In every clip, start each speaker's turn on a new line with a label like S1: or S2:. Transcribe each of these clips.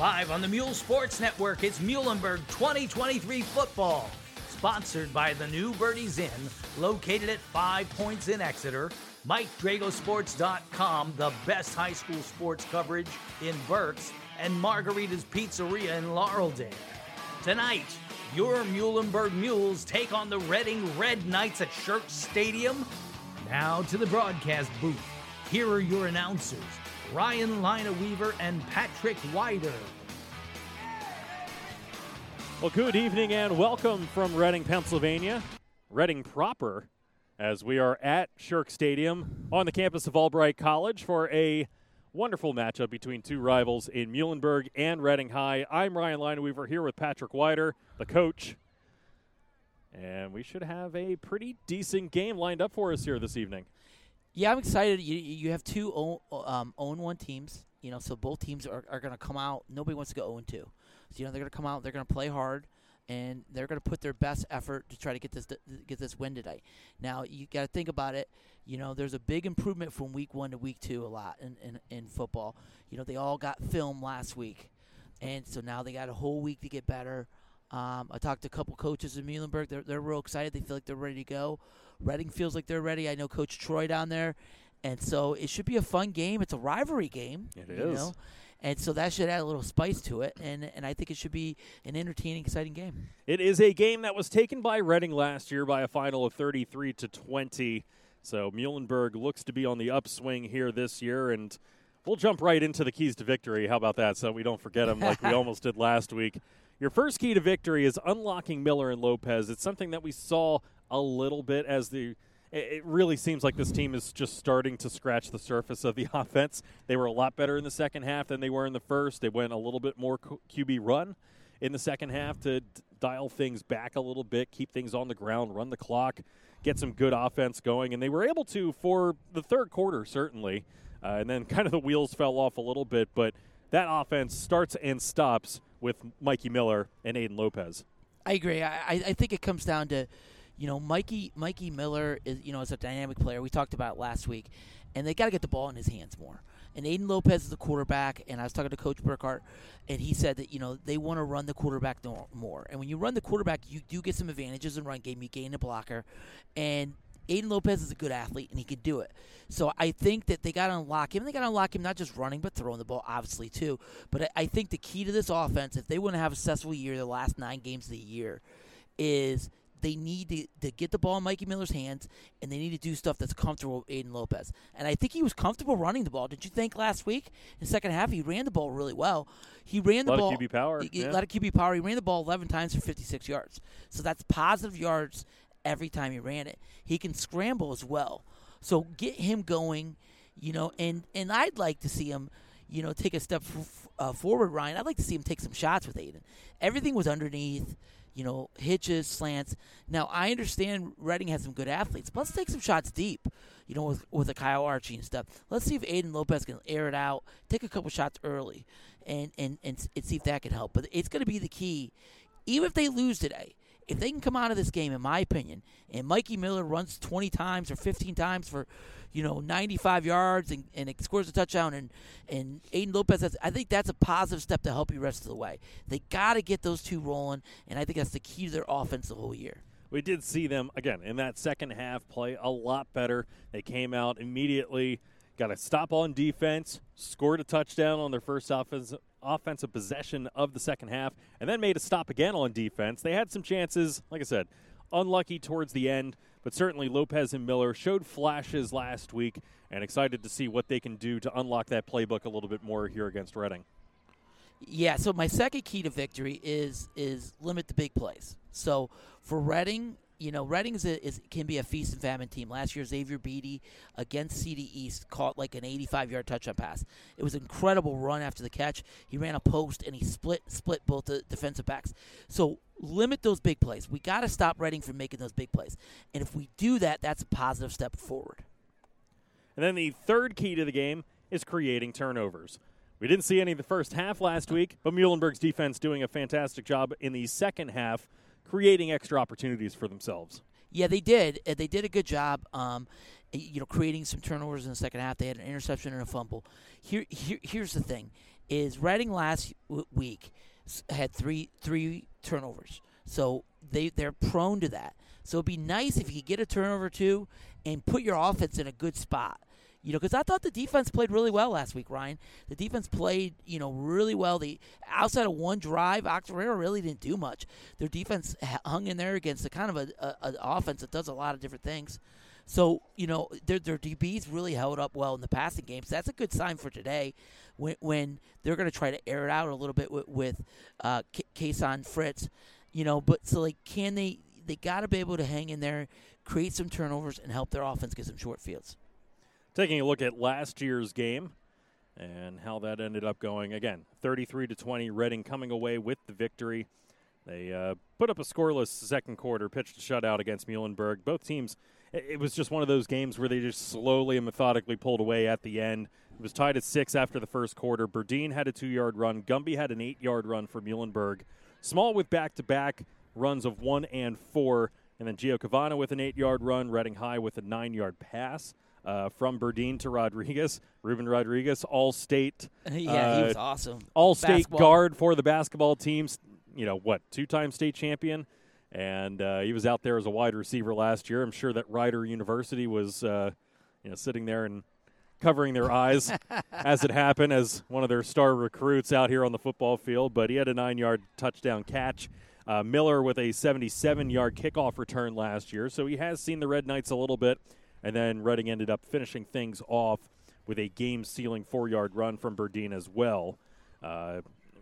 S1: Live on the Mule Sports Network, it's Muhlenberg 2023 football. Sponsored by the New Birdies Inn, located at Five Points in Exeter. MikeDragosports.com, the best high school sports coverage in Berks, and Margarita's Pizzeria in Laureldale. Tonight, your Muhlenberg Mules take on the Reading Red Knights at Shirk Stadium. Now to the broadcast booth. Here are your announcers, Ryan Lineweaver and Patrick Wider.
S2: Well, good evening and welcome from Reading, Pennsylvania. Reading proper, as we are at Shirk Stadium on the campus of Albright College for a wonderful matchup between two rivals in Muhlenberg and Reading High. I'm Ryan Lineweaver here with Patrick Wider, the coach. And we should have a pretty decent game lined up for us here this evening.
S3: Yeah, I'm excited. You, you have two own, um, own one teams, you know, so both teams are, are going to come out. Nobody wants to go 0 2. So, you know, they're going to come out, they're going to play hard, and they're going to put their best effort to try to get this get this win today. Now, you got to think about it. You know, there's a big improvement from week one to week two a lot in, in, in football. You know, they all got film last week, and so now they got a whole week to get better. Um, I talked to a couple coaches in Muhlenberg. They're, they're real excited. They feel like they're ready to go. Reading feels like they're ready. I know Coach Troy down there. And so it should be a fun game. It's a rivalry game.
S2: It is.
S3: Know? And so that should add a little spice to it. And, and I think it should be an entertaining, exciting game.
S2: It is a game that was taken by Reading last year by a final of 33 to 20. So Muhlenberg looks to be on the upswing here this year. And we'll jump right into the keys to victory. How about that? So we don't forget them like we almost did last week. Your first key to victory is unlocking Miller and Lopez. It's something that we saw a little bit as the it really seems like this team is just starting to scratch the surface of the offense. They were a lot better in the second half than they were in the first. They went a little bit more QB run in the second half to d- dial things back a little bit, keep things on the ground, run the clock, get some good offense going. And they were able to for the third quarter, certainly. Uh, and then kind of the wheels fell off a little bit, but that offense starts and stops with Mikey Miller and Aiden Lopez.
S3: I agree. I, I think it comes down to, you know, Mikey Mikey Miller is you know is a dynamic player. We talked about last week, and they got to get the ball in his hands more. And Aiden Lopez is the quarterback, and I was talking to Coach Burkhart, and he said that you know they want to run the quarterback more. And when you run the quarterback, you do get some advantages in run game. You gain a blocker, and Aiden Lopez is a good athlete and he can do it. So I think that they got to unlock him. They got to unlock him not just running but throwing the ball, obviously too. But I think the key to this offense, if they want to have a successful year, the last nine games of the year, is they need to, to get the ball in Mikey Miller's hands, and they need to do stuff that's comfortable with Aiden Lopez. And I think he was comfortable running the ball. Did you think last week in the second half he ran the ball really well? He ran the
S2: a lot
S3: ball.
S2: Of QB power.
S3: He,
S2: yeah.
S3: A lot of QB power. He ran the ball 11 times for 56 yards. So that's positive yards every time he ran it. He can scramble as well. So get him going, you know, and and I'd like to see him, you know, take a step f- uh, forward, Ryan. I'd like to see him take some shots with Aiden. Everything was underneath, you know, hitches, slants. Now I understand Reading has some good athletes, but let's take some shots deep, you know, with with a Kyle Archie and stuff. Let's see if Aiden Lopez can air it out, take a couple shots early, and and and, and see if that can help. But it's going to be the key, even if they lose today if they can come out of this game, in my opinion, and Mikey Miller runs 20 times or 15 times for, you know, 95 yards and, and it scores a touchdown, and, and Aiden Lopez, has, I think that's a positive step to help you rest of the way. They got to get those two rolling, and I think that's the key to their offense the whole year.
S2: We did see them, again, in that second half play a lot better. They came out immediately, got a stop on defense, scored a touchdown on their first offensive offensive possession of the second half, and then made a stop again on defense. They had some chances, like I said, unlucky towards the end, but certainly Lopez and Miller showed flashes last week, and excited to see what they can do to unlock that playbook a little bit more here against Reading.
S3: Yeah, so my second key to victory is is limit the big plays. So for Reading, you know, Reading is, a, is, can be a feast and famine team. Last year, Xavier Beatty against CD East caught like an 85-yard touchdown pass. It was an incredible run after the catch. He ran a post and he split split both the defensive backs. So limit those big plays. We got to stop Reading from making those big plays. And if we do that, that's a positive step forward.
S2: And then the third key to the game is creating turnovers. We didn't see any of the first half last week, but Muhlenberg's defense doing a fantastic job in the second half creating extra opportunities for themselves.
S3: Yeah, they did. They did a good job. Um, you know, creating some turnovers in the second half. They had an interception and a fumble. Here, here here's the thing: is Reading last week had three three turnovers, so they they're prone to that. So it'd be nice if you could get a turnover too and put your offense in a good spot. You know, because I thought the defense played really well last week, Ryan. The defense played, you know, really well. The outside of one drive, Octorara really didn't do much. Their defense hung in there against a kind of a, a, an offense that does a lot of different things. So you know, their their DBs really held up well in the passing game. So that's a good sign for today, when when they're going to try to air it out a little bit with, with uh, Kason Fritz. You know, but so like, can they? They got to be able to hang in there, create some turnovers, and help their offense get some short fields.
S2: Taking a look at last year's game and how that ended up going. Again, 33 to 20, Reading coming away with the victory. They uh, put up a scoreless second quarter, pitched a shutout against Muhlenberg. Both teams, it was just one of those games where they just slowly and methodically pulled away at the end. It was tied at six after the first quarter. Burdine had a two yard run. Gumby had an eight yard run for Muhlenberg. Small with back to back runs of one and four. And then Gio Cavana with an eight yard run. Reading High with a nine yard pass uh, from Burdine to Rodriguez. Ruben Rodriguez, all state.
S3: yeah, he
S2: uh,
S3: was awesome.
S2: all state guard for the basketball teams. You know what? Two time state champion, and uh, he was out there as a wide receiver last year. I'm sure that Rider University was, uh, you know, sitting there and covering their eyes as it happened as one of their star recruits out here on the football field. But he had a nine yard touchdown catch. Uh, Miller with a 77 yard kickoff return last year, so he has seen the Red Knights a little bit. And then Reading ended up finishing things off with a game sealing four yard run from Burdine as well. Uh,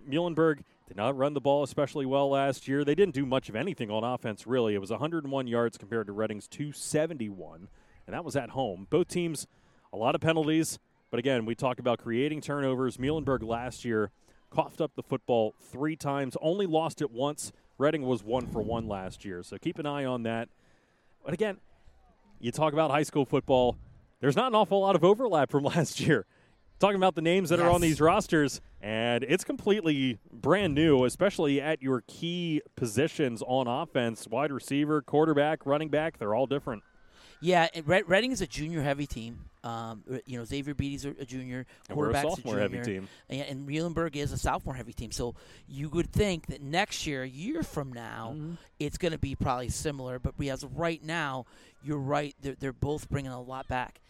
S2: Muhlenberg did not run the ball especially well last year. They didn't do much of anything on offense, really. It was 101 yards compared to Reading's 271, and that was at home. Both teams, a lot of penalties, but again, we talk about creating turnovers. Muhlenberg last year coughed up the football three times, only lost it once. Redding was one for one last year, so keep an eye on that. But again, you talk about high school football, there's not an awful lot of overlap from last year. Talking about the names that are on these rosters, and it's completely brand new, especially at your key positions on offense wide receiver, quarterback, running back. They're all different.
S3: Yeah, Red, Reading is a junior-heavy team. Um, you know, Xavier Beatty's a, a junior,
S2: And we're a
S3: quarterback's
S2: sophomore-heavy
S3: junior,
S2: team.
S3: and, and Muhlenberg is a sophomore-heavy team. So you would think that next year, a year from now,
S2: Mm-hmm.
S3: it's going to be probably similar. But as of right now, you're right; they're, they're both bringing a lot back.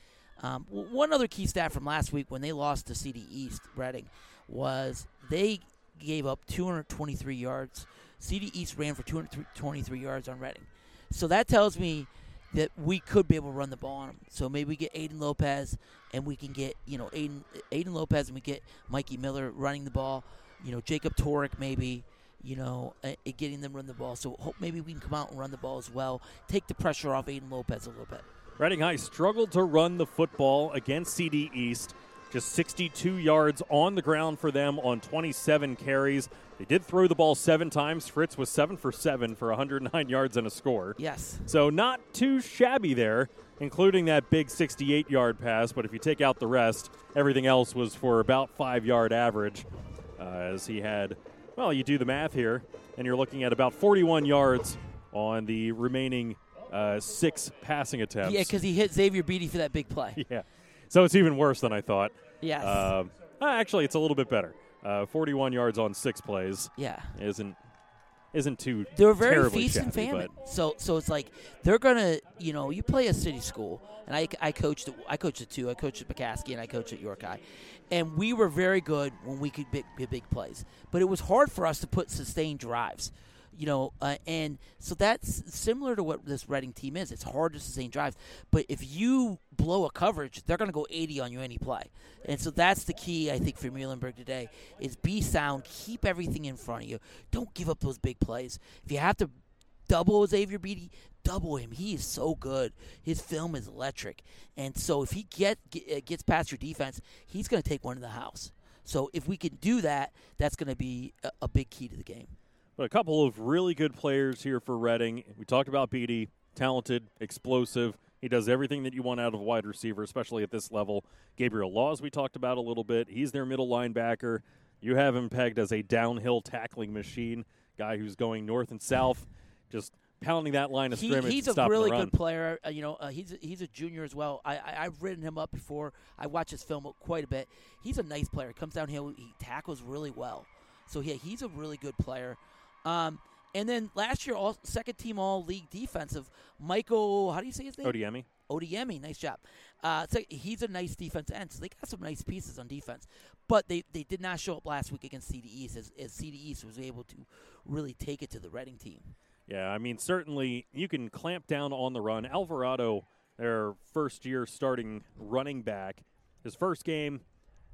S3: Um, one other key stat from last week when they lost to CD East, Reading, was they gave up 223 yards. CD East ran for 223 yards on Reading. So that tells me that we could be able to run the ball on them. So maybe we get Aiden Lopez, and we can get you know Aiden Aiden Lopez, and we get Mikey Miller running the ball. You know Jacob Torek maybe. You know, uh, getting them run the ball. So hope maybe we can come out and run the ball as well. Take the pressure off Aiden Lopez a little bit.
S2: Reading High struggled to run the football against CD East. Just 62 yards on the ground for them on 27 carries. They did throw the ball seven times. Fritz was seven for seven for 109 yards and a score.
S3: Yes.
S2: So not too shabby there, including that big 68 yard pass. But if you take out the rest, everything else was for about five yard average. Uh, as he had, well, you do the math here, and you're looking at about 41 yards on the remaining uh, six passing attempts.
S3: Yeah, because he hit Xavier Beatty for that big play.
S2: Yeah. So it's even worse than I thought.
S3: Yes.
S2: Um, uh, actually, it's a little bit better. Uh, 41 yards on six plays
S3: yeah.
S2: isn't isn't too
S3: They're very feast and famine. So so it's like they're gonna you know you play a city school and I, I coached I coached at two I coached at McCaskey and I coached at York High, and we were very good when we could big, big plays, but it was hard for us to put sustained drives. You know, uh, and so that's similar to what this Reading team is. It's hard to sustain drives, but if you blow a coverage, they're going to go 80 on you any play. And so that's the key, I think, for Muhlenberg today is be sound, keep everything in front of you. Don't give up those big plays. If you have to double Xavier Beatty, double him. He is so good. His film is electric. And so if he get, get uh, gets past your defense, he's going to take one to the house. So if we can do that, that's going to be a, a big key to the game.
S2: But a couple of really good players here for Reading. We talked about Beatty, talented, explosive. He does everything that you want out of a wide receiver, especially at this level. Gabriel Laws, we talked about a little bit. He's their middle linebacker. You have him pegged as a downhill tackling machine, guy who's going north and south, just pounding that line of
S3: He,
S2: scrimmage.
S3: he's a really good player. Uh, you know, uh, he's a, he's a junior as well. I, I I've written him up before. I watch his film quite a bit. He's a nice player. Comes downhill. He tackles really well. So yeah, he's a really good player. Um, and then last year, all second team all league defensive, Michael. How do you say his name?
S2: Odiemi.
S3: Odiemi, nice job. Uh, so he's a nice defense end. So they got some nice pieces on defense, but they, they did not show up last week against CD East as, as CD East was able to really take it to the Reading team.
S2: Yeah, I mean, certainly you can clamp down on the run. Alvarado, their first year starting running back, his first game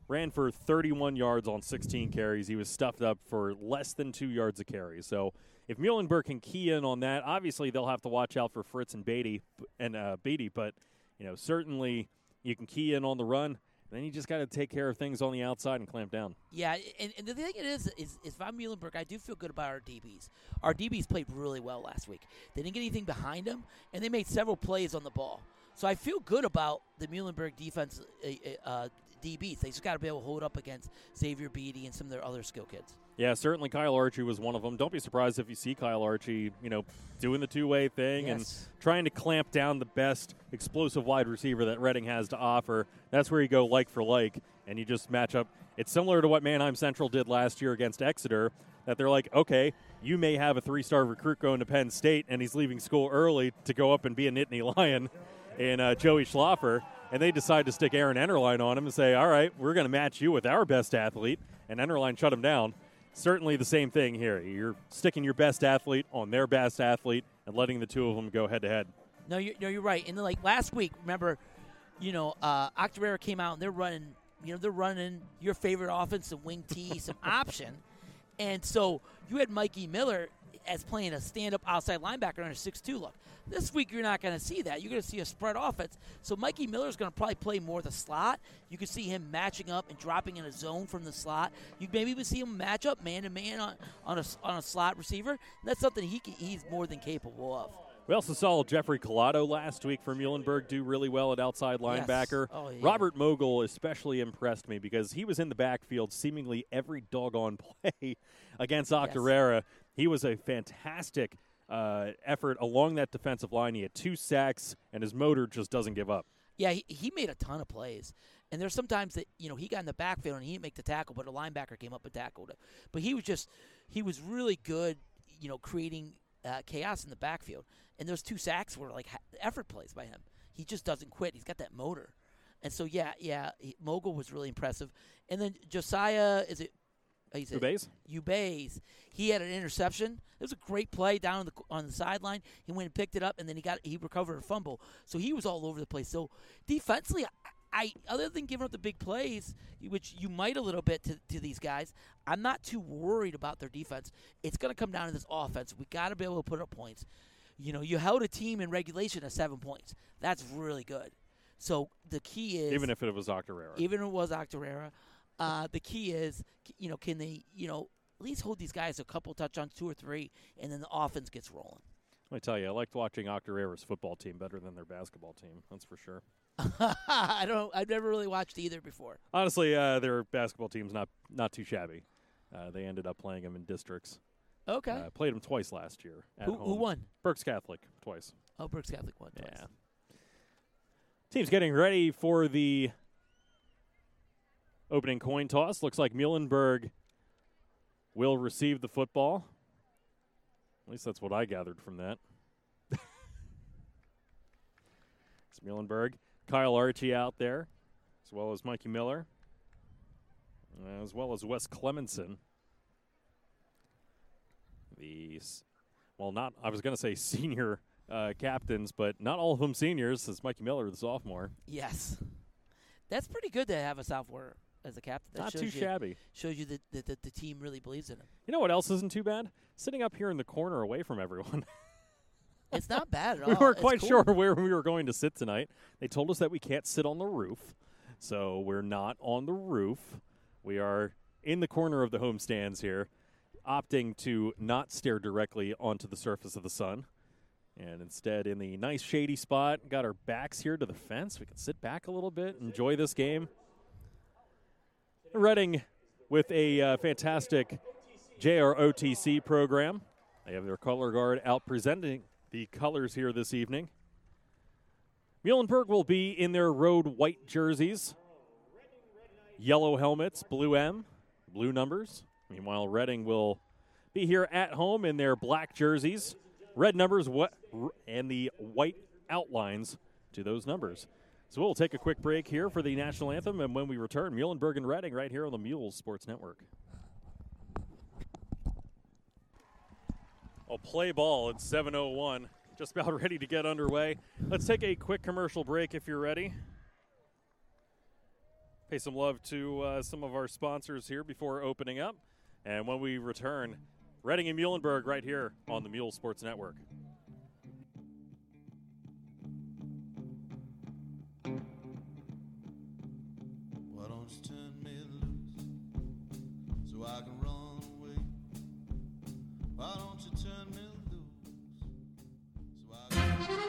S2: ran for 31 yards on 16 carries. He was stuffed up for less than two yards a carry. So if Muhlenberg can key in on that, obviously they'll have to watch out for Fritz and Beatty and uh, Beatty, but you know certainly you can key in on the run. Then you just got to take care of things on the outside and clamp down.
S3: Yeah, and, and the thing it is, is, is Von Muhlenberg, I do feel good about our DBs. Our DBs played really well last week. They didn't get anything behind them, and they made several plays on the ball. So I feel good about the Muhlenberg defense uh, uh, DBs. They just got to be able to hold up against Xavier Beatty and some of their other skill kids.
S2: Yeah, certainly Kyle Archie was one of them. Don't be surprised if you see Kyle Archie, you know, doing the two-way thing and trying to clamp down the best explosive wide receiver that Reading has to offer. That's where you go like for like, and you just match up. It's similar to what Manheim Central did last year against Exeter. That they're like, okay, you may have a three-star recruit going to Penn State, and he's leaving school early to go up and be a Nittany Lion, and uh, Joey Schlaffer, and they decide to stick Aaron Enderline on him and say, all right, we're going to match you with our best athlete, and Enderline shut him down certainly the same thing here. You're sticking your best athlete on their best athlete and letting the two of them go head to head.
S3: No, you're, no, you're right. And like last week, remember, you know, uh, Octorara came out and they're running, you know, they're running your favorite offense: offensive wing T, some option. And so you had Mikey Miller as playing a stand up outside linebacker on a 6 2 look. This week, you're not going to see that. You're going to see a spread offense. So Mikey Miller is going to probably play more the slot. You can see him matching up and dropping in a zone from the slot. You maybe even see him match up man to man on on a, on a slot receiver. that's something he can, he's more than capable of.
S2: We also saw Jeffrey Collado last week from Muhlenberg do really well at outside
S3: Yes.
S2: linebacker.
S3: Oh, yeah.
S2: Robert Mogul especially impressed me because he was in the backfield seemingly every doggone play against Octorara. He was a fantastic uh, effort along that defensive line. He had two sacks, and his motor just doesn't give up.
S3: Yeah, he, he made a ton of plays. And there's sometimes that, you know, he got in the backfield and he didn't make the tackle, but a linebacker came up and tackled him. But he was just, he was really good, you know, creating uh, chaos in the backfield. And those two sacks were like effort plays by him. He just doesn't quit. He's got that motor. And so, yeah, yeah, he, Mogul was really impressive. And then Josiah, is it? How you say it?
S2: Ubase?
S3: Ubays. He had an interception. It was a great play down on the on the sideline. He went and picked it up, and then he got he recovered a fumble. So he was all over the place. So defensively, I, I other than giving up the big plays, which you might a little bit to, to these guys, I'm not too worried about their defense. It's going to come down to this offense. We got to be able to put up points. You know, you held a team in regulation at seven points. That's really good. So the key is
S2: Even if it was Octorara.
S3: even if it was Octorara. Uh, the key is, you know, can they, you know, at least hold these guys a couple touchdowns, two or three, and then the offense gets rolling.
S2: Let me tell you, I liked watching Octorara's football team better than their basketball team. That's for sure.
S3: I don't. I've never really watched either before.
S2: Honestly, uh, their basketball team's not not too shabby. Uh, they ended up playing them in districts.
S3: Okay.
S2: Uh, played them twice last year. At
S3: who,
S2: home.
S3: who won?
S2: Berks Catholic twice.
S3: Oh, Berks Catholic won. twice.
S2: Yeah. Team's getting ready for the opening coin toss. Looks like Muhlenberg will receive the football. At least that's what I gathered from that. it's Muhlenberg. Kyle Archie out there, as well as Mikey Miller, as well as Wes Clemenson. These, well, not, I was going to say senior uh, captains, but not all of them seniors, as Mikey Miller, the sophomore.
S3: Yes. That's pretty good to have a sophomore as a captain. That
S2: not
S3: shows
S2: too
S3: you,
S2: shabby.
S3: Shows you that, that, that the team really believes in him.
S2: You know what else isn't too bad? Sitting up here in the corner away from everyone.
S3: It's not bad at all.
S2: we weren't quite
S3: cool.
S2: sure where we were going to sit tonight. They told us that we can't sit on the roof, so we're not on the roof. We are in the corner of the home stands here, opting to not stare directly onto the surface of the sun. And instead, in the nice shady spot, got our backs here to the fence. We can sit back a little bit, enjoy this game. Reading with a uh, fantastic JROTC program. They have their color guard out presenting the colors here this evening. Muhlenberg will be in their road white jerseys, yellow helmets, blue M, blue numbers. Meanwhile, Reading will be here at home in their black jerseys, red numbers, what, and the white outlines to those numbers. So we'll take a quick break here for the national anthem, and when we return, Muhlenberg and Reading right here on the Mules Sports Network. I'll play ball at 7:01 just about ready to get underway. Let's take a quick commercial break if you're ready. Pay some love to uh, some of our sponsors here before opening up. And when we return, Reading and Muhlenberg right here on the Mule Sports Network.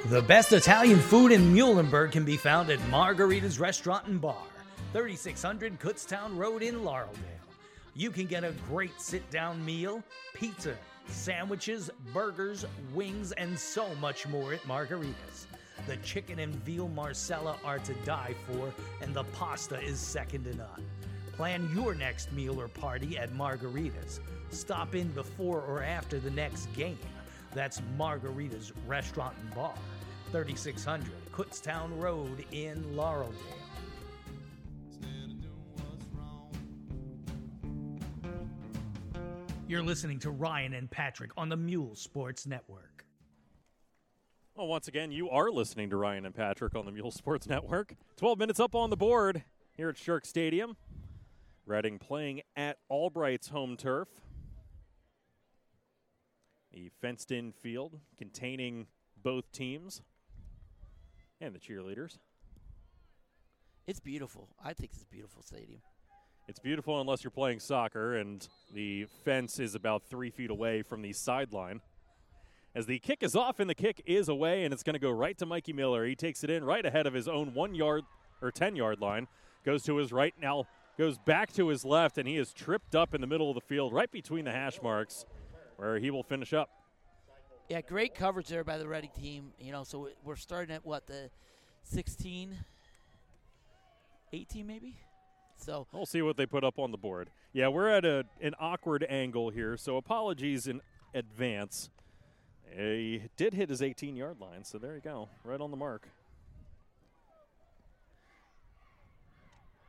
S1: The best Italian food in Muhlenberg can be found at Margarita's Restaurant and Bar, 3600 Kutztown Road in Laureldale. You can get a great sit down meal, pizza, sandwiches, burgers, wings, and so much more at Margarita's. The chicken and veal marsala are to die for, and the pasta is second to none. Plan your next meal or party at Margarita's. Stop in before or after the next game. That's Margarita's Restaurant and Bar. 3600 Kutztown Road in Laureldale. You're listening to Ryan and Patrick on the Mule Sports Network.
S2: Well, once again, you are listening to Ryan and Patrick on the Mule Sports Network. 12 minutes up on the board here at Shirk Stadium. Reading playing at Albright's home turf. The fenced in field containing both teams and the cheerleaders.
S3: It's beautiful. I think it's a beautiful stadium.
S2: It's beautiful unless you're playing soccer, and the fence is about three feet away from the sideline. As the kick is off and the kick is away, and it's going to go right to Mikey Miller. He takes it in right ahead of his own one yard or 10 yard line, goes to his right, now goes back to his left, and he is tripped up in the middle of the field, right between the hash marks, where he will finish up.
S3: Yeah, great coverage there by the Reading team. You know, so we're starting at what the 16, 18 maybe. So
S2: we'll see what they put up on the board. Yeah, we're at a an awkward angle here, so apologies in advance. He did hit his 18 yard line, so there you go, right on the mark.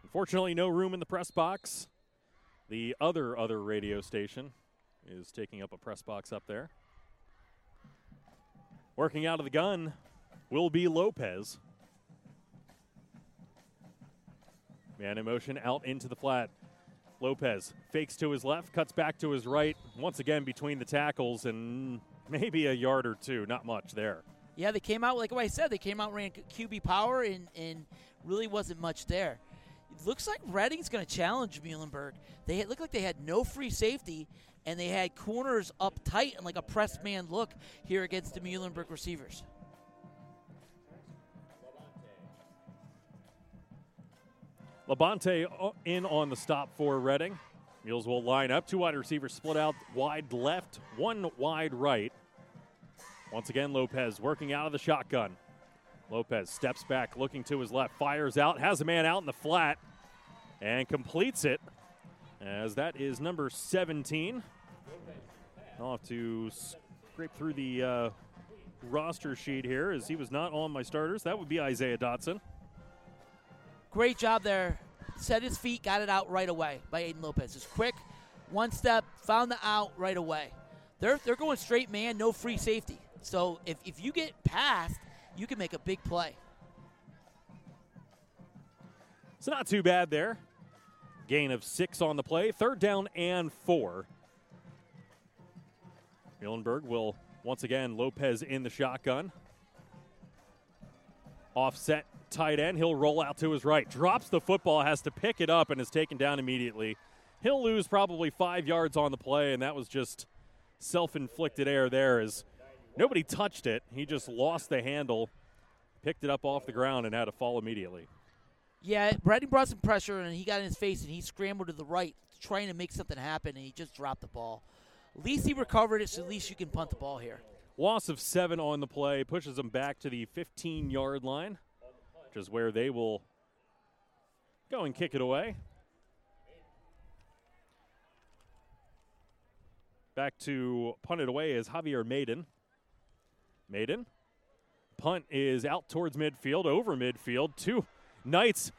S2: Unfortunately, no room in the press box. The other other radio station is taking up a press box up there. Working out of the gun will be Lopez. Man in motion out into the flat. Lopez fakes to his left, cuts back to his right, once again between the tackles, and maybe a yard or two. Not much there.
S3: Yeah, they came out, like I said, they came out ran QB power, and, and really wasn't much there. It looks like Reading's going to challenge Muhlenberg. They look like they had no free safety, and they had corners up tight and like a press man look here against the Muhlenberg receivers.
S2: Labonte uh, in on the stop for Reading. Mules will line up. Two wide receivers split out wide left, one wide right. Once again, Lopez working out of the shotgun. Lopez steps back, looking to his left, fires out, has a man out in the flat, and completes it as that is number 17. I'll have to scrape through the uh, roster sheet here as he was not on my starters. That would be Isaiah Dotson.
S3: Great job there. Set his feet, got it out right away by Aiden Lopez. Just quick, one step, found the out right away. They're, they're going straight man, no free safety. So if, if you get past, you can make a big play.
S2: So not too bad there. Gain of six on the play. Third down and four. Muhlenberg will once again Lopez in the shotgun. Offset tight end. He'll roll out to his right. Drops the football, has to pick it up, and is taken down immediately. He'll lose probably five yards on the play, and that was just self inflicted error there as nobody touched it. He just lost the handle, picked it up off the ground, and had to fall immediately.
S3: Yeah, Reading brought some pressure, and he got in his face, and he scrambled to the right, trying to make something happen, and he just dropped the ball. At least he recovered it, so at least you can punt the ball here.
S2: Loss of seven on the play pushes them back to the 15 yard line, which is where they will go and kick it away. Back to punt it away is Javier Maiden. Maiden. Punt is out towards midfield, over midfield. Two Knights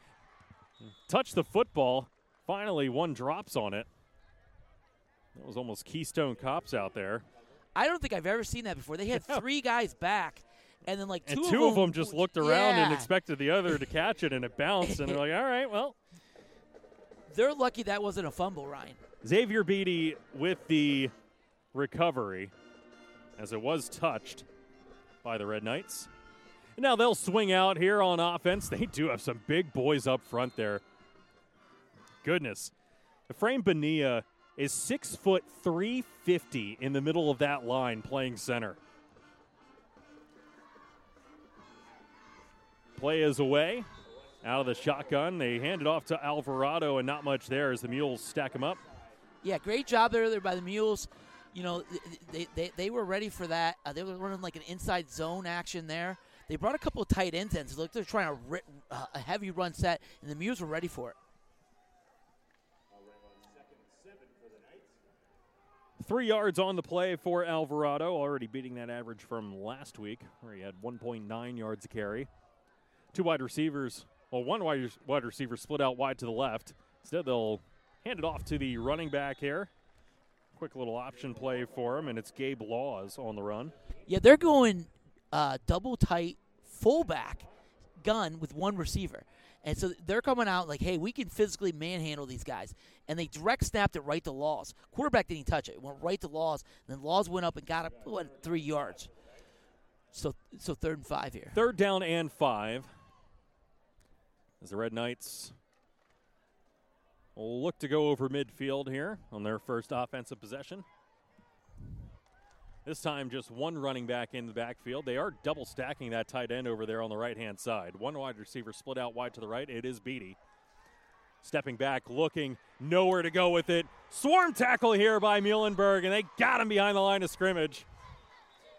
S2: touch the football. Finally, one drops on it. That was almost Keystone Cops out there.
S3: I don't think I've ever seen that before. They had three guys back, and then like two,
S2: and two
S3: of, them,
S2: just looked around
S3: yeah.
S2: and expected the other to catch it, and it bounced. And they're like, "All right, well."
S3: They're lucky that wasn't a fumble, Ryan.
S2: Xavier Beatty with the recovery, as it was touched by the Red Knights. And now they'll swing out here on offense. They do have some big boys up front there. Goodness, the frame Benia is six foot three fifty in the middle of that line playing center. Play is away. Out of the shotgun. They hand it off to Alvarado, and not much there as the Mules stack him up.
S3: Yeah, great job there, by the Mules. You know, they, they, they were ready for that. Uh, they were running like an inside zone action there. They brought a couple of tight ends in. So look, they're trying to uh, a heavy run set, and the Mules were ready for it.
S2: Three yards on the play for Alvarado, already beating that average from last week, where he had 1.9 yards a carry. Two wide receivers, well, one wide, receiver split out wide to the left. Instead, they'll hand it off to the running back here. Quick little option play for him, and it's Gabe Laws on the run.
S3: Yeah, they're going uh, double tight fullback gun with one receiver. And so they're coming out like, hey, we can physically manhandle these guys. And they direct snapped it right to Laws. Quarterback didn't touch it. It went right to Laws. Then Laws went up and got it, what, three yards. So, so third and five here.
S2: Third down and five. As the Red Knights will look to go over midfield here on their first offensive possession. This time, just one running back in the backfield. They are double stacking that tight end over there on the right hand side. One wide receiver split out wide to the right. It is Beatty. Stepping back, looking, nowhere to go with it. Swarm tackle here by Muhlenberg, and they got him behind the line of scrimmage.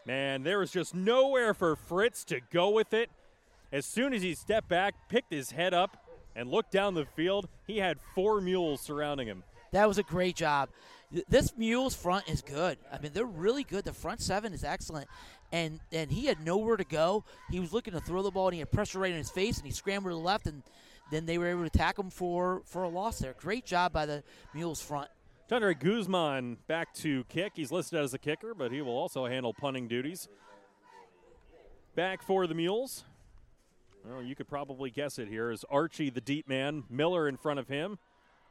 S2: Man, there was just nowhere for Fritz to go with it. As soon as he stepped back, picked his head up, and looked down the field, he had four mules surrounding him.
S3: That was a great job. This mules front is good. I mean, they're really good. The front seven is excellent, and and he had nowhere to go. He was looking to throw the ball, and he had pressure right in his face, and he scrambled to the left, and then they were able to attack him for for a loss there. Great job by the mules front.
S2: Tundra Guzman back to kick. He's listed as a kicker, but he will also handle punting duties. Back for the Mules. Well, you could probably guess it here. Is Archie the deep man? Miller in front of him.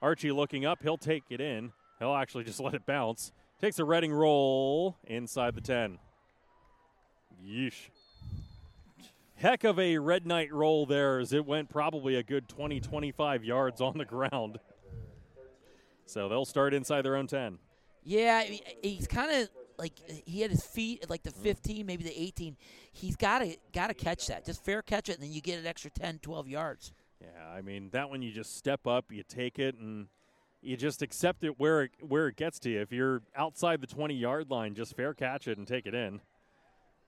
S2: Archie looking up. He'll take it in. He'll actually just let it bounce. Takes a Reading roll inside the 10. Yeesh. Heck of a Red Knight roll there as it went probably a good 20, 25 yards on the ground. So they'll start inside their own 10.
S3: Yeah, he's kind of like he had his feet at like the mm. 15, maybe the 18. He's got to got to catch that. Just fair catch it, and then you get an extra 10, 12 yards.
S2: Yeah, I mean that one you just step up, you take it, and you just accept it where it, where it gets to you. If you're outside the 20 yard line, just fair catch it and take it in.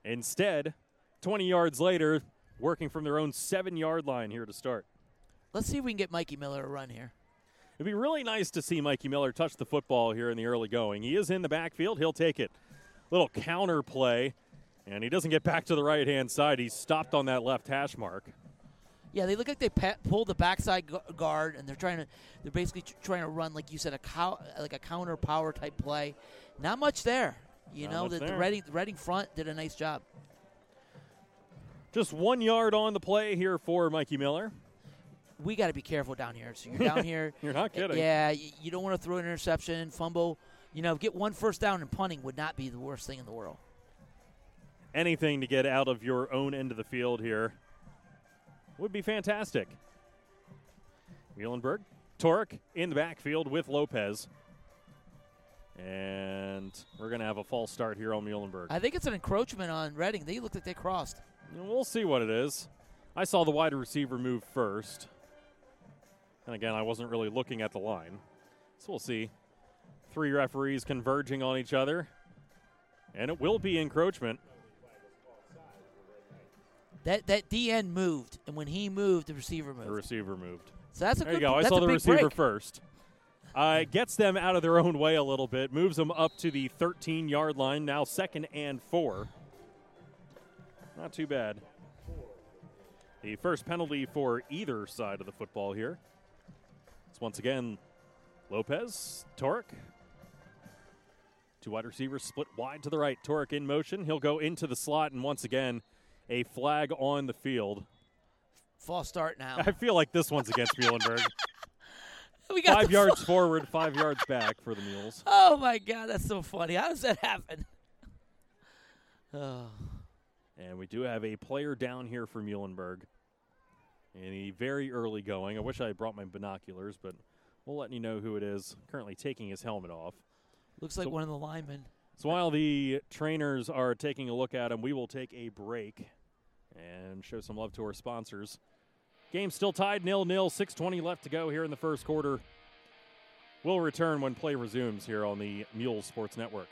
S2: Instead, 20 yards later, working from their own seven yard line here to start.
S3: Let's see if we can get Mikey Miller a run here.
S2: It'd be really nice to see Mikey Miller touch the football here in the early going. He is in the backfield. He'll take it. Little counter play, and he doesn't get back to the right hand side. He's stopped on that left hash mark.
S3: Yeah, they look like they pulled the backside guard, and they're trying to. They're basically trying to run, like you said, a cow, like a counter power type play. Not much there. You
S2: Not
S3: know, the, the Reading, the Reading front did a nice job.
S2: Just one yard on the play here for Mikey Miller
S3: we got to be careful down here. So you're down here.
S2: you're not kidding.
S3: Yeah, you, you don't want to throw an interception, fumble. You know, get one first down and punting would not be the worst thing in the world.
S2: Anything to get out of your own end of the field here would be fantastic. Muhlenberg, Torek in the backfield with Lopez. And we're going to have a false start here on Muhlenberg.
S3: I think it's an encroachment on Reading. They looked like they crossed.
S2: We'll see what it is. I saw the wide receiver move first. And again, I wasn't really looking at the line. So we'll see. Three referees converging on each other. And it will be encroachment.
S3: That that DN moved, and when he moved, the receiver moved.
S2: The receiver moved.
S3: so that's a
S2: There you go. I saw the receiver
S3: break.
S2: first. Uh, gets them out of their own way a little bit, moves them up to the 13 yard line, now second and four. Not too bad. The first penalty for either side of the football here. It's once again Lopez, Torek. Two wide receivers split wide to the right. Torek in motion. He'll go into the slot, and once again, a flag on the field.
S3: False start now.
S2: I feel like this one's against Muhlenberg.
S3: we got
S2: five yards forward, five yards back for the Mules.
S3: Oh my god, that's so funny. How does that happen? Oh.
S2: And we do have a player down here for Muhlenberg. In the very early going. I wish I had brought my binoculars, but we'll let you know who it is. Currently taking his helmet off.
S3: Looks like
S2: So-
S3: one of the linemen.
S2: So while the trainers are taking a look at him, we will take a break and show some love to our sponsors. Game still tied nil nil. 6:20 left to go here in the first quarter. We'll return when play resumes here on the Mule Sports Network.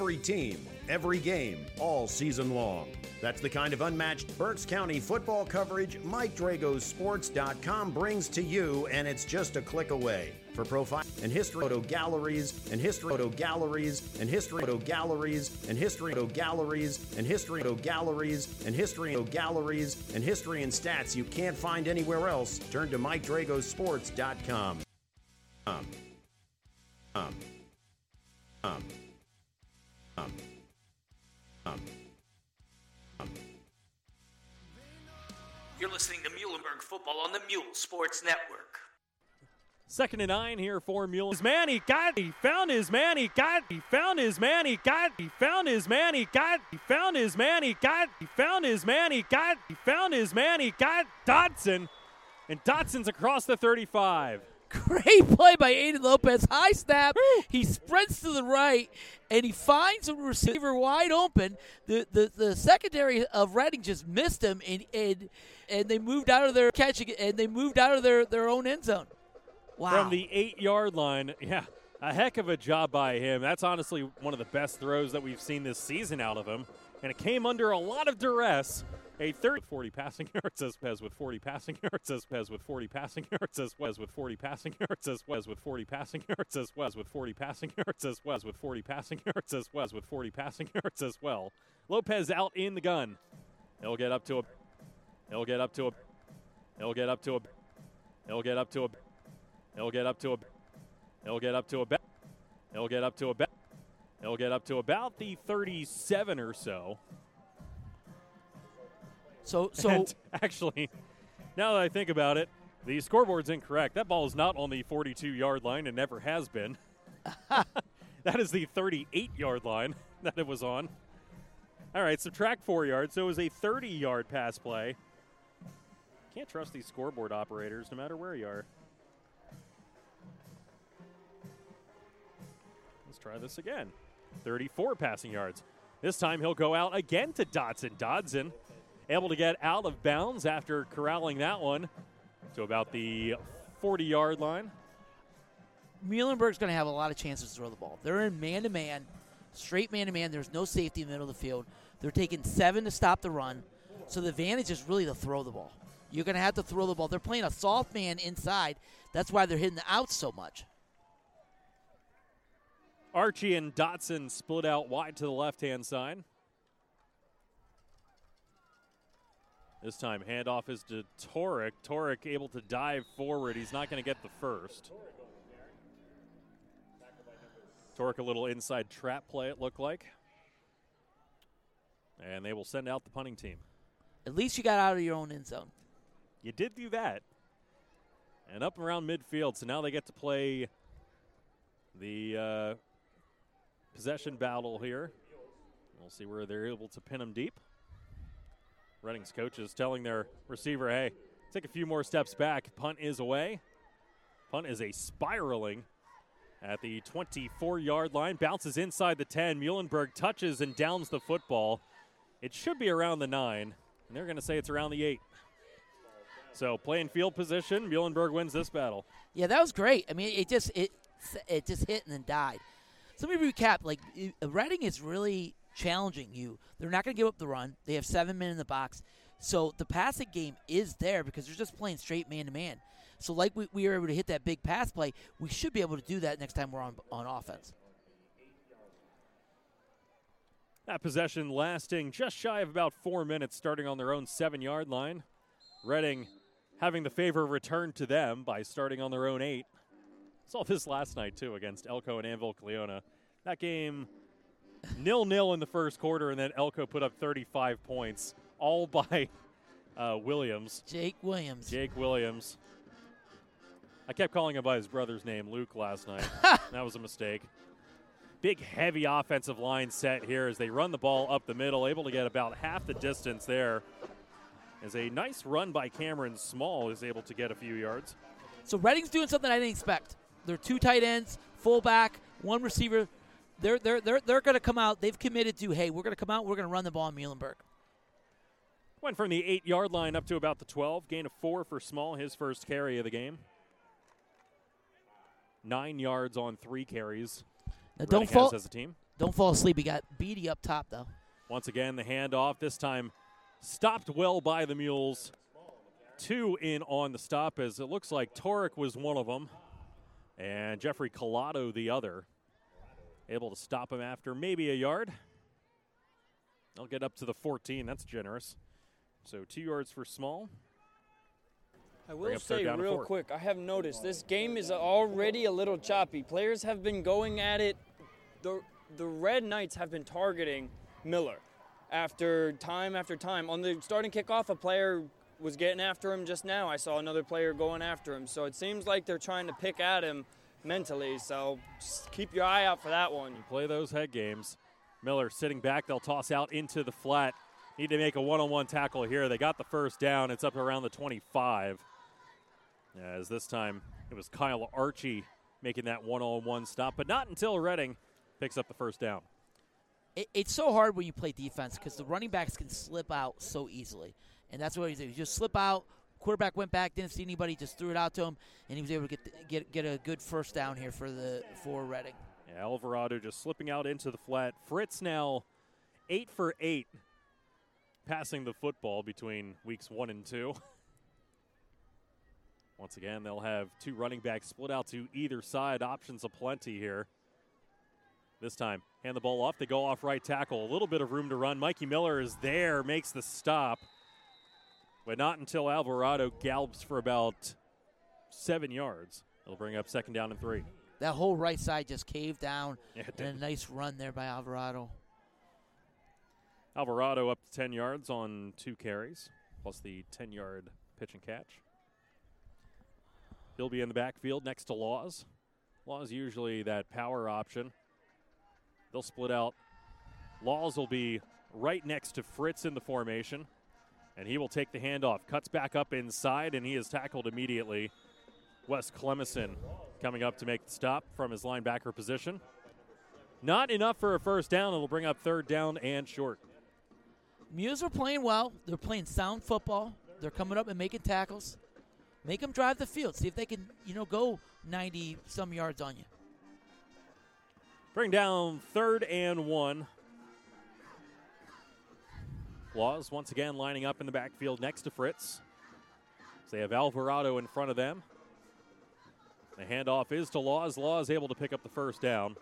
S4: Every team, every game, all season long. That's the kind of unmatched Berks County football coverage Mike Sports.com brings to you, and it's just a click away. For profile and history photo galleries and history photo galleries and history photo galleries and history photo galleries and history photo galleries and history photo galleries and history and stats you can't find anywhere else, turn to MikeDragosports.com. Um, um, um, um, um, um.
S1: You're listening to Muhlenberg football on the Mule Sports Network.
S2: Second and nine here for Mule. His man, he got, he found his man, he got, he found his man, he got, he found his man, he got, he found his man, he got, he found his man, he got, he found his man, he got Dotson, and Dotson's across the 35.
S3: Great play by Aiden Lopez. High snap. He sprints to the right and he finds a receiver wide open. The the, the secondary of Reading just missed him and, and and they moved out of their catching and they moved out of their, their own end zone. Wow.
S2: From the eight yard line, yeah, a heck of a job by him. That's honestly one of the best throws that we've seen this season out of him. And it came under a lot of duress. A third 40 passing yards as Pez with 40 passing yards as Pez with 40 passing yards as Wes with 40 passing yards as Wes with 40 passing yards as Wes with 40 passing yards as Wes with 40 passing yards as Wes with 40 passing yards as well. Lopez out in the gun. He'll get up to a He'll get up to a He'll get up to a He'll get up to a He'll get up to a He'll get up to a. He'll get up to a. He'll get up to about the 37 or so.
S3: So so
S2: And actually, now that I think about it, the scoreboard's incorrect. That ball is not on the 42 yard line and never has been. that is the 38 yard line that it was on. All right, subtract four yards. So it was a 30 yard pass play. Can't trust these scoreboard operators no matter where you are. Let's try this again. 34 passing yards. This time he'll go out again to Dotson. Dotson able to get out of bounds after corralling that one to about the 40 yard line.
S3: Muhlenberg's going to have a lot of chances to throw the ball. They're in man to man, straight man to man. There's no safety in the middle of the field. They're taking seven to stop the run. So the advantage is really to throw the ball. You're going to have to throw the ball. They're playing a soft man inside. That's why they're hitting the outs so much.
S2: Archie and Dotson split out wide to the left hand side. This time, handoff is to Torek. Torek able to dive forward. He's not going to get the first. Torek, a little inside trap play, it looked like. And they will send out the punting team.
S3: At least you got out of your own end zone.
S2: You did do that. And up around midfield, so now they get to play the uh, possession battle here. We'll see where they're able to pin them deep. Reading's coaches telling their receiver, hey, take a few more steps back. Punt is away. Punt is a spiraling at the 24 yard line. Bounces inside the 10. Muhlenberg touches and downs the football. It should be around the 9, and they're going to say it's around the 8. So playing field position, Muhlenberg wins this battle.
S3: Yeah, that was great. I mean, it just it it just hit and then died. So let me recap. Like Reading is really challenging you. They're not going to give up the run. They have seven men in the box, so the passing game is there because they're just playing straight man to man. So like we, we were able to hit that big pass play, we should be able to do that next time we're on on offense.
S2: That possession lasting just shy of about four minutes, starting on their own seven yard line. Reading having the favor returned to them by starting on their own eight. Saw this last night, too, against ELCO and Annville-Cleona. That game, nil nil in the first quarter, and then ELCO put up 35 points, all by uh, Williams.
S3: Jake Williams.
S2: Jake Williams. I kept calling him by his brother's name, Luke, last night. that was a mistake. Big, heavy offensive line set here as they run the ball up the middle, able to get about half the distance there as a nice run by Cameron Small is able to get a few yards.
S3: So Reading's doing something I didn't expect. They're two tight ends, fullback, one receiver. They're they're they're they're going to come out. They've committed to hey, we're going to come out. We're going to run the ball in Muhlenberg.
S2: Went from the eight yard line up to about the 12. Gain of four for Small, his first carry of the game. Nine yards on three carries.
S3: Now don't fall
S2: as a team.
S3: Don't fall asleep. He got Beatty up top though.
S2: Once again, the handoff. This time Stopped well by the Mules. Two in on the stop as it looks like Torek was one of them and Jeffrey Collado the other. Able to stop him after maybe a yard. They'll get up to the 14. That's generous. So two yards for Small.
S5: I will say real quick, I have noticed this game is already a little choppy. Players have been going at it. The the Red Knights have been targeting Miller after time after time. On the starting kickoff, a player was getting after him just now. I saw another player going after him. So it seems like they're trying to pick at him mentally. So just keep your eye out for that one.
S2: You play those head games. Miller sitting back. They'll toss out into the flat. Need to make a one on one tackle here. They got the first down. It's up around the 25. As this time it was Kyle Archie making that one on one stop, but not until Reading picks up the first down
S3: it, it's so hard when you play defense because the running backs can slip out so easily, and that's what he did. He just slip out. Quarterback went back, didn't see anybody, just threw it out to him, and he was able to get the, get get a good first down here for the for Reading.
S2: Yeah, Alvarado just slipping out into the flat. Fritz now eight for eight passing the football between weeks one and two. Once again, they'll have two running backs split out to either side. Options aplenty here. This time, hand the ball off. They go off right tackle. A little bit of room to run. Mikey Miller is there, makes the stop. But not until Alvarado gallops for about seven yards. It'll bring up second down and three.
S3: That whole right side just caved down.
S2: Yeah,
S3: and a nice run there by Alvarado.
S2: Alvarado up to 10 yards on two carries, plus the 10 yard pitch and catch. He'll be in the backfield next to Laws. Laws usually that power option. They'll split out. Laws will be right next to Fritz in the formation, and he will take the handoff. Cuts back up inside, and he is tackled immediately. Wes Clemison coming up to make the stop from his linebacker position. Not enough for a first down. It'll bring up third down and short.
S3: Mules are playing well. They're playing sound football. They're coming up and making tackles. Make them drive the field. See if they can, you know, go 90 some yards on you.
S2: Bring down third and one. Laws once again lining up in the backfield next to Fritz. So they have Alvarado in front of them. The handoff is to Laws. Laws able to pick up the first down.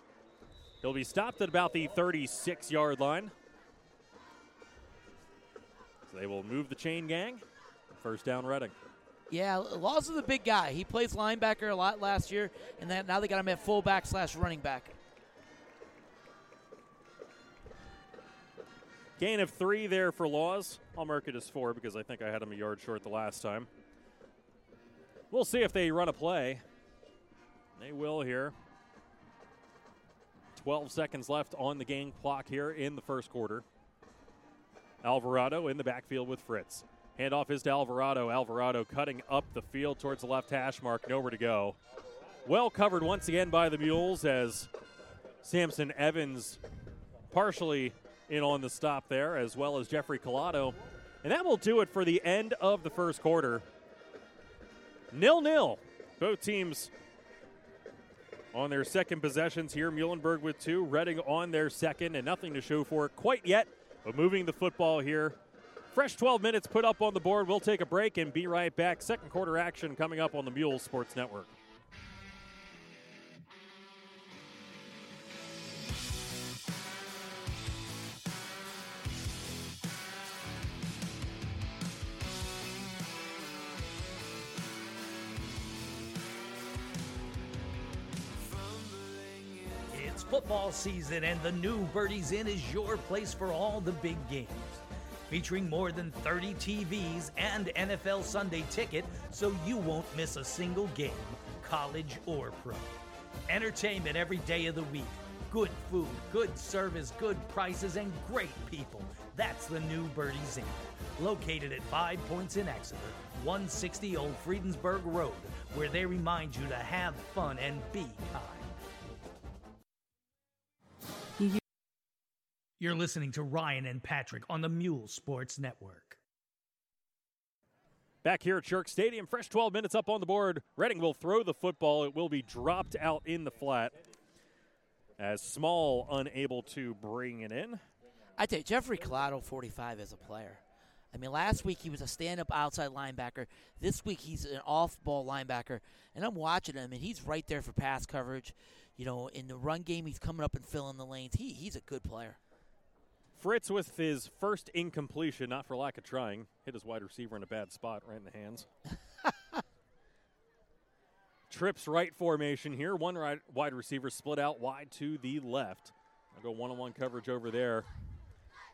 S2: He'll be stopped at about the 36 yard line. So they will move the chain gang. First down, Reading.
S3: Yeah, Laws is a big guy. He plays linebacker a lot last year, and now they got him at fullback slash running back.
S2: Gain of three there for Laws. I'll mark it as four because I think I had him a yard short the last time. We'll see if they run a play. They will here. 12 seconds left on the game clock here in the first quarter. Alvarado in the backfield with Fritz. Handoff is to Alvarado. Alvarado cutting up the field towards the left hash mark. Nowhere to go. Well covered once again by the Mules as Samson Evans partially in on the stop there, as well as Jeffrey Collado. And that will do it for the end of the first quarter. nil nil. Both teams on their second possessions here. Muhlenberg with two, Reading on their second, and nothing to show for it quite yet. But moving the football here. Fresh 12 minutes put up on the board. We'll take a break and be right back. Second quarter action coming up on the Mule Sports Network.
S1: Football season, and the new Birdies Inn is your place for all the big games. Featuring more than 30 TVs and NFL Sunday ticket, so you won't miss a single game, college or pro. Entertainment every day of the week. Good food, good service, good prices, and great people. That's the new Birdies Inn. Located at Five Points in Exeter, 160 Old Friedensburg Road, where they remind you to have fun and be kind. You're listening to Ryan and Patrick on the Mule Sports Network.
S2: Back here at Shirk Stadium, fresh 12 minutes up on the board. Reading will throw the football. It will be dropped out in the flat as Small unable to bring it in.
S3: I tell you, Jeffrey Collado, 45, as a player. I mean, last week he was a stand up outside linebacker. This week he's an off ball linebacker. And I'm watching him, and he's right there for pass coverage. You know, in the run game, he's coming up and filling the lanes. He, he's a good player.
S2: Fritz with his first incompletion, not for lack of trying, hit his wide receiver in a bad spot right in the hands. Trips right formation here. One right, wide receiver split out wide to the left. I'll go one on one coverage over there.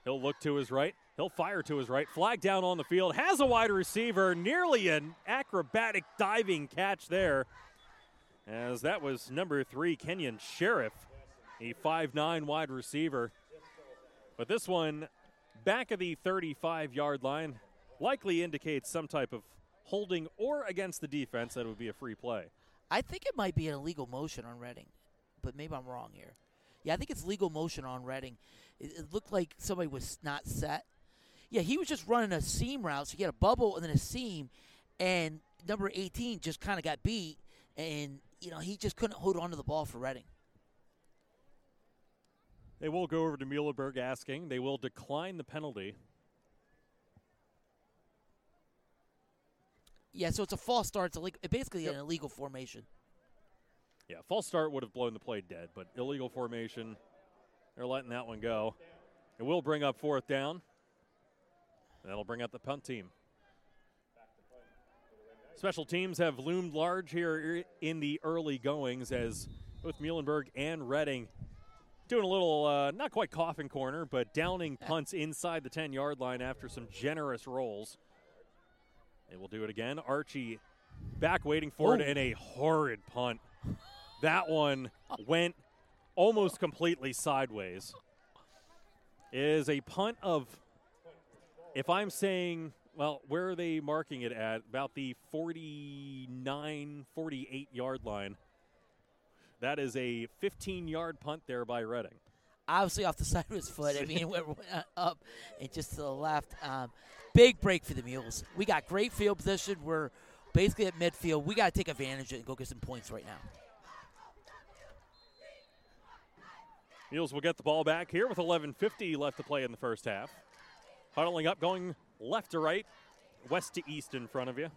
S2: He'll look to his right. He'll fire to his right. Flag down on the field. Has a wide receiver. Nearly an acrobatic diving catch there. As that was number three, Kenyon Sheriff, a five-nine wide receiver. But this one, back of the 35 yard line, likely indicates some type of holding or against the defense that would be a free play.
S3: I think it might be an illegal motion on Reading, but maybe I'm wrong here. Yeah, I think it's legal motion on Reading. It, it looked like somebody was not set. Yeah, he was just running a seam route, so he had a bubble and then a seam, and number 18 just kind of got beat, and you know he just couldn't hold on to the ball for Reading.
S2: They will go over to Muhlenberg asking. They will decline the penalty.
S3: Yeah, so it's a false start. It's illegal, basically yep. an illegal formation.
S2: Yeah, false start would have blown the play dead, but illegal formation, they're letting that one go. It will bring up fourth down. That'll bring up the punt team. Special teams have loomed large here in the early goings as both Muhlenberg and Reading doing a little, uh, not quite coffin corner, but downing punts inside the 10 yard line after some generous rolls. They will do it again. Archie back waiting for it and a horrid punt. That one went almost completely sideways. It is a punt of, if I'm saying, well, where are they marking it at? About the 49, 48 yard line. That is a 15 yard punt there by Reading.
S3: Obviously off the side of his foot. I mean, it went up and just to the left. Um, big break for the Mules. We got great field position. We're basically at midfield. We got to take advantage of it and go get some points right now.
S2: Mules will get the ball back here with 11.50 left to play in the first half. Huddling up, going left to right, west to east in front of you.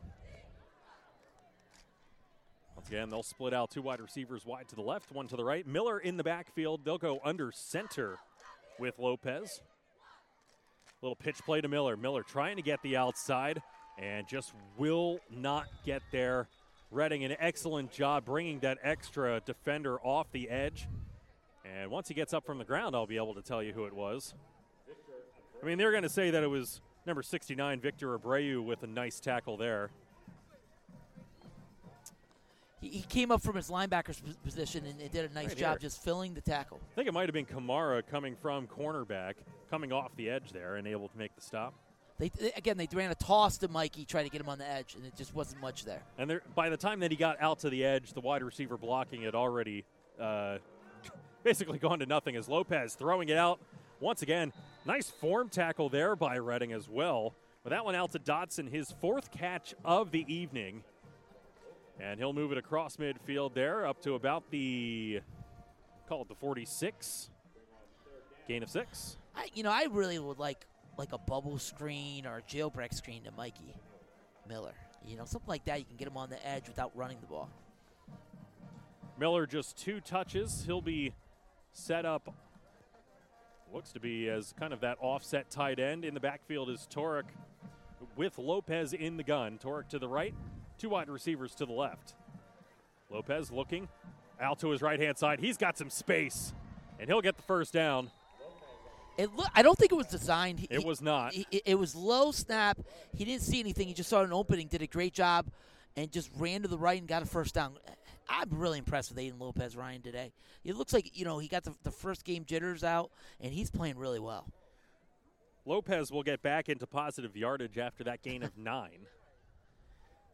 S2: Again, they'll split out two wide receivers wide to the left, one to the right. Miller in the backfield. They'll go under center with Lopez. Little pitch play to Miller. Miller trying to get the outside and just will not get there. Reading an excellent job bringing that extra defender off the edge. And once he gets up from the ground, I'll be able to tell you who it was. I mean, they're going to say that it was number 69, Victor Abreu, with a nice tackle there
S3: he, he came up from his linebacker's position and, and did a nice right job here. just filling the tackle.
S2: I think it might have been Kamara coming from cornerback, coming off the edge there, and able to make the stop.
S3: They, again, they ran a toss to Mikey, trying to get him on the edge, and it just wasn't much there.
S2: And there, by the time that he got out to the edge, the wide receiver blocking had already uh, basically gone to nothing as Lopez throwing it out. Once again, nice form tackle there by Reading as well. But that one out to Dotson, his fourth catch of the evening. And he'll move it across midfield there up to about the, call it the 46. Gain of six.
S3: I, you know, I really would like like a bubble screen or a jailbreak screen to Mikey Miller. You know, something like that. You can get him on the edge without running the ball.
S2: Miller just two touches. He'll be set up. Looks to be as kind of that offset tight end. In the backfield is Torek with Lopez in the gun. Torek to the right, two wide receivers to the left. Lopez looking out to his right hand side. He's got some space, and he'll get the first down.
S3: It look, I don't think it was designed. He,
S2: it was not.
S3: He, it, it was low snap. He didn't see anything. He just saw an opening, did a great job, and just ran to the right and got a first down. I'm really impressed with Aiden Lopez Ryan today. It looks like you know he got the, the first game jitters out, and he's playing really well.
S2: Lopez will get back into positive yardage after that gain of nine.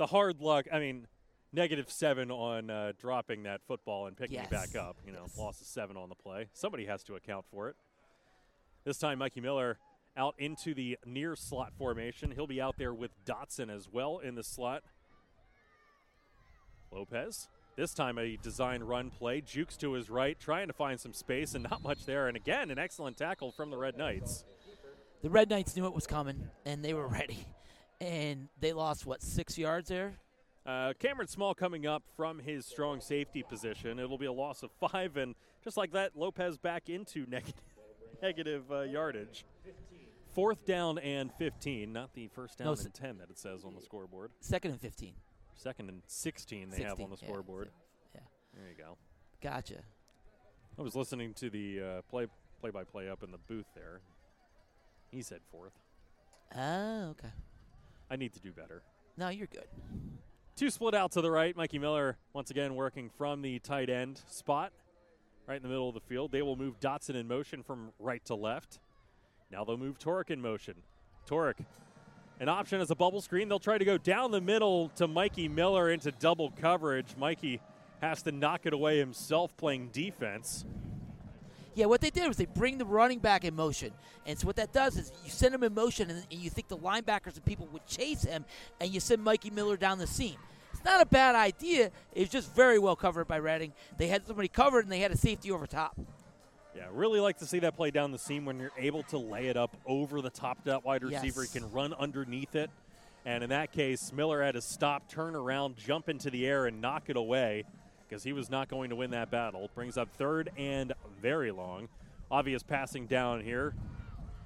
S2: The hard luck. I mean, negative seven on uh, dropping that football and picking
S3: yes.
S2: it back up. You know,
S3: yes.
S2: loss of seven on the play. Somebody has to account for it. This time, Mikey Miller out into the near slot formation. He'll be out there with Dotson as well in the slot. Lopez. This time a design run play. Jukes to his right, trying to find some space, and not much there. And again, an excellent tackle from the Red Knights.
S3: The Red Knights knew it was coming, and they were ready. And they lost, what, six yards there?
S2: Uh, Cameron Small coming up from his strong safety position. It'll be a loss of five, and just like that, Lopez back into negative negative uh, yardage. Fourth down and 15, not the first down
S3: No,
S2: and 10 that it says on the scoreboard.
S3: Second and 15.
S2: Second and 16 they have on the
S3: yeah,
S2: scoreboard.
S3: Yeah.
S2: There you go.
S3: Gotcha.
S2: I was listening to the uh, play play by play up in the booth there. He said fourth.
S3: Oh, okay.
S2: I need to do better.
S3: No, you're good.
S2: Two split out to the right. Mikey Miller once again working from the tight end spot, right in the middle of the field. They will move Dotson in motion from right to left. Now they'll move Torek in motion. Torek, an option as a bubble screen. They'll try to go down the middle to Mikey Miller into double coverage. Mikey has to knock it away himself playing defense.
S3: Yeah, what they did was they bring the running back in motion. And so what that does is you send him in motion and, and you think the linebackers and people would chase him and you send Mikey Miller down the seam. It's not a bad idea. It's just very well covered by Reading. They had somebody covered and they had a safety over top.
S2: Yeah, really like to see that play down the seam when you're able to lay it up over the top of that wide receiver.
S3: Yes.
S2: He can run underneath it. And in that case, Miller had to stop, turn around, jump into the air, and knock it away because he was not going to win that battle. Brings up third and very long. Obvious passing down here.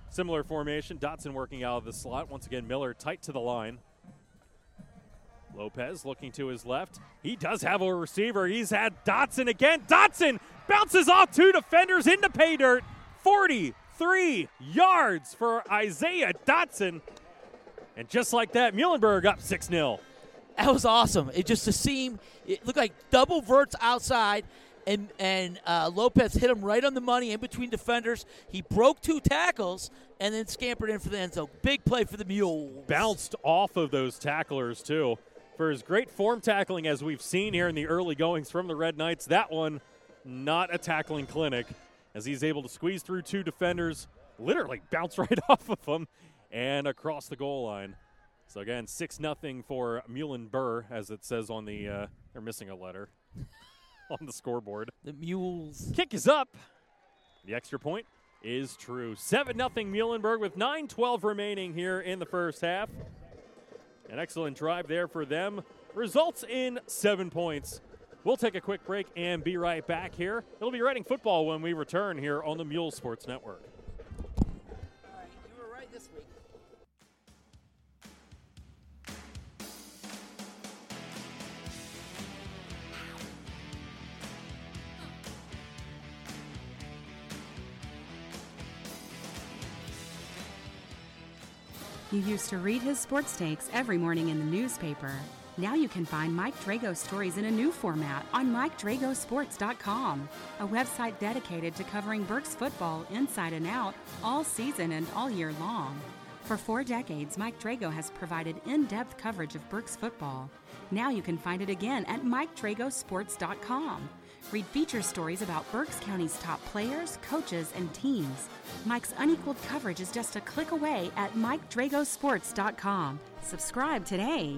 S2: Similar formation. Dotson working out of the slot. Once again, Miller tight to the line. Lopez looking to his left. He does have a receiver. He's had Dotson again. Dotson bounces off two defenders into pay dirt. 43 yards for Isaiah Dotson. And just like that, Muhlenberg up 6 0.
S3: That was awesome. It just a seam. It looked like double verts outside, and and uh, Lopez hit him right on the money in between defenders. He broke two tackles and then scampered in for the end zone. Big play for the Mules.
S2: Bounced off of those tacklers, too. For his great form tackling, as we've seen here in the early goings from the Red Knights, that one not a tackling clinic, as he's able to squeeze through two defenders, literally bounce right off of them, and across the goal line. So again, six nothing for Muhlenberg, as it says on the. Uh, they're missing a letter on the scoreboard.
S3: The Mules.
S2: Kick is up. The extra point is true. 7 0 Muhlenberg with 9 12 remaining here in the first half. An excellent drive there for them. Results in seven points. We'll take a quick break and be right back here. It'll be Reading football when we return here on the Mule Sports Network.
S3: You
S6: used to read his sports takes every morning in the newspaper. Now you can find Mike Drago's stories in a new format on MikeDragosports.com, a website dedicated to covering Berks football inside and out all season and all year long. For four decades, Mike Drago has provided in depth coverage of Berks football. Now you can find it again at MikeDragosports.com. Read feature stories about Berks County's top players, coaches, and teams. Mike's unequaled coverage is just a click away at MikeDragosports.com. Subscribe today.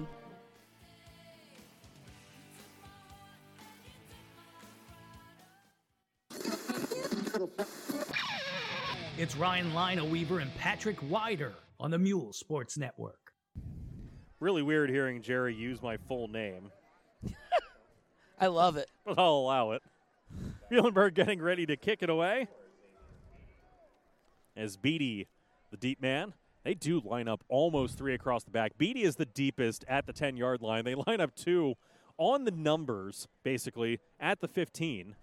S1: It's Ryan Lineweaver and Patrick Wider on the Mule Sports Network.
S2: Really weird hearing Jerry use my full name.
S3: I love it.
S2: But I'll allow it. Muhlenberg getting ready to kick it away. As Beatty, the deep man, they do line up almost three across the back. Beatty is the deepest at the 10 yard line. They line up two on the numbers, basically, at the 15.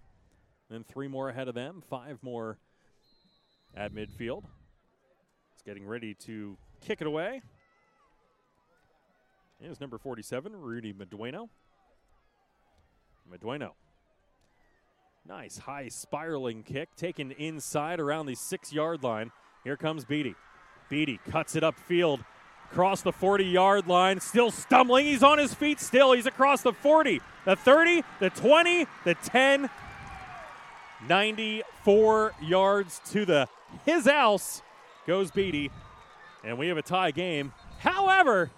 S2: Then three more ahead of them, five more at midfield. It's getting ready to kick it away. Is number 47, Rudy Medueno. Medueno. Nice high spiraling kick taken inside around the six yard line. Here comes Beatty. Beatty cuts it upfield across the 40 yard line. Still stumbling. He's on his feet still. He's across the 40, the 30, the 20, the 10. 94 yards to the his house goes Beatty. And we have a tie game. However,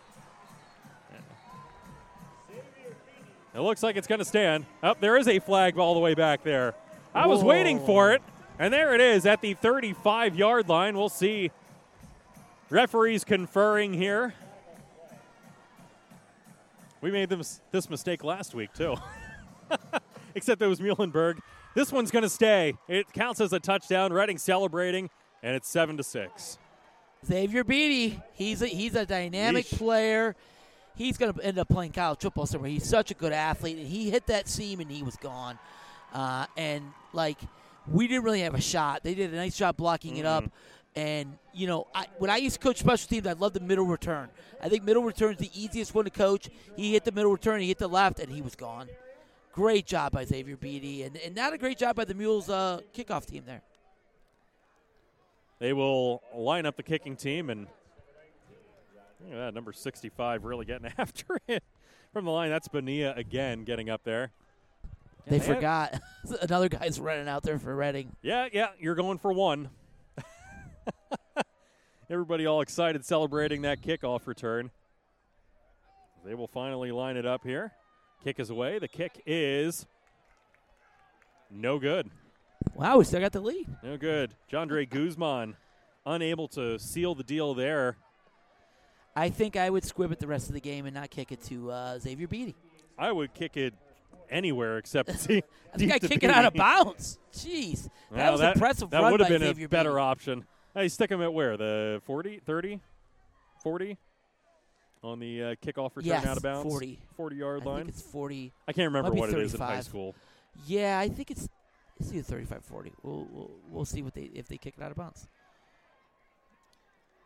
S2: it looks like it's going to stand. Up oh, there is a flag all the way back there. I was Whoa. waiting for it, and there it is at the 35 yard line. We'll see. Referees conferring here. We made this, this mistake last week, too. Except it was Muhlenberg. This one's going to stay. It counts as a touchdown. Reading celebrating, and it's 7 to 6.
S3: Xavier Beatty, he's a, he's a dynamic Yeesh. player. He's going to end up playing college football somewhere. He's such a good athlete, and he hit that seam and he was gone. Uh, and like we didn't really have a shot. They did a nice job blocking mm-hmm. it up. And you know, I, when I used to coach special teams, I love the middle return. I think middle return is the easiest one to coach. He hit the middle return, he hit the left, and he was gone. Great job by Xavier Beatty, and, and not a great job by the Mules uh, kickoff team there.
S2: They will line up the kicking team, and that, number 65 really getting after it from the line. That's Bonilla again getting up there.
S3: They, they forgot. Another guy's running out there for Reading.
S2: Yeah, yeah, you're going for one. Everybody all excited celebrating that kickoff return. They will finally line it up here. Kick is away. The kick is no good.
S3: Wow, we still got the lead.
S2: No good. Jandre Guzman unable to seal the deal there.
S3: I think I would squib it the rest of the game and not kick it to uh, Xavier Beatty.
S2: I would kick it anywhere except see.
S3: I think I kick it out of bounds. Jeez, that well, was that, impressive.
S2: That would have been
S3: Xavier
S2: a better
S3: Beatty.
S2: option. Hey, stick him at where? The 40, 30, 40 on the uh, kickoff return
S3: yes,
S2: out of bounds.
S3: 40.
S2: 40 yard line?
S3: I
S2: line.
S3: think it's 40.
S2: I can't remember what 35. it is in high school.
S3: Yeah, I think it's it's either 35 40. We'll, we'll, we'll see what they if they kick it out of bounds.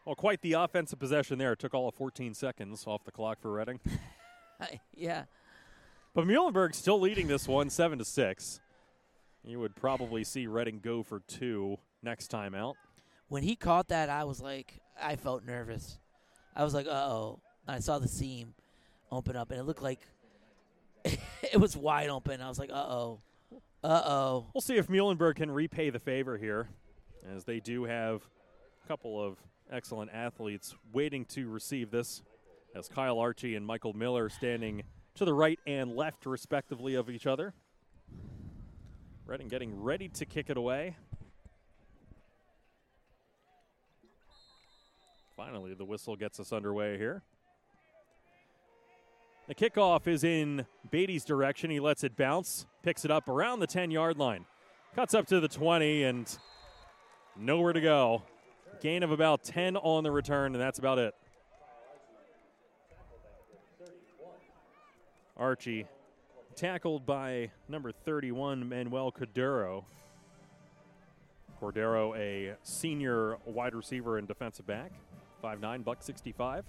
S2: Well, quite the offensive possession there. It took all of 14 seconds off the clock for Reading.
S3: yeah.
S2: But Muhlenberg still leading this one, seven to six. You would probably see Reading go for two next time out.
S3: When he caught that, I was like, I felt nervous. I was like, uh oh. I saw the seam open up, and it looked like it was wide open. I was like, uh oh. Uh oh.
S2: We'll see if Muhlenberg can repay the favor here, as they do have a couple of excellent athletes waiting to receive this, as Kyle Archie and Michael Miller standing to the right and left, respectively, of each other. Reading getting ready to kick it away. Finally, the whistle gets us underway here. The kickoff is in Beatty's direction. He lets it bounce, picks it up around the 10 yard line, cuts up to the 20, and nowhere to go. Gain of about 10 on the return, and that's about it. Archie, tackled by number 31, Manuel Cordero. Cordero, a senior wide receiver and defensive back, 5'9, buck 65.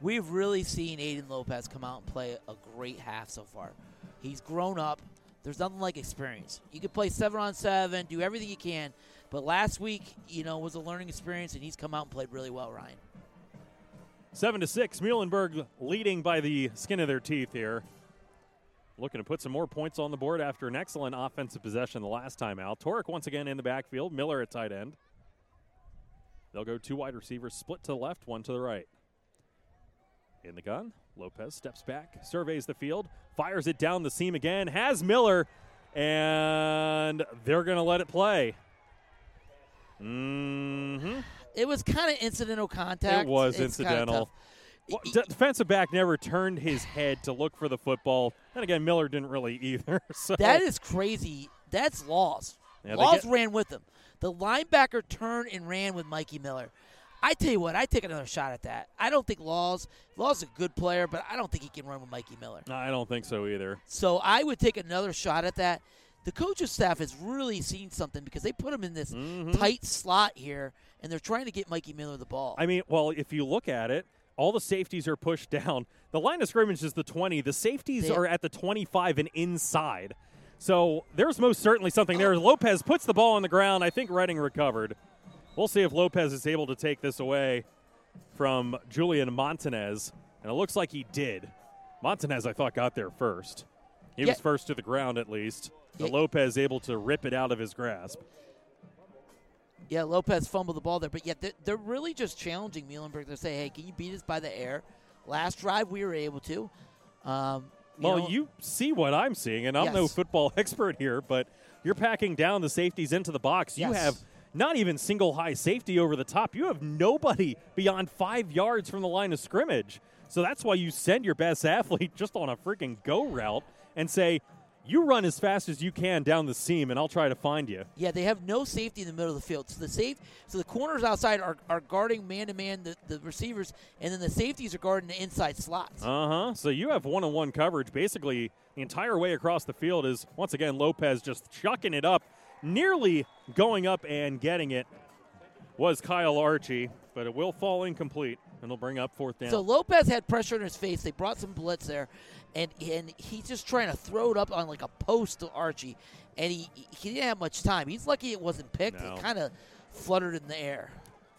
S3: We've really seen Aiden Lopez come out and play a great half so far. He's grown up. There's nothing like experience. You can play seven on seven, do everything you can, but last week, you know, was a learning experience, and he's come out and played really well, Ryan.
S2: Seven to six. Muhlenberg leading by the skin of their teeth here. Looking to put some more points on the board after an excellent offensive possession the last time out. Torek once again in the backfield. Miller at tight end. They'll go two wide receivers, split to the left, one to the right. In the gun, Lopez steps back, surveys the field, fires it down the seam again, has Miller, and they're going to let it play. Mm-hmm.
S3: It was kind of incidental contact.
S2: It was
S3: It's
S2: incidental. Well, d- defensive back never turned his head to look for the football. And again, Miller didn't really either. So
S3: That is crazy. That's Laws.
S2: Yeah,
S3: Laws
S2: get-
S3: ran with him. The linebacker turned and ran with Mikey Miller. I tell you what, I take another shot at that. I don't think Laws Laws is a good player, but I don't think he can run with Mikey Miller.
S2: No, I don't think so either.
S3: So I would take another shot at that. The coaching staff has really seen something because they put him in this mm-hmm. tight slot here, and they're trying to get Mikey Miller the ball.
S2: I mean, well, if you look at it, all the safeties are pushed down. The line of scrimmage is the 20. The safeties
S3: They-
S2: are at the 25 and inside. So there's most certainly something there. Lopez puts the ball on the ground. I think Reading recovered. We'll see if Lopez is able to take this away from Julian Montanez. And it looks like he did. Montanez, I thought, got there first. He
S3: Yeah.
S2: was first to the ground, at least.
S3: Yeah.
S2: Lopez able to rip it out of his grasp.
S3: Yeah, Lopez fumbled the ball there, but yet they're, they're really just challenging Muhlenberg to say, "Hey, can you beat us by the air?" Last drive we were able to. Um, you
S2: Well,
S3: know,
S2: you see what I'm seeing, and I'm no football expert here, but you're packing down the safeties into the box. You
S3: Yes.
S2: have not even single high safety over the top. You have nobody beyond five yards from the line of scrimmage. So that's why you send your best athlete just on a freaking go route and say, you run as fast as you can down the seam, and I'll try to find you.
S3: yeah, they have no safety in the middle of the field. So the safe, so the corners outside are, are guarding man to man the the receivers, and then the safeties are guarding the inside slots.
S2: Uh huh. So you have one on one coverage basically the entire way across the field. Is once again Lopez just chucking it up, nearly going up and getting it. Was Kyle Archie, but it will fall incomplete, and it'll bring up fourth down.
S3: So Lopez had pressure in his face. They brought some blitz there, and and he's just trying to throw it up on like a post to Archie, and he he didn't have much time. He's lucky it wasn't picked.
S2: No.
S3: It kind of fluttered in the air.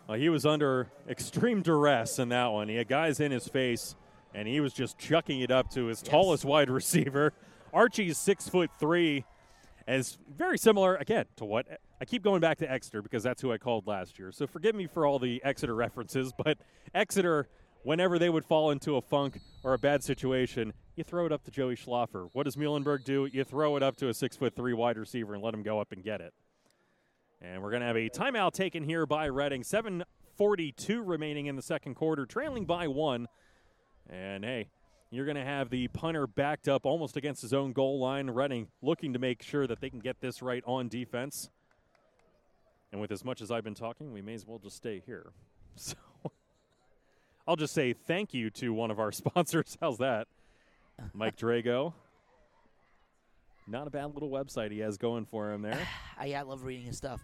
S2: Uh, he was under extreme duress in that one. He had guys in his face, and he was just chucking it up to his
S3: Yes.
S2: tallest wide receiver. Archie's six foot three, is very similar again to what I keep going back to Exeter because that's who I called last year. So forgive me for all the Exeter references, but Exeter, whenever they would fall into a funk or a bad situation, you throw it up to Joey Schlaffer. What does Muhlenberg do? You throw it up to a six foot three wide receiver and let him go up and get it. And we're going to have a timeout taken here by Reading. 7.42 remaining in the second quarter, trailing by one. And hey, you're going to have the punter backed up almost against his own goal line. Reading looking to make sure that they can get this right on defense. And with as much as I've been talking, we may as well just stay here. So I'll just say thank you to one of our sponsors. How's that? Mike Drago. Not a bad little website he has going for him there.
S3: I, yeah, I love reading his stuff.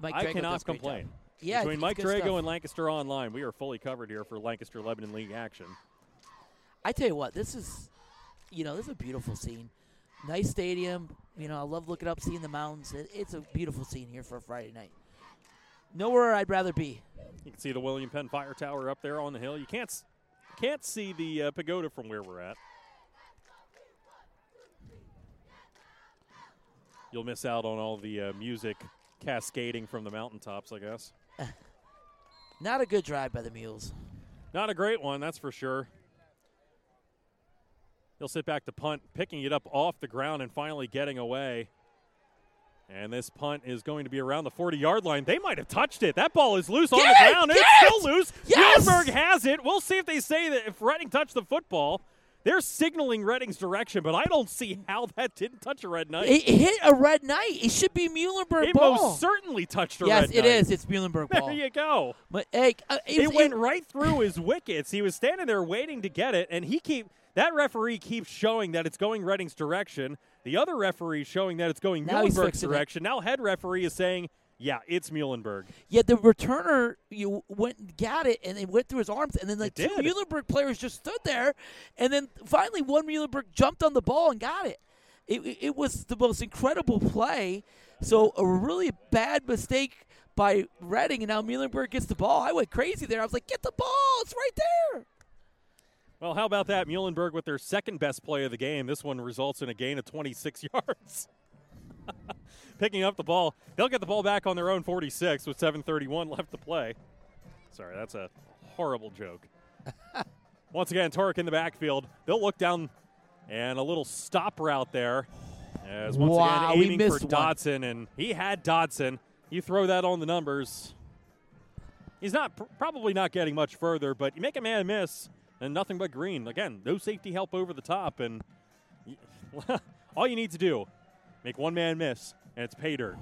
S3: Mike
S2: I
S3: Drago
S2: cannot
S3: does a job.
S2: complain.
S3: Yeah,
S2: Between Mike Drago
S3: stuff.
S2: and Lancaster Online, we are fully covered here for Lancaster Lebanon League action.
S3: I tell you what, this is, you know, this is a beautiful scene. Nice stadium. You know, I love looking up, seeing the mountains. It, it's a beautiful scene here for a Friday night. Nowhere I'd rather be.
S2: You can see the William Penn Fire Tower up there on the hill. You can't can't see the uh, pagoda from where we're at. You'll miss out on all the uh, music cascading from the mountaintops, I guess.
S3: Not a good drive by the Mules.
S2: Not a great one, that's for sure. He'll sit back to punt, picking it up off the ground and finally getting away. And this punt is going to be around the 40 yard line. They might have touched it. That ball is loose on
S3: Get
S2: the
S3: it!
S2: ground. It's
S3: it!
S2: still loose.
S3: Yes!
S2: Muhlenberg has it. We'll see if they say that if Reading touched the football. They're signaling Reading's direction, but I don't see how that didn't touch a red knight.
S3: It, it hit a red knight. It should be Muhlenberg
S2: It
S3: ball.
S2: most certainly touched a
S3: yes,
S2: red knight.
S3: is. It's Muhlenberg ball.
S2: There you go.
S3: But hey, uh, it,
S2: It went right through his wickets. He was standing there waiting to get it, and he keep that referee keeps showing that it's going Reading's direction. The other referee showing that it's going
S3: Now
S2: Muhlenberg's
S3: fixing it.
S2: direction. Now head referee is saying, "Yeah, it's Muhlenberg."
S3: Yeah, the returner you went and got it, and it went through his arms, and then the two. Muhlenberg players just stood there, and then finally one Muhlenberg jumped on the ball and got it. It, it, it was the most incredible play. So a really bad mistake by Reading, and now Muhlenberg gets the ball. I went crazy there. I was like, "Get the ball! It's right there!"
S2: Well, how about that? Muhlenberg with their second best play of the game. This one results in a gain of 26 yards. Picking up the ball. They'll get the ball back on their own 46 with 7.31 left to play. Sorry, that's a horrible joke. Once again, Torek in the backfield. They'll look down and a little stop route there. As once
S3: Wow,
S2: again
S3: we
S2: aiming for
S3: missed one.
S2: Dotson, and he had Dotson. You throw that on the numbers. He's not pr- probably not getting much further, but you make a man miss and nothing but green. Again, no safety help over the top, and all you need to do make one man miss, and it's pay dirt.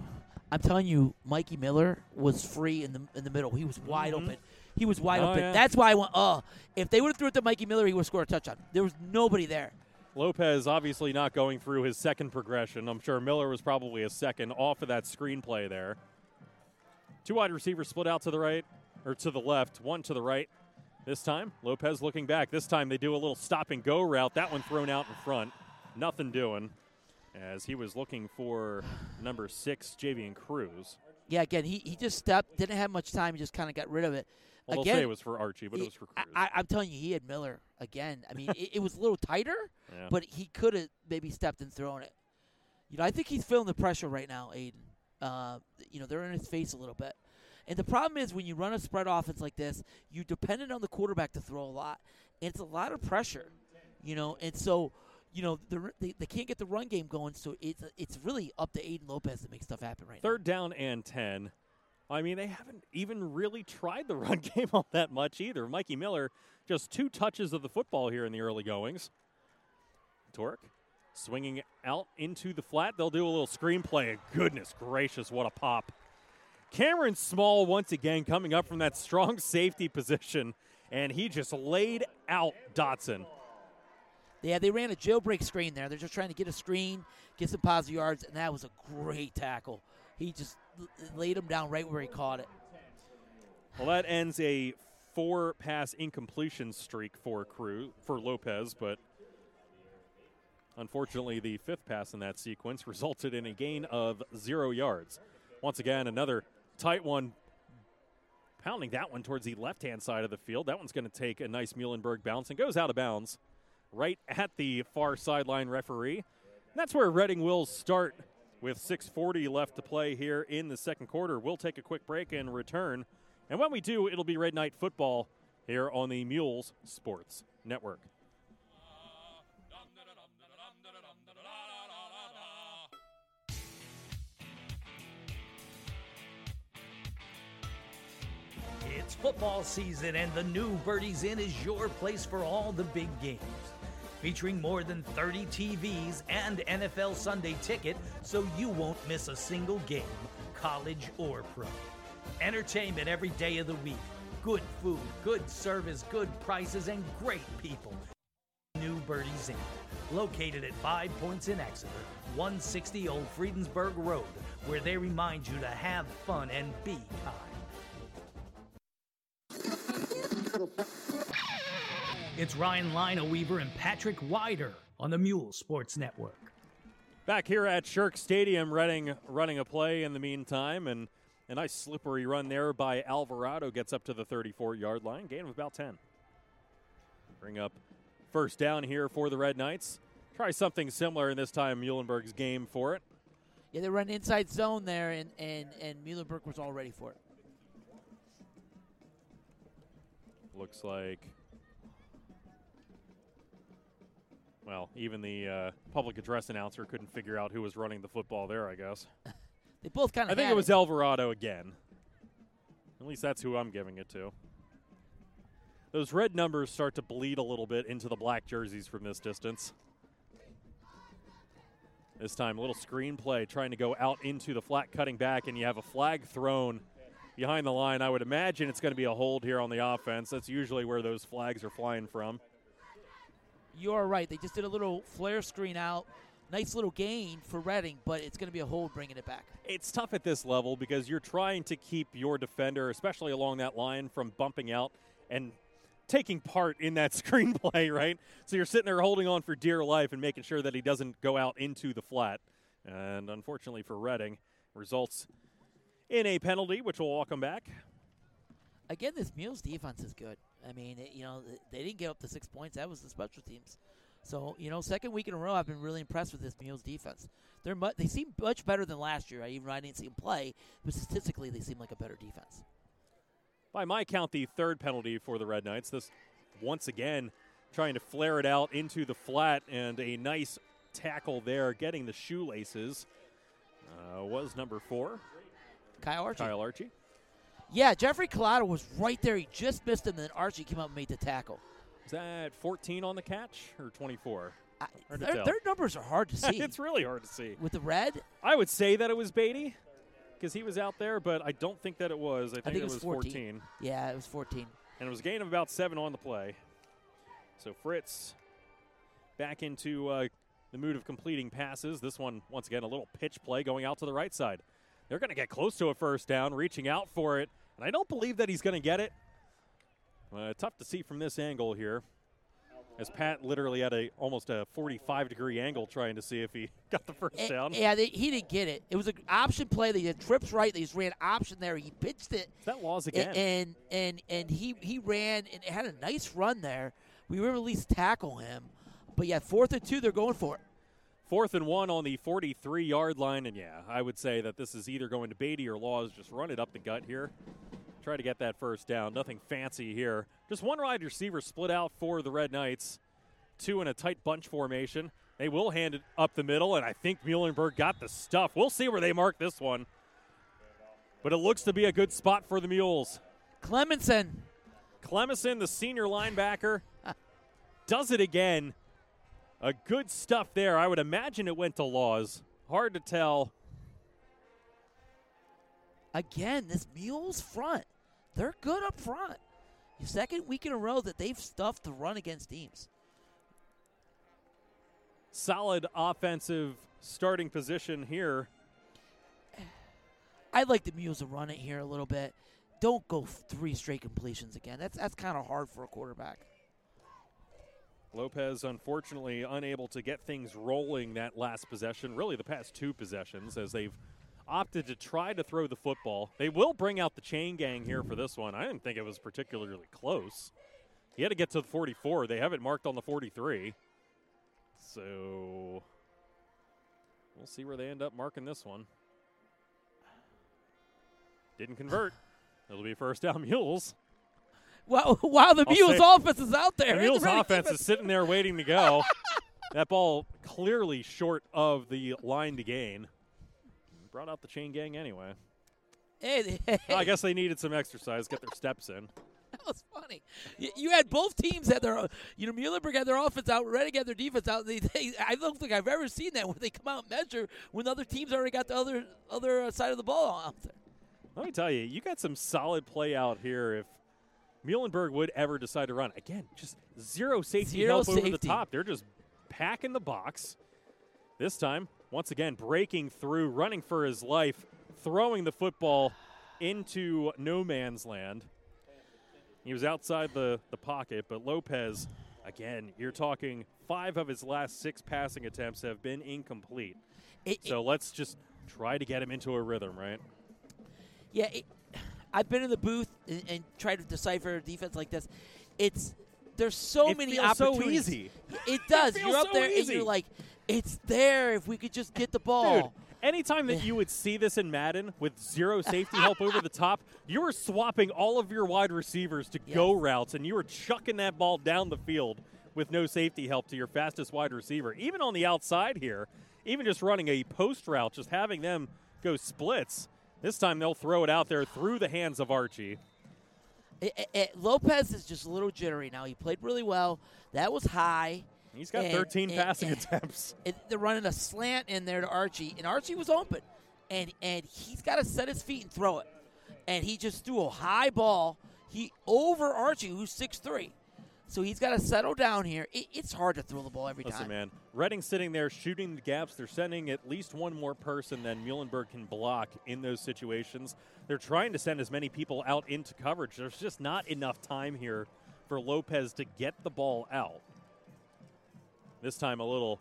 S3: I'm telling you, Mikey Miller was free in the in the middle. He was wide mm-hmm. open. He was wide oh, open. Yeah. That's why I went. Oh, if they would have threw it to Mikey Miller, he would have scored a touchdown. There was nobody there.
S2: Lopez obviously not going through his second progression. I'm sure Miller was probably a second off of that screenplay there. Two wide receivers split out to the right or to the left, one to the right. This time, Lopez looking back. This time they do a little stop and go route. That one thrown out in front. Nothing doing as he was looking for number six, Javian Cruz.
S3: Yeah, again, he, he just stepped, didn't have much time. He just kind of got rid of it.
S2: Well,
S3: again,
S2: say it was for Archie, but he, it was for Cruz.
S3: I, am telling you, he had Miller again. I mean, it, it, was a little tighter,
S2: yeah.
S3: but he could have maybe stepped and thrown it. You know, I think he's feeling the pressure right now, Aiden. Uh, you know, they're in his face a little bit. And the problem is when you run a spread offense like this, you're dependent on the quarterback to throw a lot. And it's a lot of pressure, you know. And so, you know, they, they can't get the run game going. So it's it's really up to Aiden Lopez to make stuff happen right
S2: Third now. down and 10. I mean, they haven't even really tried the run game all that much either. Mikey Miller, just two touches of the football here in the early goings. Torek swinging out into the flat. They'll do a little screenplay. Goodness gracious, what a pop. Cameron Small once again coming up from that strong safety position, and he just laid out Dotson.
S3: Yeah, they ran a jailbreak screen there. They're just trying to get a screen, get some positive yards, and that was a great tackle. He just laid him down right where he caught it.
S2: Well, that ends a four pass incompletion streak for Crew for Lopez, but unfortunately, the fifth pass in that sequence resulted in a gain of zero yards. Once again, another tight one. Pounding that one towards the left hand side of the field. That one's going to take a nice Muhlenberg bounce and goes out of bounds right at the far sideline referee. And that's where Reading will start with 6.40 left to play here in the second quarter. We'll take a quick break and return. And when we do, it'll be Red Knight Football here on the Mules Sports Network.
S1: It's football season, and the new Birdies Inn is your place for all the big games. Featuring more than 30 TVs and NFL Sunday ticket, so you won't miss a single game, college or pro. Entertainment every day of the week. Good food, good service, good prices, and great people. New Birdies Inn, located at Five Points in Exeter, 160 Old Friedensburg Road, where they remind you to have fun and be kind. It's Ryan Lineweaver and Patrick Wider on the Mule Sports Network.
S2: Back here at Shirk Stadium, Reading running a play in the meantime, and a nice slippery run there by Alvarado gets up to the 34 yard line, gain of about 10. Bring up first down here for the Red Knights. Try something similar in this time Muhlenberg's game for it.
S3: Yeah, they run inside zone there, and, and, and Muhlenberg was all ready for it.
S2: Looks like, well, even the uh, public address announcer couldn't figure out who was running the football there, I guess.
S3: they both kind of
S2: I think it was Alvarado again. At least that's who I'm giving it to. Those red numbers start to bleed a little bit into the black jerseys from this distance. This time, a little screenplay trying to go out into the flat cutting back, and you have a flag thrown behind the line. I would imagine it's going to be a hold here on the offense. That's usually where those flags are flying from.
S3: You are right. They just did a little flare screen out. Nice little gain for Reading, but it's going to be a hold bringing it back.
S2: It's tough at this level because you're trying to keep your defender, especially along that line, from bumping out and taking part in that screenplay, right? So you're sitting there holding on for dear life and making sure that he doesn't go out into the flat. And unfortunately for Reading, results in a penalty, which will welcome back.
S3: Again, this Mules defense is good. I mean, it, you know, they didn't get up to six points. That was the special teams. So, you know, second week in a row, I've been really impressed with this Mules defense. They're mu- they seem much better than last year. I even I didn't see them play, but statistically, they seem like a better defense.
S2: By my count, the third penalty for the Red Knights. This once again trying to flare it out into the flat, and a nice tackle there, getting the shoelaces. Uh, was number four.
S3: Kyle Archie.
S2: Kyle Archie.
S3: Yeah, Jeffrey Collado was right there. He just missed him, and then Archie came up and made the tackle.
S2: Is that 14 on the catch or 24?
S3: I,
S2: Hard to
S3: their,
S2: tell.
S3: their numbers are hard to see.
S2: it's really hard to see.
S3: With the red,
S2: I would say that it was Beatty because he was out there, but I don't think that it was. I think,
S3: it was 14.
S2: 14.
S3: yeah, it was 14.
S2: And it was a gain of about seven on the play. So Fritz back into uh, the mood of completing passes. This one, once again, a little pitch play going out to the right side. They're going to get close to a first down, reaching out for it. And I don't believe that he's going to get it. Uh, tough to see from this angle here. As Pat literally had a almost a 45 degree angle trying to see if he got the first
S3: Eh,
S2: down.
S3: Yeah, they, he didn't get it. It was an option play. They did trips right. They just ran option there. He pitched it.
S2: Is that laws again?
S3: And and and he he ran and had a nice run there. We were at least tackle him, but yeah, fourth and two, they're going for it.
S2: Fourth and one on the 43 yard line. And yeah, I would say that this is either going to Beatty or Laws. Just run it up the gut here. Try to get that first down. Nothing fancy here. Just one wide receiver split out for the Red Knights. Two in a tight bunch formation. They will hand it up the middle, and I think Muhlenberg got the stuff. We'll see where they mark this one. But it looks to be a good spot for the Mules.
S3: Clemenson,
S2: Clemison, the senior linebacker, does it again. A good stuff there. I would imagine it went to Laws. Hard to tell.
S3: again, this Mules front, they're good up front. Second week in a row that they've stuffed the run against teams.
S2: Solid offensive starting position here.
S3: I'd like the Mules to run it here a little bit. Don't go three straight completions again. That's that's kind of hard for a quarterback.
S2: Lopez, unfortunately, unable to get things rolling that last possession, really the past two possessions, as they've opted to try to throw the football. They will bring out the chain gang here for this one. I didn't think it was particularly close. He had to get to the 44. They have it marked on the 43. So we'll see where they end up marking this one. Didn't convert. It'll be first down mules.
S3: Well, while the
S2: I'll
S3: Mules
S2: say-
S3: offense is out there,
S2: The Mules offense is sitting there waiting to go. that ball clearly short of the line to gain. Brought out the chain gang anyway.
S3: Hey, hey,
S2: Well, I guess they needed some exercise, get their steps in.
S3: that was funny. You, you had both teams had their, you know, Muhlenberg had their offense out, Reading had their defense out. They, they, I don't think I've ever seen that where they come out and measure when other teams already got the other other uh, side of the ball out there.
S2: Let me tell you, you got some solid play out here if Muhlenberg would ever decide to run. Again, just zero safety
S3: Zero
S2: help over the top. They're just packing the box. This time, once again, breaking through, running for his life, throwing the football into no man's land. He was outside the, the pocket, but Lopez, again, you're talking five of his last six passing attempts have been incomplete.
S3: It- it-
S2: So let's just try to get him into a rhythm, right?
S3: Yeah, it, I've been in the booth and, and tried to decipher a defense like this. It's there's so
S2: It
S3: many
S2: feels so
S3: opportunities.
S2: easy.
S3: It does.
S2: feels
S3: you're up
S2: so
S3: there
S2: easy.
S3: and you're like, it's there if we could just get the ball.
S2: Dude, anytime that you would see this in Madden with zero safety help over the top, you were swapping all of your wide receivers to go routes, and you were chucking that ball down the field with no safety help to your fastest wide receiver. Even on the outside here, even just running a post route, just having them go splits. This time they'll throw it out there through the hands of Archie.
S3: It- it- it- Lopez is just a little jittery now. He played really well. That was high.
S2: He's got
S3: And-
S2: 13
S3: and-
S2: passing
S3: and-
S2: attempts.
S3: They're running a slant in there to Archie, and Archie was open, and and he's got to set his feet and throw it, and he just threw a high ball. He over Archie, who's six three, so he's got to settle down here. It, it's hard to throw the ball every
S2: Listen,
S3: time.
S2: man. Reading sitting there shooting the gaps. They're sending at least one more person than Muhlenberg can block in those situations. They're trying to send as many people out into coverage. There's just not enough time here for Lopez to get the ball out. This time, a little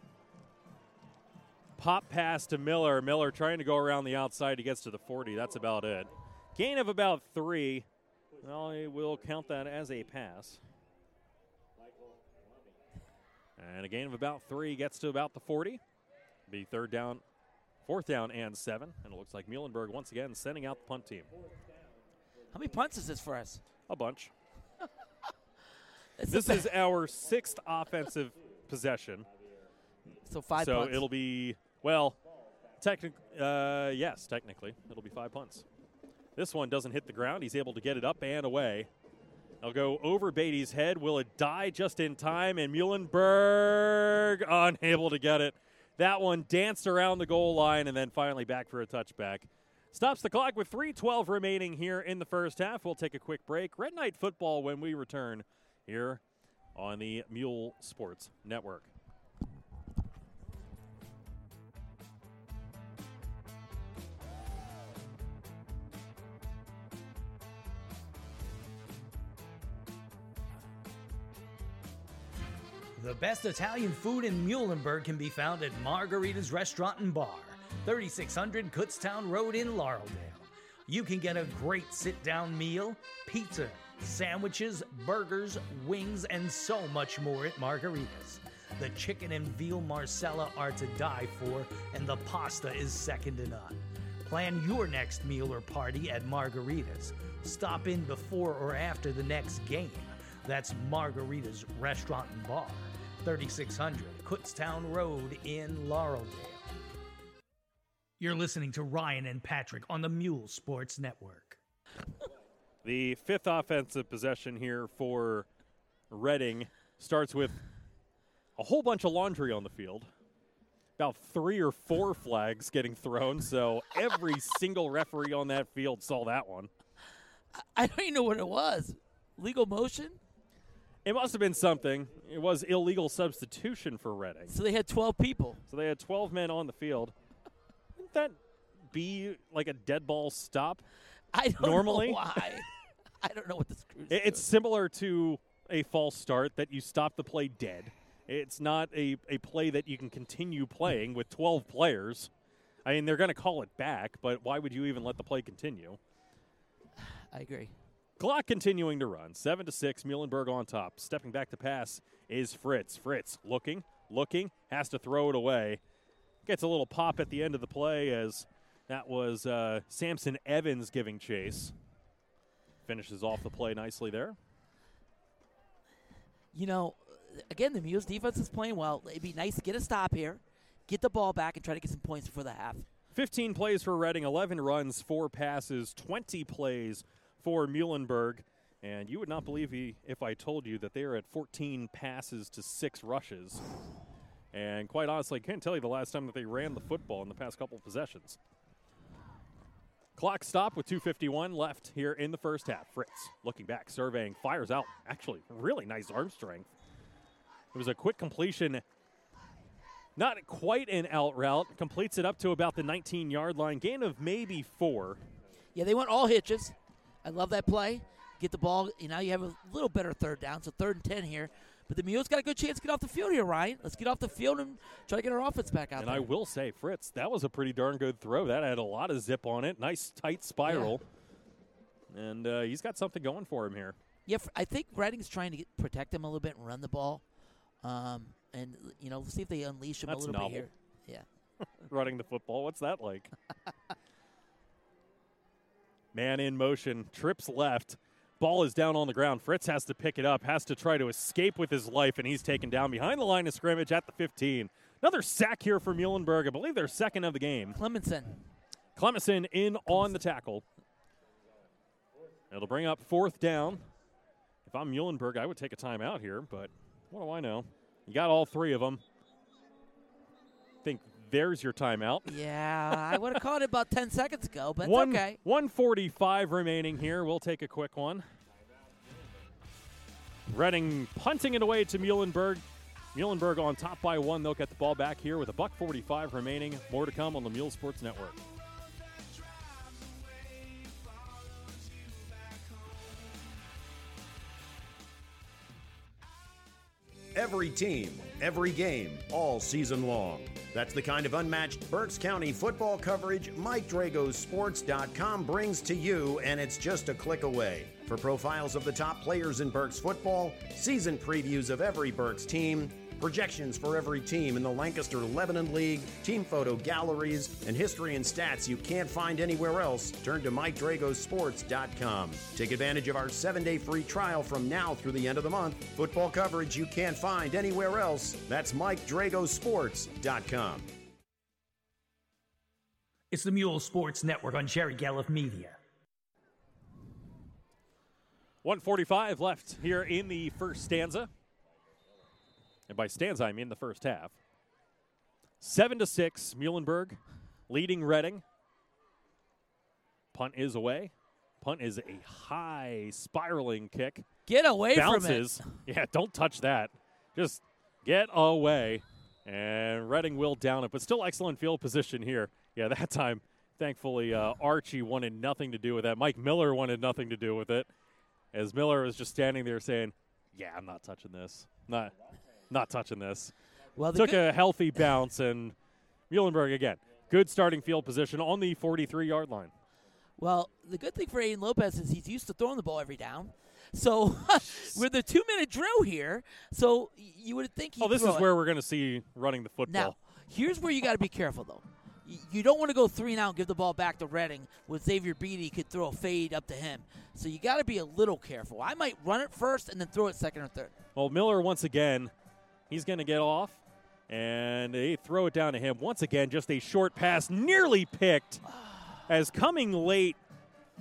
S2: pop pass to Miller. Miller trying to go around the outside. He gets to the 40. That's about it. Gain of about three. Well, I will count that as a pass. And a gain of about three gets to about the 40. Be third down, fourth down, and seven. And it looks like Muhlenberg once again sending out the punt team.
S3: How many punts is this for us?
S2: A bunch. This is our sixth offensive possession.
S3: so five
S2: so
S3: punts.
S2: it'll be, well, technic- uh, yes, technically. It'll be five punts. This one doesn't hit the ground. He's able to get it up and away. They'll go over Beatty's head. Will it die just in time? And Muhlenberg unable to get it. That one danced around the goal line and then finally back for a touchback. Stops the clock with 3.12 remaining here in the first half. We'll take a quick break. Red Knight football when we return here on the Mule Sports Network.
S1: The best Italian food in Muhlenberg can be found at Margarita's Restaurant and Bar, 3600 Kutztown Road in Laureldale. You can get a great sit down meal, pizza, sandwiches, burgers, wings, and so much more at Margarita's. The chicken and veal marsala are to die for, and the pasta is second to none. Plan your next meal or party at Margarita's. Stop in before or after the next game. That's Margarita's Restaurant and Bar, 3600 Kutztown Road in Laureldale. You're listening to Ryan and Patrick on the Mule Sports Network.
S2: The fifth offensive possession here for Reading starts with a whole bunch of laundry on the field. About three or four flags getting thrown, so every single referee on that field saw that one.
S3: I don't even know what it was. Legal motion?
S2: It must have been something. It was illegal substitution for Reading.
S3: So they had 12 people.
S2: So they had 12 men on the field. Wouldn't that be like a dead ball stop?
S3: I don't
S2: Normally?
S3: know why. I don't know what the screws.
S2: It- It's similar to a false start that you stop the play dead. It's not a, a play that you can continue playing with 12 players. I mean, they're going to call it back, but why would you even let the play continue?
S3: I agree.
S2: Clock continuing to run. Seven to six. Muhlenberg on top. Stepping back to pass is Fritz. Fritz looking, looking, has to throw it away. Gets a little pop at the end of the play as that was uh, Samson Evans giving chase. Finishes off the play nicely there.
S3: You know, again, the Mules defense is playing well. It'd be nice to get a stop here, get the ball back, and try to get some points before the half.
S2: 15 plays for Reading, 11 runs, 4 passes, 20 plays for Muhlenberg. And you would not believe me if I told you that they are at 14 passes to 6 rushes. And quite honestly, I can't tell you the last time that they ran the football in the past couple of possessions. Clock stop with 2.51 left here in the first half. Fritz looking back, surveying, fires out. Actually, really nice arm strength. It was a quick completion not quite an out route. Completes it up to about the 19 yard line. Gain of maybe four.
S3: Yeah, they went all hitches. I love that play. Get the ball. You know, you have a little better third down, so third and ten here. But the Mules got a good chance to get off the field here, Ryan. Let's get off the field and try to get our offense back out
S2: And
S3: there.
S2: I will say, Fritz, that was a pretty darn good throw. That had a lot of zip on it. Nice tight spiral. And uh, he's got something going for him here.
S3: yeah, I think Reading's trying to get, protect him a little bit and run the ball. Um, and you know, see if they unleash him
S2: That's
S3: a little
S2: novel.
S3: bit here. Yeah.
S2: Running the football. What's that like? Man in motion, trips left. Ball is down on the ground. Fritz has to pick it up, has to try to escape with his life, and he's taken down behind the line of scrimmage at the 15. Another sack here for Muhlenberg. I believe their second of the game.
S3: Clemenson.
S2: Clemenson in on the tackle. It'll bring up fourth down. If I'm Muhlenberg, I would take a timeout here, but what do I know? You got all three of them. Think there's your timeout.
S3: Yeah, I would have caught it about ten seconds ago, but it's
S2: One,
S3: okay.
S2: 145 remaining here. We'll take a quick one. Reading punting it away to Muhlenberg. Muhlenberg on top by one. They'll get the ball back here with a buck 45 remaining. More to come on the Mule Sports Network.
S4: Every team, every game, all season long. That's the kind of unmatched Berks County football coverage MikeDragosports.com brings to you, and it's just a click away. For profiles of the top players in Berks football, season previews of every Berks team, projections for every team in the Lancaster Lebanon League, team photo galleries, and history and stats you can't find anywhere else, turn to MikeDragosports.com. Take advantage of our seven day free trial from now through the end of the month. Football coverage you can't find anywhere else. That's MikeDragosports.com.
S1: It's the Mule Sports Network on Jerry Gallup Media.
S2: 145 left here in the first stanza. And by stanza, I mean the first half. Seven to six, Muhlenberg leading Reading. Punt is away. Punt is a high spiraling kick.
S3: Get away
S2: Bounces.
S3: from
S2: it. Yeah, don't touch that. Just get away. And Reading will down it, but still excellent field position here. Yeah, that time, thankfully, uh, Archie wanted nothing to do with that. Mike Miller wanted nothing to do with it, as Miller was just standing there saying, "Yeah, I'm not touching this. Not, not touching this."
S3: Well,
S2: took
S3: good-
S2: a healthy bounce, and Muhlenberg again, good starting field position on the 43-yard line.
S3: Well, the good thing for Aiden Lopez is he's used to throwing the ball every down. So we're the two minute drill here. So you would think he.
S2: Oh, this is where we're going to see running the football.
S3: Now, here's where you got to be careful though. You don't want to go three and out and give the ball back to Reading with Xavier Beatty could throw a fade up to him. So you got to be a little careful. I might run it first and then throw it second or third.
S2: Well, Miller once again, he's going to get off, and they throw it down to him once again. Just a short pass, nearly picked, as coming late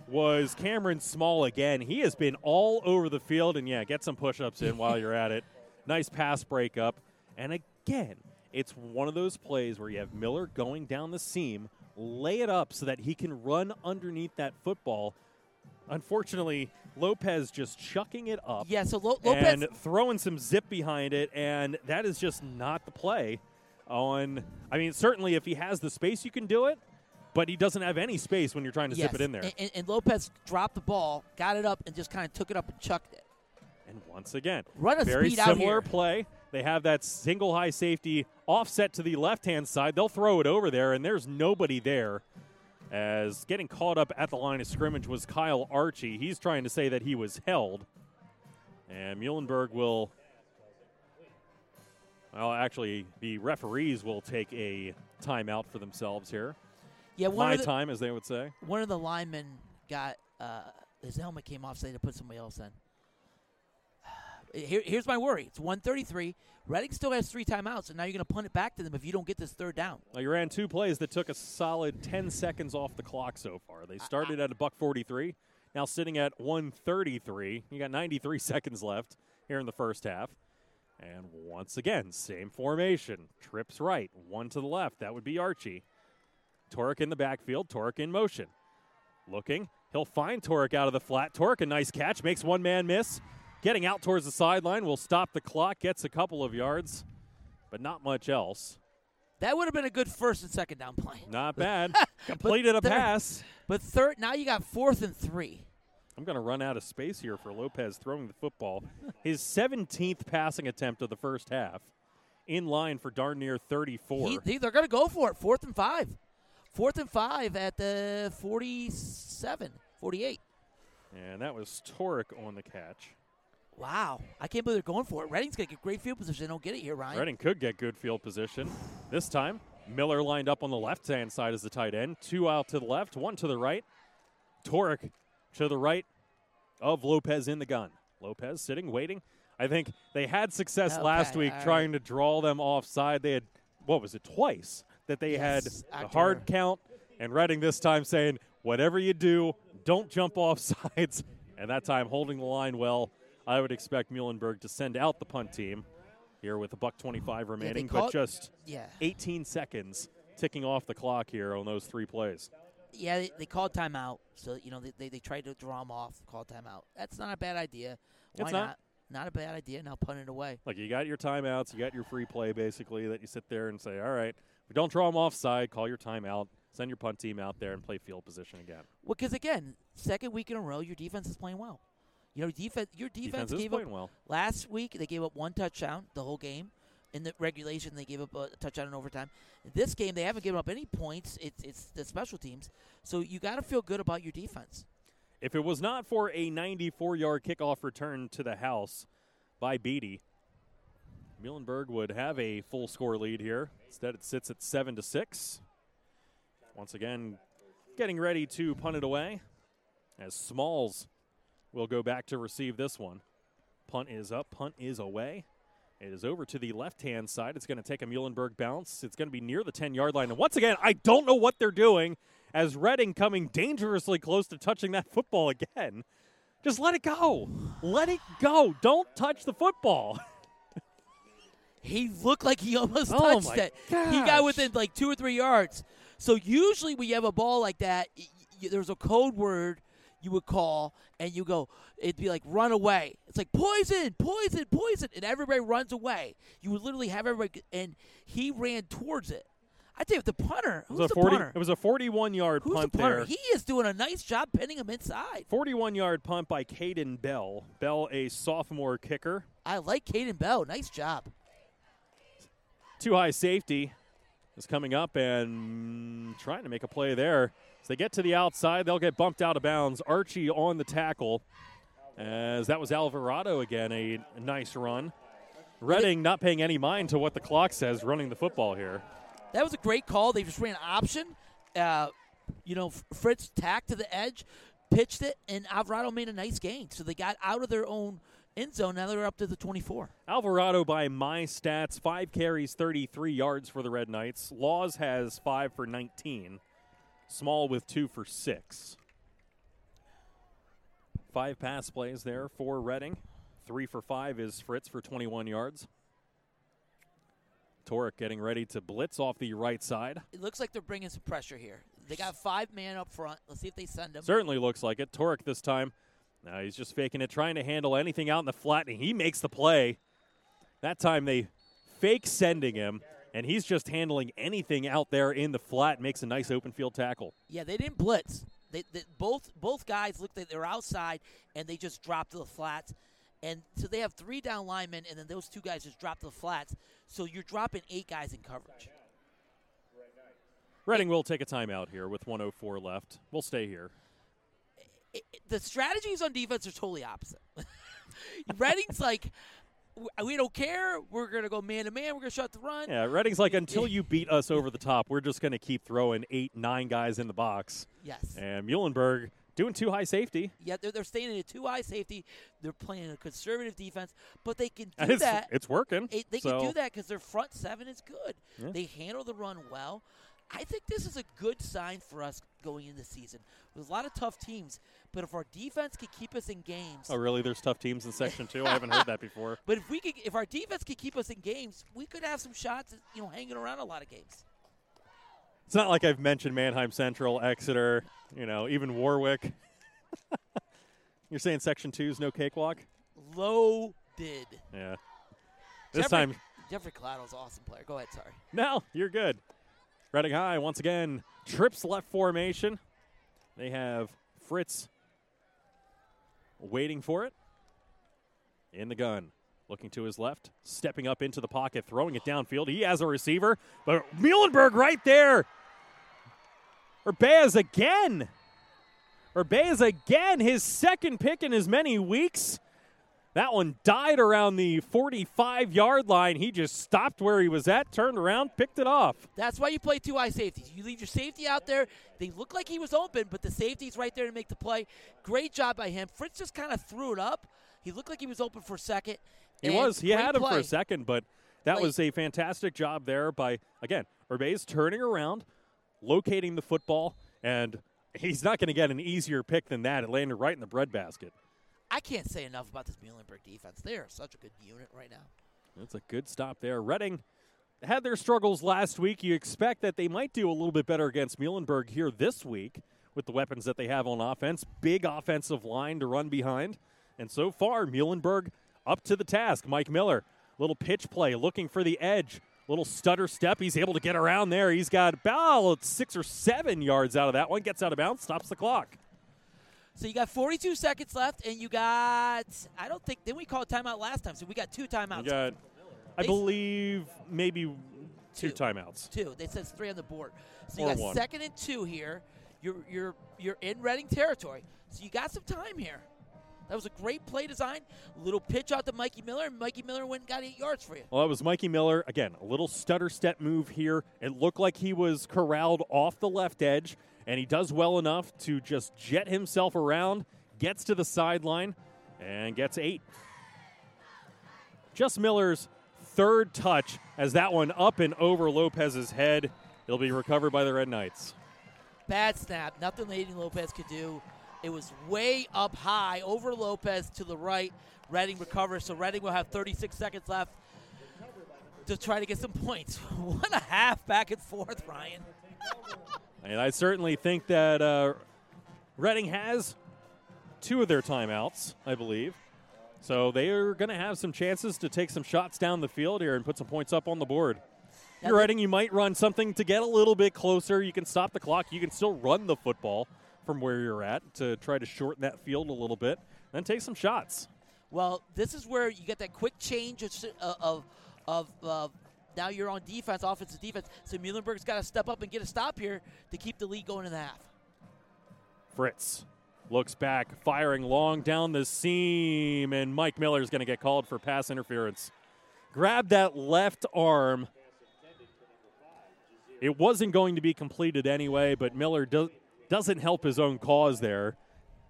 S2: was Cameron Small again. He has been all over the field, and yeah, get some push-ups in while you're at it. Nice pass breakup, and again, it's one of those plays where you have Miller going down the seam, lay it up so that he can run underneath that football. Unfortunately, Lopez just chucking it up
S3: Yeah, so Lo- Lopez.
S2: and throwing some zip behind it, and that is just not the play. On, I mean, certainly if he has the space, you can do it, but he doesn't have any space when you're trying to
S3: yes,
S2: zip it in there.
S3: And, and, and Lopez dropped the ball, got it up, and just kind of took it up and chucked it.
S2: And once again,
S3: Run a
S2: very
S3: speed out
S2: similar play. They have that single high safety offset to the left hand side. They'll throw it over there, and there's nobody there. As getting caught up at the line of scrimmage was Kyle Archie. He's trying to say that he was held. And Muhlenberg will. Well, actually, the referees will take a timeout for themselves here.
S3: Yeah, one
S2: My
S3: the,
S2: time, as they would say.
S3: one of the linemen got uh, his helmet came off, so they had to put somebody else in. Here, here's my worry. It's 133. Reading still has three timeouts, and now you're going to punt it back to them if you don't get this third down.
S2: Well, you ran two plays that took a solid 10 seconds off the clock so far. They started at a buck 43, now sitting at 133. You got 93 seconds left here in the first half. And once again, same formation. Trips right, one to the left. That would be Archie. Torek in the backfield, Torek in motion. Looking, he'll find Torek out of the flat. Torek, a nice catch, makes one man miss. Getting out towards the sideline will stop the clock, gets a couple of yards, but not much else.
S3: That would have been a good first and second down play.
S2: Not bad. Completed a
S3: third-
S2: pass.
S3: But third, now you got fourth and three.
S2: I'm going to run out of space here for Lopez throwing the football. His 17th passing attempt of the first half, in line for darn near 34.
S3: He, they, they're going to go for it. Fourth and five. Fourth and five at the 47, 48.
S2: and that was Torek on the catch.
S3: Wow. I can't believe they're going for it. Reading's going to get great field position. They don't get it here, Ryan.
S2: Reading could get good field position. This time, Miller lined up on the left hand side as the tight end. Two out to the left, one to the right. Torek to the right of Lopez in the gun. Lopez sitting, waiting. I think they had success
S3: Okay,
S2: last week
S3: right.
S2: trying to draw them offside. They had, what was it, twice that they
S3: Yes,
S2: had a hard count, and Reading this time saying, whatever you do, don't jump off sides. And that time holding the line well. I would expect Muhlenberg to send out the punt team here with a buck 25 remaining,
S3: call
S2: but just
S3: Yeah.
S2: 18 seconds ticking off the clock here on those three plays.
S3: Yeah, they, they called timeout. So, you know, they, they, they tried to draw them off, call timeout. That's not a bad idea. Why
S2: It's not.
S3: not? Not a bad idea. Now punt it away.
S2: Like you got your timeouts, you got your free play basically that you sit there and say, all right, if we don't draw them offside, call your timeout, send your punt team out there and play field position again.
S3: Well, because again, second week in a row, your defense is playing well. You know, defense. Your defense,
S2: Defense
S3: gave up
S2: well.
S3: last week. They gave up one touchdown the whole game. In the regulation, they gave up a touchdown in overtime. This game, they haven't given up any points. It's it's the special teams. So you got to feel good about your defense.
S2: If it was not for a 94 yard kickoff return to the house by Beatty, Muhlenberg would have a full score lead here. Instead, it sits at 7 to 6. Once again, getting ready to punt it away as Smalls will go back to receive this one. Punt is up, punt is away. It is over to the left hand side. It's going to take a Muhlenberg bounce. It's going to be near the 10 yard line. And once again, I don't know what they're doing as Reading coming dangerously close to touching that football again. Just let it go. Let it go. Don't touch the football.
S3: he looked like he almost
S2: Oh,
S3: touched it. He got within like two or three yards. So usually when you have a ball like that, y- y- there's a code word you would call, and you go, it'd be like run away. It's like poison, poison, poison, and everybody runs away. You would literally have everybody, and he ran towards it. I tell you, the punter,
S2: It
S3: who's
S2: was a
S3: the
S2: 40
S3: punter?
S2: It was a 41 yard
S3: Who's
S2: punt
S3: the punter?
S2: there.
S3: He is doing a nice job pinning him inside.
S2: 41 yard punt by Caden Bell. Bell, a sophomore kicker.
S3: I like Caden Bell. Nice job.
S2: Too high safety is coming up and trying to make a play there. As they get to the outside, they'll get bumped out of bounds. Archie on the tackle, as that was Alvarado again, a nice run. Reading not paying any mind to what the clock says, running the football here.
S3: That was a great call. They just ran option. Uh, you know, Fritz tacked to the edge, pitched it, and Alvarado made a nice gain. So they got out of their own end zone. Now they're up to the 24.
S2: Alvarado, by my stats, five carries, 33 yards for the Red Knights. Laws has five for 19. Small with two for six. Five pass plays there for Reading. Three for five is Fritz for 21 yards. Torek getting ready to blitz off the right side.
S3: It looks like they're bringing some pressure here. They got five man up front. Let's see if they send them.
S2: Certainly looks like it. Torek this time. Now he's just faking it, trying to handle anything out in the flat, and he makes the play. That time they fake sending him, and he's just handling anything out there in the flat, makes a nice open field tackle.
S3: Yeah, they didn't blitz. They, they both both guys looked like they were outside and they just dropped to the flats. And so they have three down linemen, and then those two guys just dropped to the flats. So you're dropping eight guys in coverage.
S2: Reading will take a timeout here with 104 left. We'll stay here.
S3: it, it- the strategies on defense are totally opposite. Reading's like, "W- we don't care. We're going to go man to man. We're going to shut the run.
S2: Yeah, Reading's like, until you beat us over the top, we're just going to keep throwing eight, nine guys in the box.
S3: Yes.
S2: And Muhlenberg doing too high safety.
S3: Yeah, they're, they're staying in a two high safety. They're playing a conservative defense, but they can
S2: And
S3: do
S2: it's,
S3: that.
S2: it's working.
S3: It- they
S2: so
S3: can do that because their front seven is good.
S2: Yeah.
S3: They handle the run well. I think this is a good sign for us going into the season. There's a lot of tough teams, but if our defense can keep us in games,
S2: Oh, really? There's tough teams in Section 2? I haven't heard that before.
S3: but if we could, if our defense can keep us in games, we could have some shots, at, you know, hanging around a lot of games.
S2: It's not like I've mentioned Manheim Central, Exeter, you know, even Warwick. You're saying Section 2 is no cakewalk?
S3: Loaded.
S2: Yeah. This
S3: Jeffrey,
S2: time,
S3: Jeffrey Collado's an awesome player. Go ahead, sorry.
S2: no, you're good. Reading High, once again, trips left formation. They have Fritz waiting for it. In the gun. Looking to his left, stepping up into the pocket, throwing it downfield. He has a receiver, but Muhlenberg right there. Urbez again. Urbez again, his second pick in as many weeks. That one died around the 45 yard line. He just stopped where he was at, turned around, picked it off.
S3: That's why you play two high safeties. You leave your safety out there. They look like he was open, but the safety's right there to make the play. Great job by him. Fritz just kind of threw it up. He looked like he was open for a second.
S2: He was. He had him for a second, but that
S3: Late.
S2: was a fantastic job there by, again, Urbez turning around, locating the football, and he's not going to get an easier pick than that. It landed right in the breadbasket.
S3: I can't say enough about this Muhlenberg defense. They are such a good unit right now.
S2: That's a good stop there. Reading had their struggles last week. You expect that they might do a little bit better against Muhlenberg here this week with the weapons that they have on offense. Big offensive line to run behind. And so far, Muhlenberg up to the task. Mike Miller, little pitch play, looking for the edge. Little stutter step. He's able to get around there. He's got about six or seven yards out of that one. Gets out of bounds, stops the clock.
S3: So you got 42 seconds left, and you got, I don't think, didn't we call a timeout last time? So we got two timeouts.
S2: We got, I
S3: They-
S2: believe, maybe two
S3: Two.
S2: timeouts.
S3: two. They says three on the board. So you
S2: Or
S3: got
S2: one.
S3: second and two here. You're you're you're in Reading territory. So you got some time here. That was a great play design. Little pitch out to Mikey Miller, and Mikey Miller went and got eight yards for you.
S2: Well, that was Mikey Miller. Again, a little stutter step move here. It looked like he was corralled off the left edge, and he does well enough to just jet himself around, gets to the sideline, and gets eight. Just Miller's third touch as that one up and over Lopez's head. It'll be recovered by the Red Knights.
S3: Bad snap. Nothing Lady Lopez could do. It was way up high over Lopez to the right. Reading recovers, so Reading will have 36 seconds left to try to get some points. what a half back and forth, Ryan.
S2: and I certainly think that uh, Reading has two of their timeouts, I believe. So they are going to have some chances to take some shots down the field here and put some points up on the board. You're Reading, you might run something to get a little bit closer. You can stop the clock. You can still run the football from where you're at to try to shorten that field a little bit, then take some shots.
S3: Well, this is where you get that quick change of of, of uh, now you're on defense, offensive defense. So Muhlenberg's got to step up and get a stop here to keep the lead going in the half.
S2: Fritz looks back, firing long down the seam, and Mike Miller is going to get called for pass interference. Grab that left arm. It wasn't going to be completed anyway, but Miller do- doesn't help his own cause there.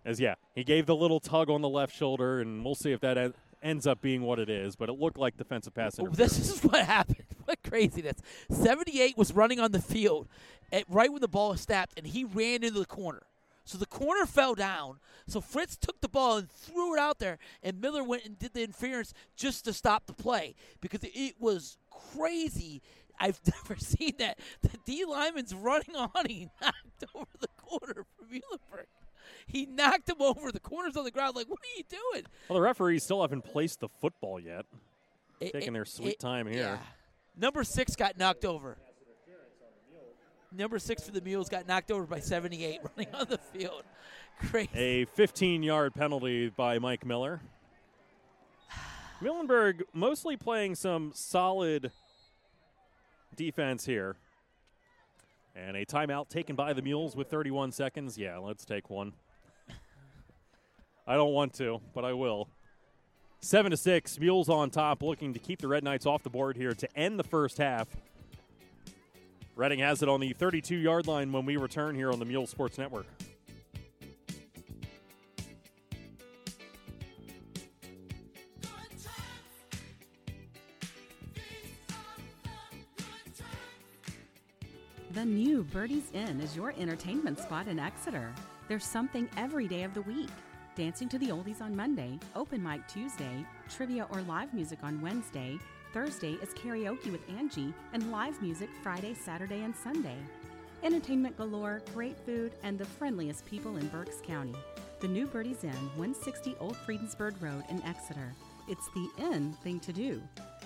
S2: As yeah, he gave the little tug on the left shoulder, and we'll see if that en- ends up being what it is. But it looked like defensive pass oh, interference.
S3: This is what happened. What craziness! Seventy-eight was running on the field, at, right when the ball was snapped, and he ran into the corner. So the corner fell down. So Fritz took the ball and threw it out there, and Miller went and did the interference just to stop the play because it was crazy. I've never seen that. The D lineman's running on. He knocked over the corner for Muhlenberg. He knocked him over. The corner's on the ground. Like, what are you doing?
S2: Well, the referees still haven't placed the football yet. It, Taking it, their sweet it, time here. Yeah.
S3: Number six got knocked over. Number six for the Mules got knocked over by 78 running on the field. Crazy.
S2: A 15 yard penalty by Mike Miller. Muhlenberg mostly playing some solid defense here. And a timeout taken by the Mules with 31 seconds. Yeah, let's take one. I don't want to, but I will. Seven to six, Mules on top, looking to keep the Red Knights off the board here to end the first half. Reading has it on the 32 yard line when we return here on the Mule Sports Network.
S6: The new Birdie's Inn is your entertainment spot in Exeter. There's something every day of the week. Dancing to the Oldies on Monday, open mic Tuesday, trivia or live music on Wednesday, Thursday is karaoke with Angie, and live music Friday, Saturday, and Sunday. Entertainment galore, great food, and the friendliest people in Berks County. The new Birdie's Inn, 160 Old Friedensburg Road in Exeter. It's the in thing to do.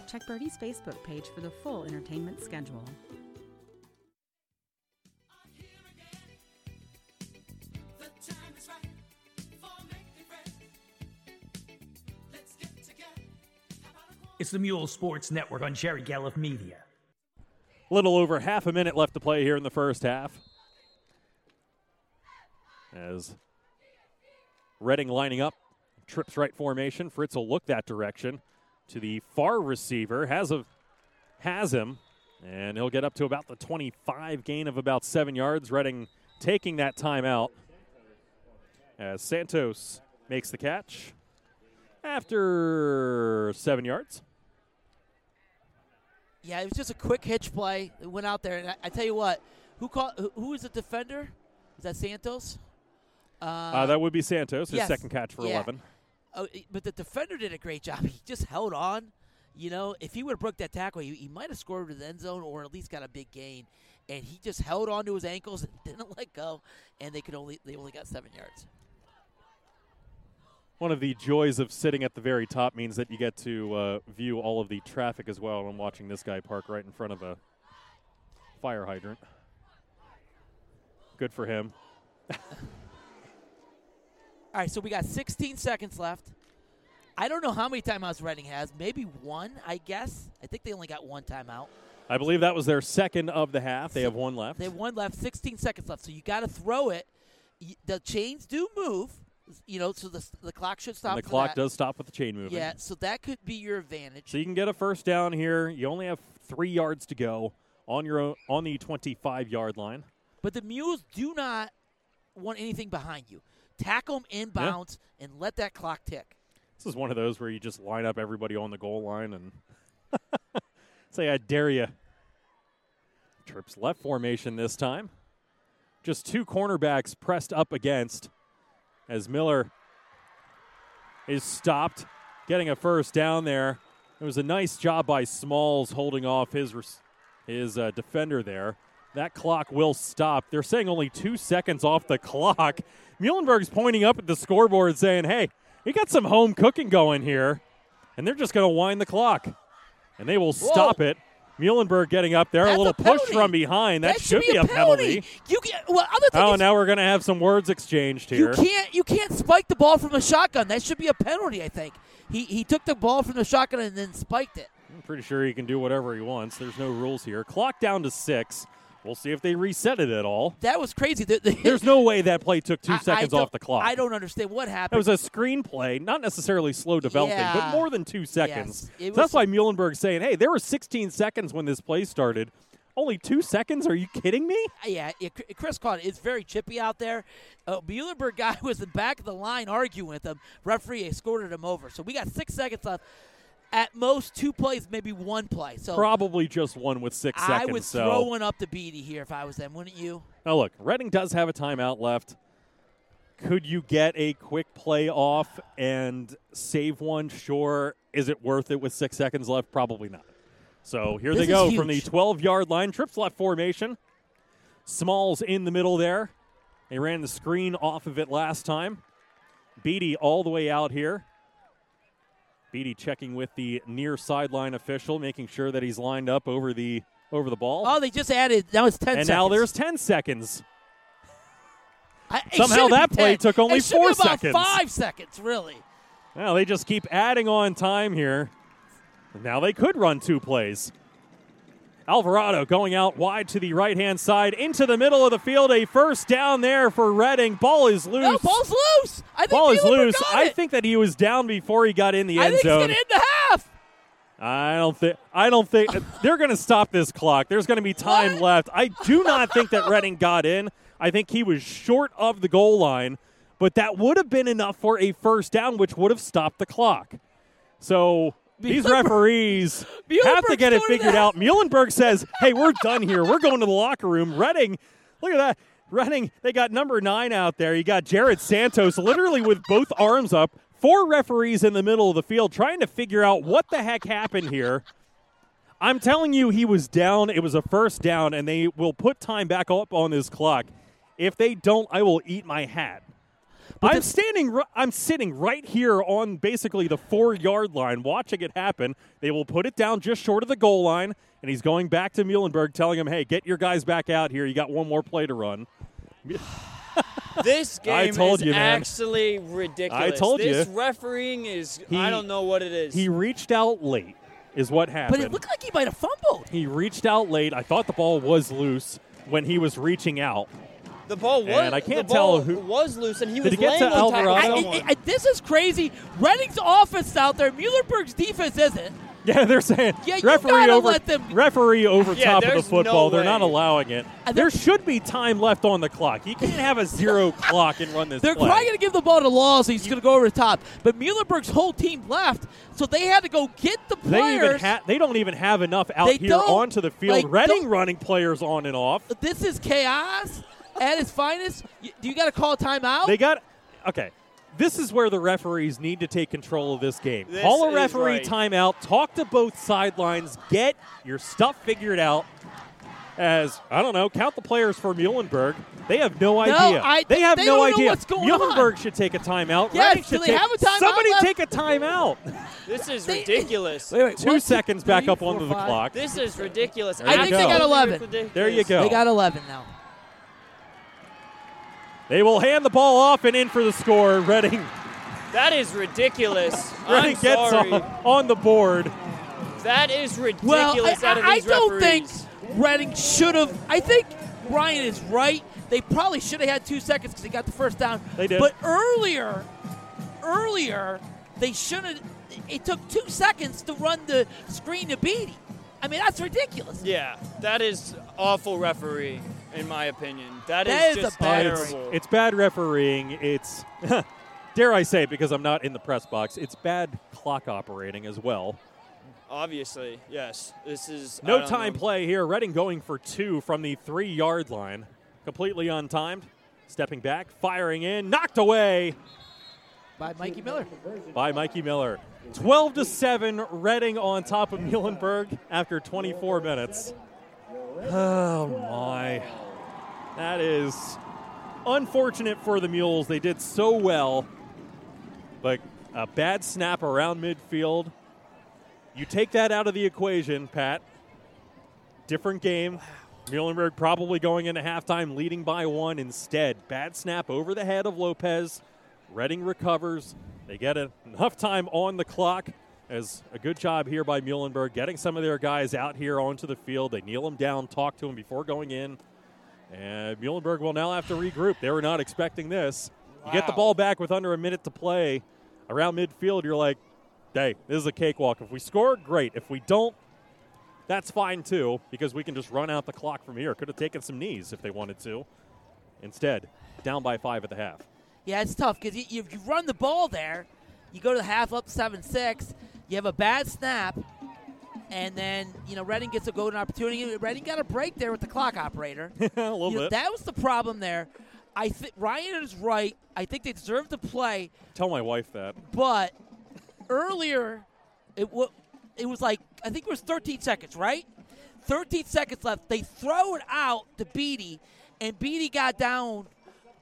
S6: Check Birdie's Facebook page for the full entertainment schedule.
S1: It's the Mule Sports Network on Jerry Gallup Media.
S2: Little over half a minute left to play here in the first half. As Reading lining up, trips right formation. Fritz will look that direction to the far receiver. Has a has him, and he'll get up to about the 25 gain of about seven yards. Reading taking that timeout as Santos makes the catch after seven yards.
S3: Yeah, it was just a quick hitch play. It went out there, and I, I tell you what, who caught? Who, who is the defender? Is that Santos?
S2: Uh, uh, that would be Santos, his yes. second catch for
S3: yeah.
S2: 11.
S3: Oh, but the defender did a great job. He just held on. You know, if he would have broke that tackle, he, he might have scored to the end zone or at least got a big gain. And he just held on to his ankles and didn't let go, and they could only they only got seven yards
S2: one of the joys of sitting at the very top means that you get to uh, view all of the traffic as well. I'm watching this guy park right in front of a fire hydrant. Good for him.
S3: all right, so we got 16 seconds left. I don't know how many timeouts Reading has. Maybe one, I guess. I think they only got one timeout.
S2: I believe that was their second of the half. They so have one left.
S3: They have one left. 16 seconds left. So you got to throw it. The chains do move you know, so the, the clock should stop.
S2: And the clock
S3: that.
S2: does stop with the chain moving.
S3: Yeah, so that could be your advantage.
S2: So you can get a first down here. You only have three yards to go on your own, on the 25 yard line.
S3: But the Mules do not want anything behind you. Tackle them inbounds yeah. and let that clock tick.
S2: This is one of those where you just line up everybody on the goal line and say, "I dare you." Trips left formation this time. Just two cornerbacks pressed up against as Miller is stopped, getting a first down there. It was a nice job by Smalls holding off his his uh, defender there. That clock will stop. They're saying only two seconds off the clock. Muhlenberg's pointing up at the scoreboard saying, hey, we got some home cooking going here. And they're just going to wind the clock. And they will stop Whoa. it. Muhlenberg getting up there,
S3: That's
S2: a little
S3: a
S2: push from behind. That,
S3: that
S2: should,
S3: be,
S2: a penalty.
S3: penalty. You get, well, other thing
S2: oh,
S3: is,
S2: now we're going to have some words exchanged here.
S3: You can't you can't spike the ball from the shotgun. That should be a penalty. I think he he took the ball from the shotgun and then spiked it.
S2: I'm pretty sure he can do whatever he wants. There's no rules here. Clock down to six. We'll see if they reset it at all.
S3: That was crazy. The, the,
S2: There's no way that play took two
S3: I,
S2: seconds
S3: I
S2: off the clock.
S3: I don't understand what happened.
S2: It was a screenplay, not necessarily slow developing,
S3: Yeah.
S2: but more than two seconds.
S3: Yes,
S2: So that's why Muhlenberg's saying, hey, there were 16 seconds when this play started. Only two seconds? Are you kidding me?
S3: yeah, yeah, Chris caught it. It's very chippy out there. Uh, Muhlenberg guy was in the back of the line arguing with him. Referee escorted him over. So we got six seconds left. At most, two plays, maybe one play. So
S2: Probably just one with six
S3: I
S2: seconds.
S3: I would
S2: so.
S3: throw one up to Beatty here if I was them, wouldn't you?
S2: Now, look, Reading does have a timeout left. Could you get a quick play off and save one? Sure. Is it worth it with six seconds left? Probably not. So here
S3: This
S2: they go from the 12 yard line. Trips left formation. Smalls in the middle there. They ran the screen off of it last time. Beatty all the way out here. Beatty checking with the near sideline official, making sure that he's lined up over the over the ball.
S3: Oh, they just added. That was 10
S2: and
S3: seconds.
S2: now there's 10 seconds.
S3: I,
S2: Somehow that play took only
S3: It
S2: four seconds.
S3: Five seconds, really.
S2: Well, they just keep adding on time here. Now they could run two plays. Alvarado going out wide to the right hand side into the middle of the field. A first down there for Reading. Ball is loose.
S3: No, ball's loose. I think
S2: Ball is loose. I think that he was down before he got in the
S3: I
S2: end
S3: think
S2: zone.
S3: he's going to hit the half.
S2: I don't think. I don't think they're going to stop this clock. There's going to be time
S3: What?
S2: left. I do not think that Reading got in. I think he was short of the goal line, but that would have been enough for a first down, which would have stopped the clock. So these referees have to get it figured out. Muhlenberg says, "Hey, we're done here. We're going to the locker room." Reading, look at that. Reading, they got number nine out there. You got Jared Santos literally with both arms up. Four referees in the middle of the field trying to figure out what the heck happened here. I'm telling you, he was down. It was a first down, and they will put time back up on this clock. If they don't, I will eat my hat. I'm
S3: the-
S2: standing. I'm sitting right here on basically the four yard line, watching it happen. They will put it down just short of the goal line, and he's going back to Muhlenberg, telling him, "Hey, get your guys back out here. You got one more play to run."
S5: This game
S2: I told
S5: is
S2: you,
S5: actually ridiculous.
S2: I told
S5: this
S2: you.
S5: refereeing is
S2: He-
S5: I don't know what it is.
S2: He reached out late, is what happened.
S3: But it looked like he might have fumbled.
S2: he reached out late. I thought the ball was loose when he was reaching out.
S5: The ball was
S2: And I can't
S5: the ball
S2: tell who-
S5: was loose and he
S2: Did
S5: was
S2: get
S5: laying
S2: to
S5: on top
S2: Alvarado?
S3: I-
S5: someone.
S3: I- I- this is crazy. Reading's offense out there. Muhlenberg's defense isn't.
S2: Yeah, they're saying
S3: Yeah,
S2: referee over
S3: let them-
S2: referee over
S5: Yeah,
S2: top of the football.
S5: no
S2: they're not allowing it.
S3: And
S2: there should be time left on the clock. You can't have a zero clock and run this.
S3: They're
S2: play.
S3: probably going to give the ball to Laws. He's going to go over the top. But Muhlenberg's whole team left, so they had to go get the
S2: They even
S3: players.
S2: ha- they don't even have enough out
S3: They
S2: here onto the field.
S3: Like,
S2: Reading running players on and off.
S3: this is chaos at its finest. Do you got to call a timeout?
S2: They got okay. This is where the referees need to take control of this game.
S5: This
S2: Call a referee
S5: right.
S2: timeout. Talk to both sidelines. Get your stuff figured out. As I don't know, count the players for Muhlenberg. They have no idea.
S3: I-
S2: they have
S3: they
S2: no
S3: don't know
S2: idea.
S3: what's going
S2: Muhlenberg
S3: on.
S2: should take a timeout.
S3: Yes,
S2: Reading should
S3: they
S2: take,
S3: have a timeout
S2: Somebody
S3: left?
S2: take a timeout.
S5: this is
S3: They-
S5: ridiculous.
S3: Wait, wait,
S2: Two
S3: one,
S2: seconds
S3: three,
S2: back up
S3: four,
S2: onto the clock.
S5: This is ridiculous.
S2: There
S3: I think they got 11.
S2: There you go.
S3: They got 11 now.
S2: They will hand the ball off and in for the score. Reading.
S5: That is ridiculous.
S2: Reading
S5: I'm
S2: gets
S5: sorry.
S2: on, on the board.
S5: That is ridiculous
S3: Well, I,
S5: out of
S3: I- I don't
S5: referees.
S3: think Reading should have. I think Ryan is right. They probably should have had two seconds because they got the first down.
S2: They did.
S3: But earlier, earlier, they should have. It took two seconds to run the screen to Beatty. I mean, that's ridiculous.
S5: Yeah, that is awful referee, in my opinion. That is
S3: That is a
S5: just
S3: bad
S2: It's,
S5: terrible.
S2: it's bad refereeing. It's, dare I say, it, because I'm not in the press box, it's bad clock operating as well.
S5: Obviously, yes. This is
S2: No time
S5: know.
S2: play here. Reading going for two from the three yard line. Completely untimed. Stepping back, firing in, knocked away
S3: by Mikey Miller.
S2: By Mikey Miller. 12 to 7, Reading on top of Muhlenberg after 24 minutes. Oh my. That is unfortunate for the Mules. They did so well, but a bad snap around midfield. You take that out of the equation, Pat. Different game. Muhlenberg probably going into halftime leading by one. Instead, bad snap over the head of Lopez. Reading recovers. They get enough time on the clock as a good job here by Muhlenberg getting some of their guys out here onto the field. They kneel them down, talk to them before going in. And Muhlenberg will now have to regroup. They were not expecting this. Wow. You get the ball back with under a minute to play around midfield. You're like, hey, this is a cakewalk. If we score, great. If we don't, that's fine too, because we can just run out the clock from here. Could have taken some knees if they wanted to. Instead, down by five at the half.
S3: Yeah, it's tough because you, you run the ball there, you go to the half up 7 6, you have a bad snap, and then, you know, Reading gets a golden opportunity. Reading got a break there with the clock operator.
S2: a little
S3: you
S2: know,
S3: bit. That was the problem there. I think Ryan is right. I think they deserve to play.
S2: Tell my wife that.
S3: But earlier, it, w- it was like, I think it was 13 seconds, right? 13 seconds left. They throw it out to Beatty, and Beatty got down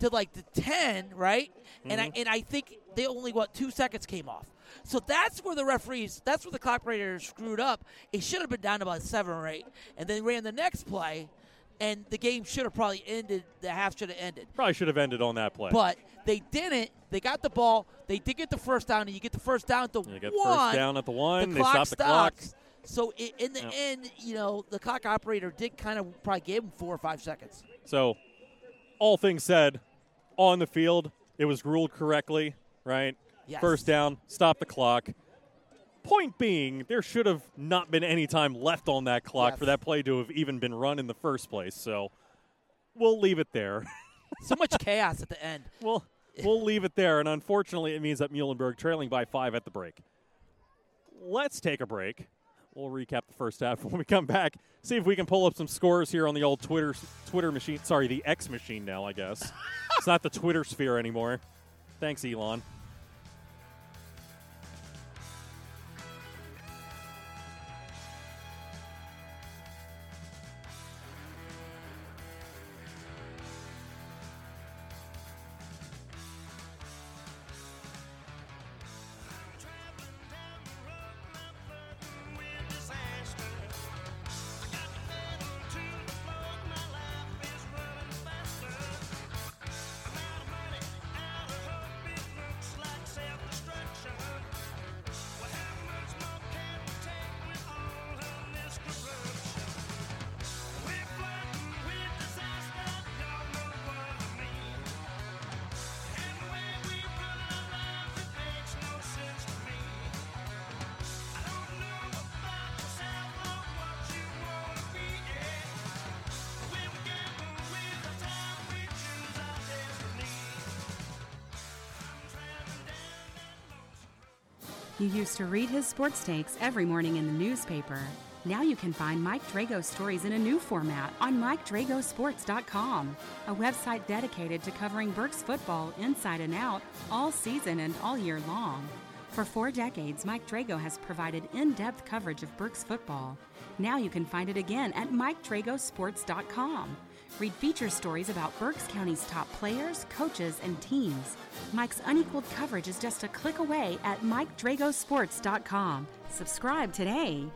S3: to like the 10, right? Mm-hmm. And I and I think they only what two seconds came off. So that's where the referees, that's where the clock operator screwed up. It should have been down to about seven or eight, and then ran the next play, and the game should have probably ended. The half should have ended.
S2: Probably should have ended on that play,
S3: but they didn't. They got the ball. They did get the first down, and you get the first down at the one.
S2: First down at the one.
S3: The
S2: they
S3: clock
S2: stop the clock.
S3: So in the yep. end, you know, the clock operator did kind of probably give him four or five seconds.
S2: So, all things said, on the field, it was ruled correctly, right?
S3: Yes.
S2: First down, stop the clock. Point being, there should have not been any time left on that clock yes. for that play to have even been run in the first place. So we'll leave it there.
S3: so much chaos at the end.
S2: Well, we'll leave it there. And unfortunately, it means that Muhlenberg trailing by five at the break. Let's take a break. We'll recap the first half when we come back. See if we can pull up some scores here on the old Twitter Twitter machine. Sorry, the X machine now, I guess. it's not the Twitter sphere anymore. Thanks, Elon.
S6: You used to read his sports takes every morning in the newspaper. Now you can find Mike Drago's stories in a new format on MikeDragosports.com, a website dedicated to covering Berks football inside and out all season and all year long. For four decades, Mike Drago has provided in depth coverage of Berks football. Now you can find it again at MikeDragosports.com. Read feature stories about Berks County's top players, coaches, and teams. Mike's unequaled coverage is just a click away at MikeDragosports.com. Subscribe today.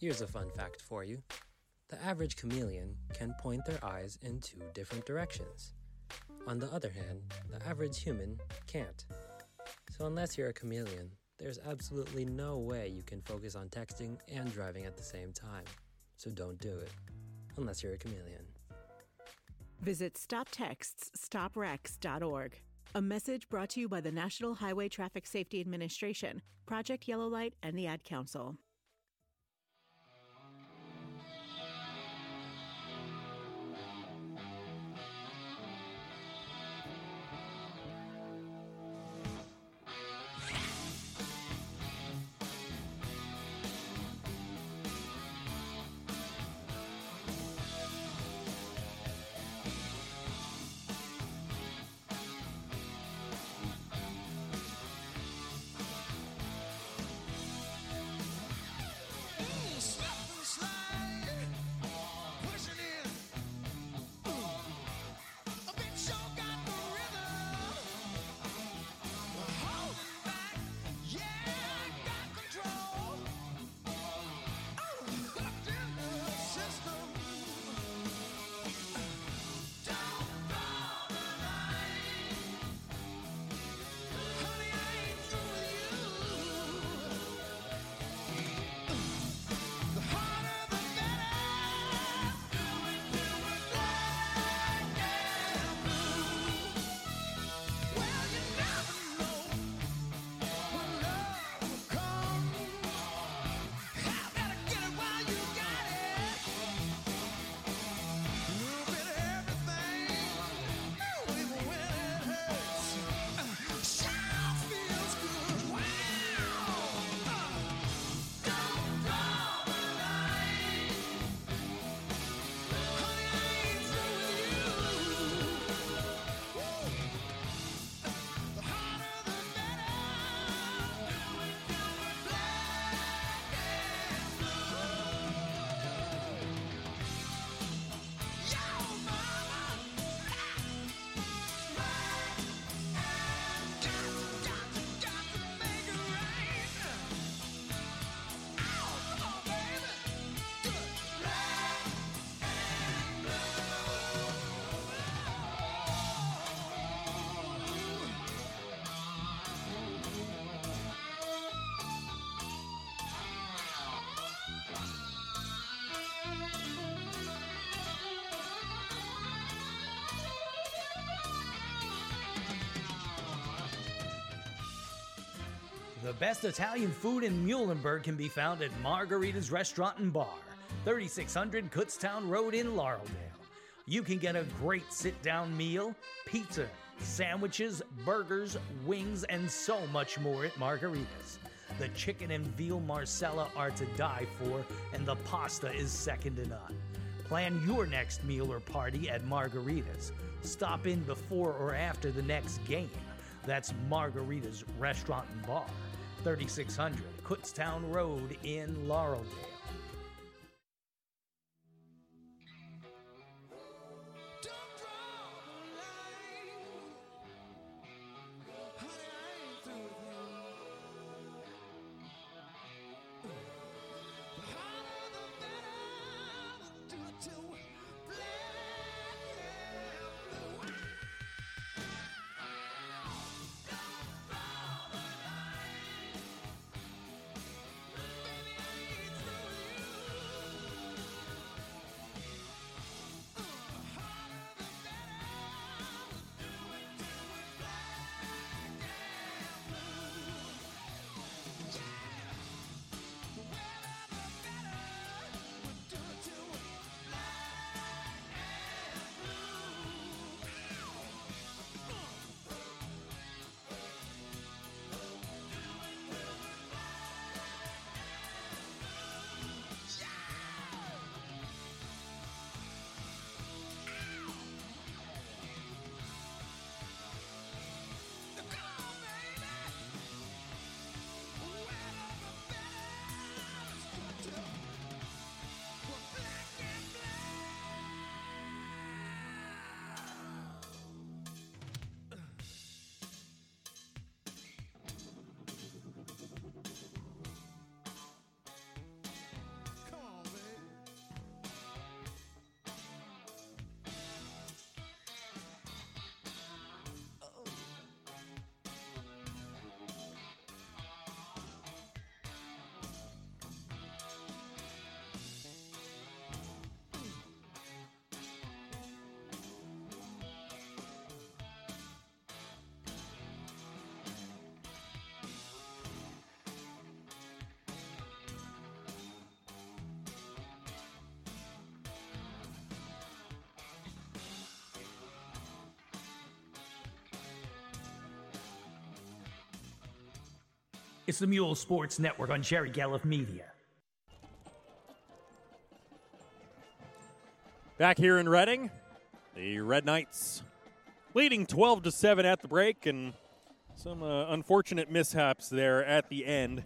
S7: Here's a fun fact for you the average chameleon can point their eyes in two different directions. On the other hand, the average human can't. So, unless you're a chameleon, there's absolutely no way you can focus on texting and driving at the same time. So, don't do it, unless you're a chameleon.
S8: Visit StopTextsStopWrecks.org. A message brought to you by the National Highway Traffic Safety Administration, Project Yellow Light, and the Ad Council.
S1: The best Italian food in Muhlenberg can be found at Margarita's Restaurant and Bar, 3600 Kutztown Road in Laureldale. You can get a great sit down meal, pizza, sandwiches, burgers, wings, and so much more at Margarita's. The chicken and veal Marsala are to die for, and the pasta is second to none. Plan your next meal or party at Margarita's. Stop in before or after the next game. That's Margarita's Restaurant and Bar. 3600 Kutztown Road in Laureldale. It's the Mule Sports Network on Jerry Gelliff Media.
S2: Back here in Reading, the Red Knights leading 12 to 7 at the break, and some uh, unfortunate mishaps there at the end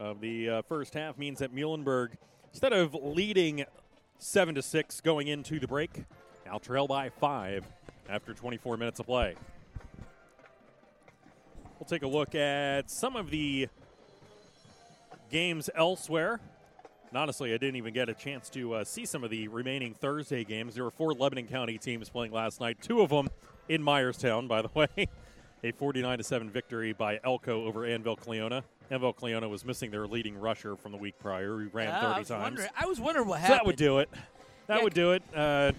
S2: of the uh, first half means that Muhlenberg, instead of leading 7 to 6 going into the break, now trail by 5 after 24 minutes of play. We'll take a look at some of the games elsewhere. And honestly, I didn't even get a chance to uh, see some of the remaining Thursday games. There were four Lebanon County teams playing last night. Two of them in Myerstown, by the way. a 49 7 victory by ELCO over Annville-Cleona. Anvil Cleona was missing their leading rusher from the week prior. He ran
S3: Yeah,
S2: 30
S3: I
S2: times.
S3: I was wondering what
S2: So
S3: happened.
S2: that would do it. That
S3: Yeah,
S2: would do it. Uh,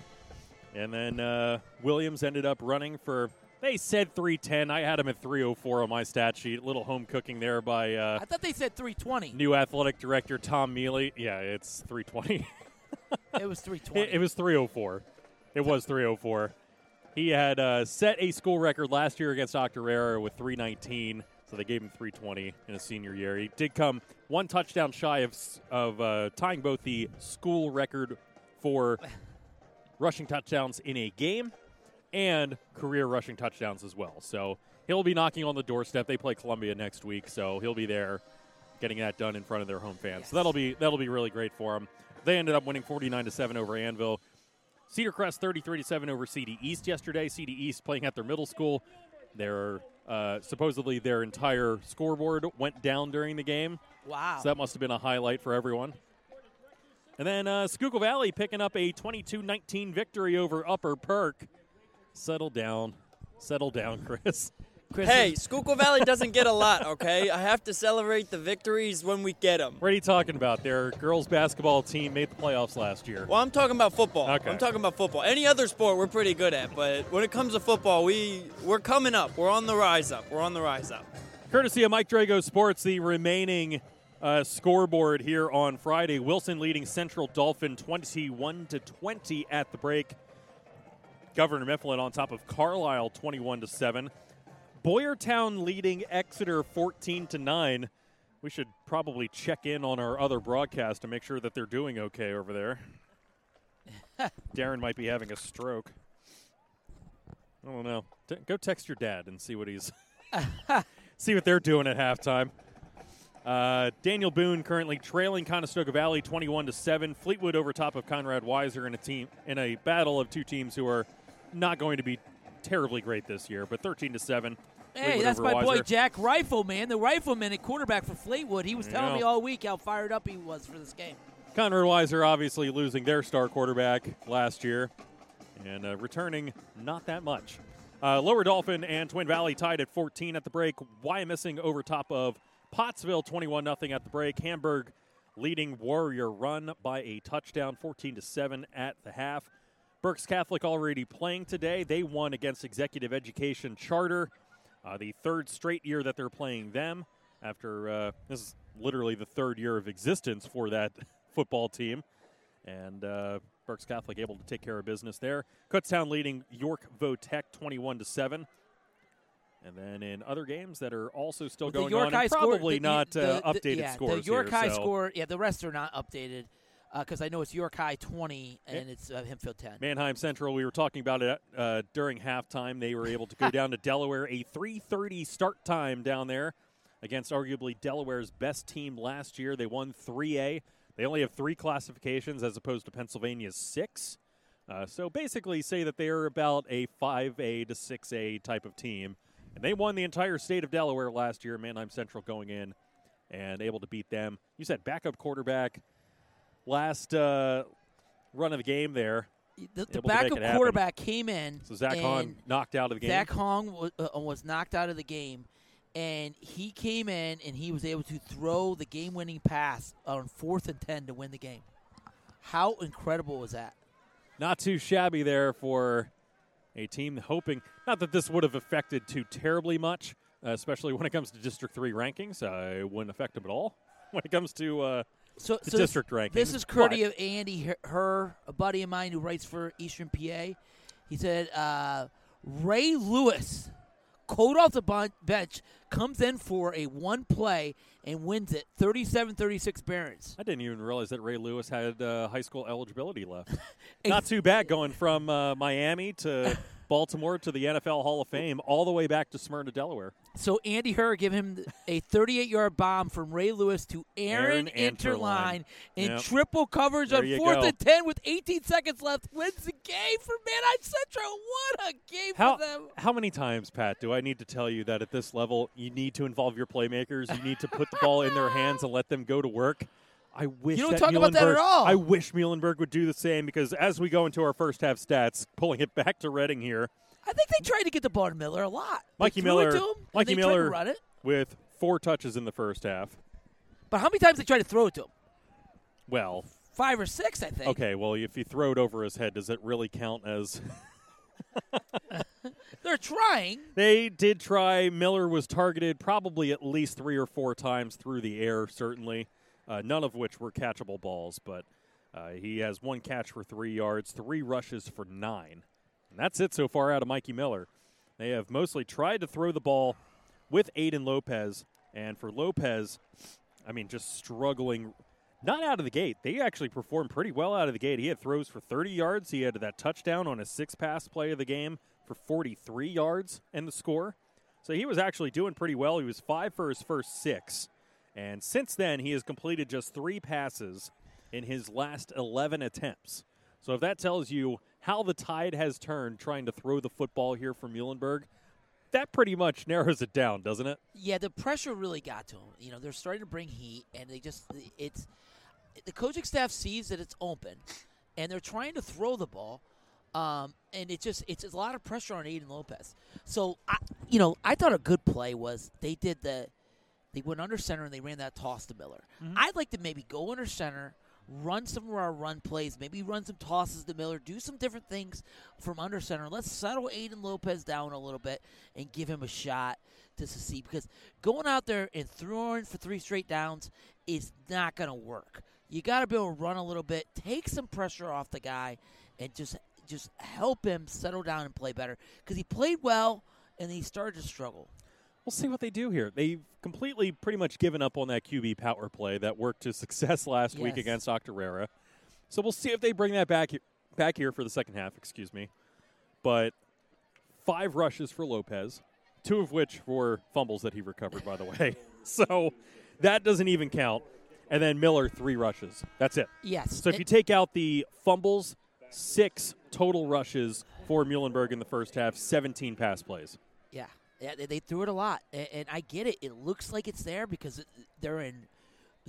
S2: and then uh, Williams ended up running for. They said 310. I had him at 304 on my stat sheet. little home cooking there by uh,
S3: I thought they said 320.
S2: new athletic director Tom Mealy. Yeah, it's 320.
S3: it was 320.
S2: it, it was 304. It was 304. He had uh, set a school record last year against Octorara with 319, so they gave him 320 in his senior year. He did come one touchdown shy of, of uh, tying both the school record for rushing touchdowns in a game and career rushing touchdowns as well. So he'll be knocking on the doorstep. They play Columbia next week, so he'll be there getting that done in front of their home fans. So that'll be that'll be really great for him. They ended up winning 49 to 7 over Annville. Cedar Crest 33 to 7 over CD East yesterday. CD East playing at their middle school. Their uh, supposedly their entire scoreboard went down during the game.
S3: Wow.
S2: So that must have been a highlight for everyone. And then uh, Schuylkill Valley picking up a 22-19 victory over Upper Perk. Settle down. Settle down, Chris.
S5: Hey, Schuylkill Valley doesn't get a lot, okay? I have to celebrate the victories when we get them.
S2: What are you talking about? Their girls basketball team made the playoffs last year.
S5: Well, I'm talking about football.
S2: Okay.
S5: I'm talking about football. Any other sport we're pretty good at, but when it comes to football, we we're coming up. We're on the rise up. We're on the rise up.
S2: Courtesy of Mike Drago Sports, the remaining uh, scoreboard here on Friday. Wilson leading Central Dauphin 21 to 20 at the break. Governor Mifflin on top of Carlisle 21 to 7. Boyertown leading Exeter 14 to 9. We should probably check in on our other broadcast to make sure that they're doing okay over there. Darren might be having a stroke. I don't know. T- go text your dad and see what he's see what they're doing at halftime. Uh, Daniel Boone currently trailing Conestoga Valley 21 to 7. Fleetwood over top of Conrad Weiser in a team in a battle of two teams who are not going to be terribly great this year, but 13 to 7.
S3: Hey, that's my boy Jack Rifleman, the rifleman at quarterback for Fleetwood. He was telling
S2: Yeah.
S3: me all week how fired up he was for this game.
S2: Conrad Weiser obviously losing their star quarterback last year and uh, returning not that much. Uh, Lower Dauphin and Twin Valley tied at 14 at the break. Wyomissing over top of Pottsville 21 0 at the break. Hamburg leading Warrior Run by a touchdown 14 to 7 at the half. Berks Catholic already playing today. They won against Executive Education Charter, uh, the third straight year that they're playing them. After uh, this is literally the third year of existence for that football team, and uh, Berks Catholic able to take care of business there. Kutztown leading York Votech twenty-one to seven. And then in other games that are also still
S3: the
S2: going
S3: York
S2: on,
S3: High
S2: and
S3: score-
S2: probably
S3: the-
S2: not
S3: the-
S2: uh,
S3: the-
S2: updated
S3: yeah,
S2: scores
S3: The York
S2: here,
S3: High
S2: so-
S3: score, yeah, the rest are not updated because I know it's York High 20 and it's uh, Hempfield 10.
S2: Manheim Central, we were talking about it uh, during halftime. They were able to go down to Delaware, a 3:30 start time down there against arguably Delaware's best team last year. They won 3A. They only have three classifications as opposed to Pennsylvania's six. Uh, so basically, say that they are about a 5A to 6A type of team, and they won the entire state of Delaware last year. Manheim Central going in and able to beat them. You said backup quarterback last uh, run of the game there.
S3: The, the backup quarterback came in.
S2: So Zach Hong knocked out of the game.
S3: Zach Hong was, uh, was knocked out of the game, and he came in and he was able to throw the game-winning pass on fourth and ten to win the game. How incredible was that?
S2: Not too shabby there for a team hoping not that this would have affected too terribly much, uh, especially when it comes to District Three rankings. Uh, it wouldn't affect them at all when it comes to uh,
S3: So,
S2: the
S3: so
S2: district
S3: this,
S2: rankings.
S3: This is courtesy of Andy Her- Her, a buddy of mine who writes for Eastern PA. He said uh, Ray Lewis, cold off the bench, comes in for a one play and wins it 37-36 Barons.
S2: I didn't even realize that Ray Lewis had uh, high school eligibility left. Not too bad going from uh, Miami to Baltimore to the NFL Hall of Fame, all the way back to Smyrna, Delaware.
S3: So Andy Herr give him a 38-yard bomb from Ray Lewis to Aaron, Aaron Interline in yep. triple coverage
S2: there
S3: on fourth
S2: go.
S3: and ten with 18 seconds left. Wins the game for Manheim Central. What a game
S2: how,
S3: for them!
S2: How many times, Pat, do I need to tell you that at this level you need to involve your playmakers? You need to put the ball in their hands and let them go to work. I wish
S3: you don't talk about that at all.
S2: I wish Muhlenberg would do the same because as we go into our first half stats, pulling it back to Reading here,
S3: I think they tried to get the ball to Miller a lot.
S2: Mikey Miller,
S3: him,
S2: Mikey
S3: Miller,
S2: run it with four touches in the first half.
S3: But how many times they tried to throw it to him?
S2: Well,
S3: five or six, I think.
S2: Okay, well, if you throw it over his head, does it really count as?
S3: They're trying.
S2: They did try. Miller was targeted probably at least three or four times through the air, certainly. Uh, none of which were catchable balls, but uh, he has one catch for three yards, three rushes for nine. And that's it so far out of Mikey Miller. They have mostly tried to throw the ball with Aiden Lopez. And for Lopez, I mean, just struggling. Not out of the gate. They actually performed pretty well out of the gate. He had throws for 30 yards. He had that touchdown on a six pass play of the game for 43 yards and the score. So he was actually doing pretty well. He was five for his first six. And since then, he has completed just three passes in his last 11 attempts. So if that tells you how the tide has turned trying to throw the football here for Muhlenberg, that pretty much narrows it down, doesn't it?
S3: Yeah, the pressure really got to him. You know, they're starting to bring heat, and they just it's the coaching staff sees that it's open, and they're trying to throw the ball, um, and it just it's, a lot of pressure on Aiden Lopez. So, I, you know, I thought a good play was they did the they went under center and they ran that toss to Miller. Mm-hmm. I'd like to maybe go under center run some of our run plays, maybe run some tosses to Miller, do some different things from under center. Let's settle Aiden Lopez down a little bit and give him a shot to succeed because going out there and throwing for three straight downs is not going to work. You got to be able to run a little bit, take some pressure off the guy, and just just help him settle down and play better because he played well and he started to struggle
S2: we'll see what they do here. They've completely pretty much given up on that QB power play that worked to success last yes. week against Octorara. So we'll see if they bring that back back here for the second half, excuse me. But five rushes for Lopez, two of which were fumbles that he recovered, by the way. so that doesn't even count. And then Miller, three rushes. That's it.
S3: Yes.
S2: So if you take out the fumbles, six total rushes for Muhlenberg in the first half, 17 pass plays.
S3: Yeah. They, threw it a lot, and, I get it. It looks like it's there because they're in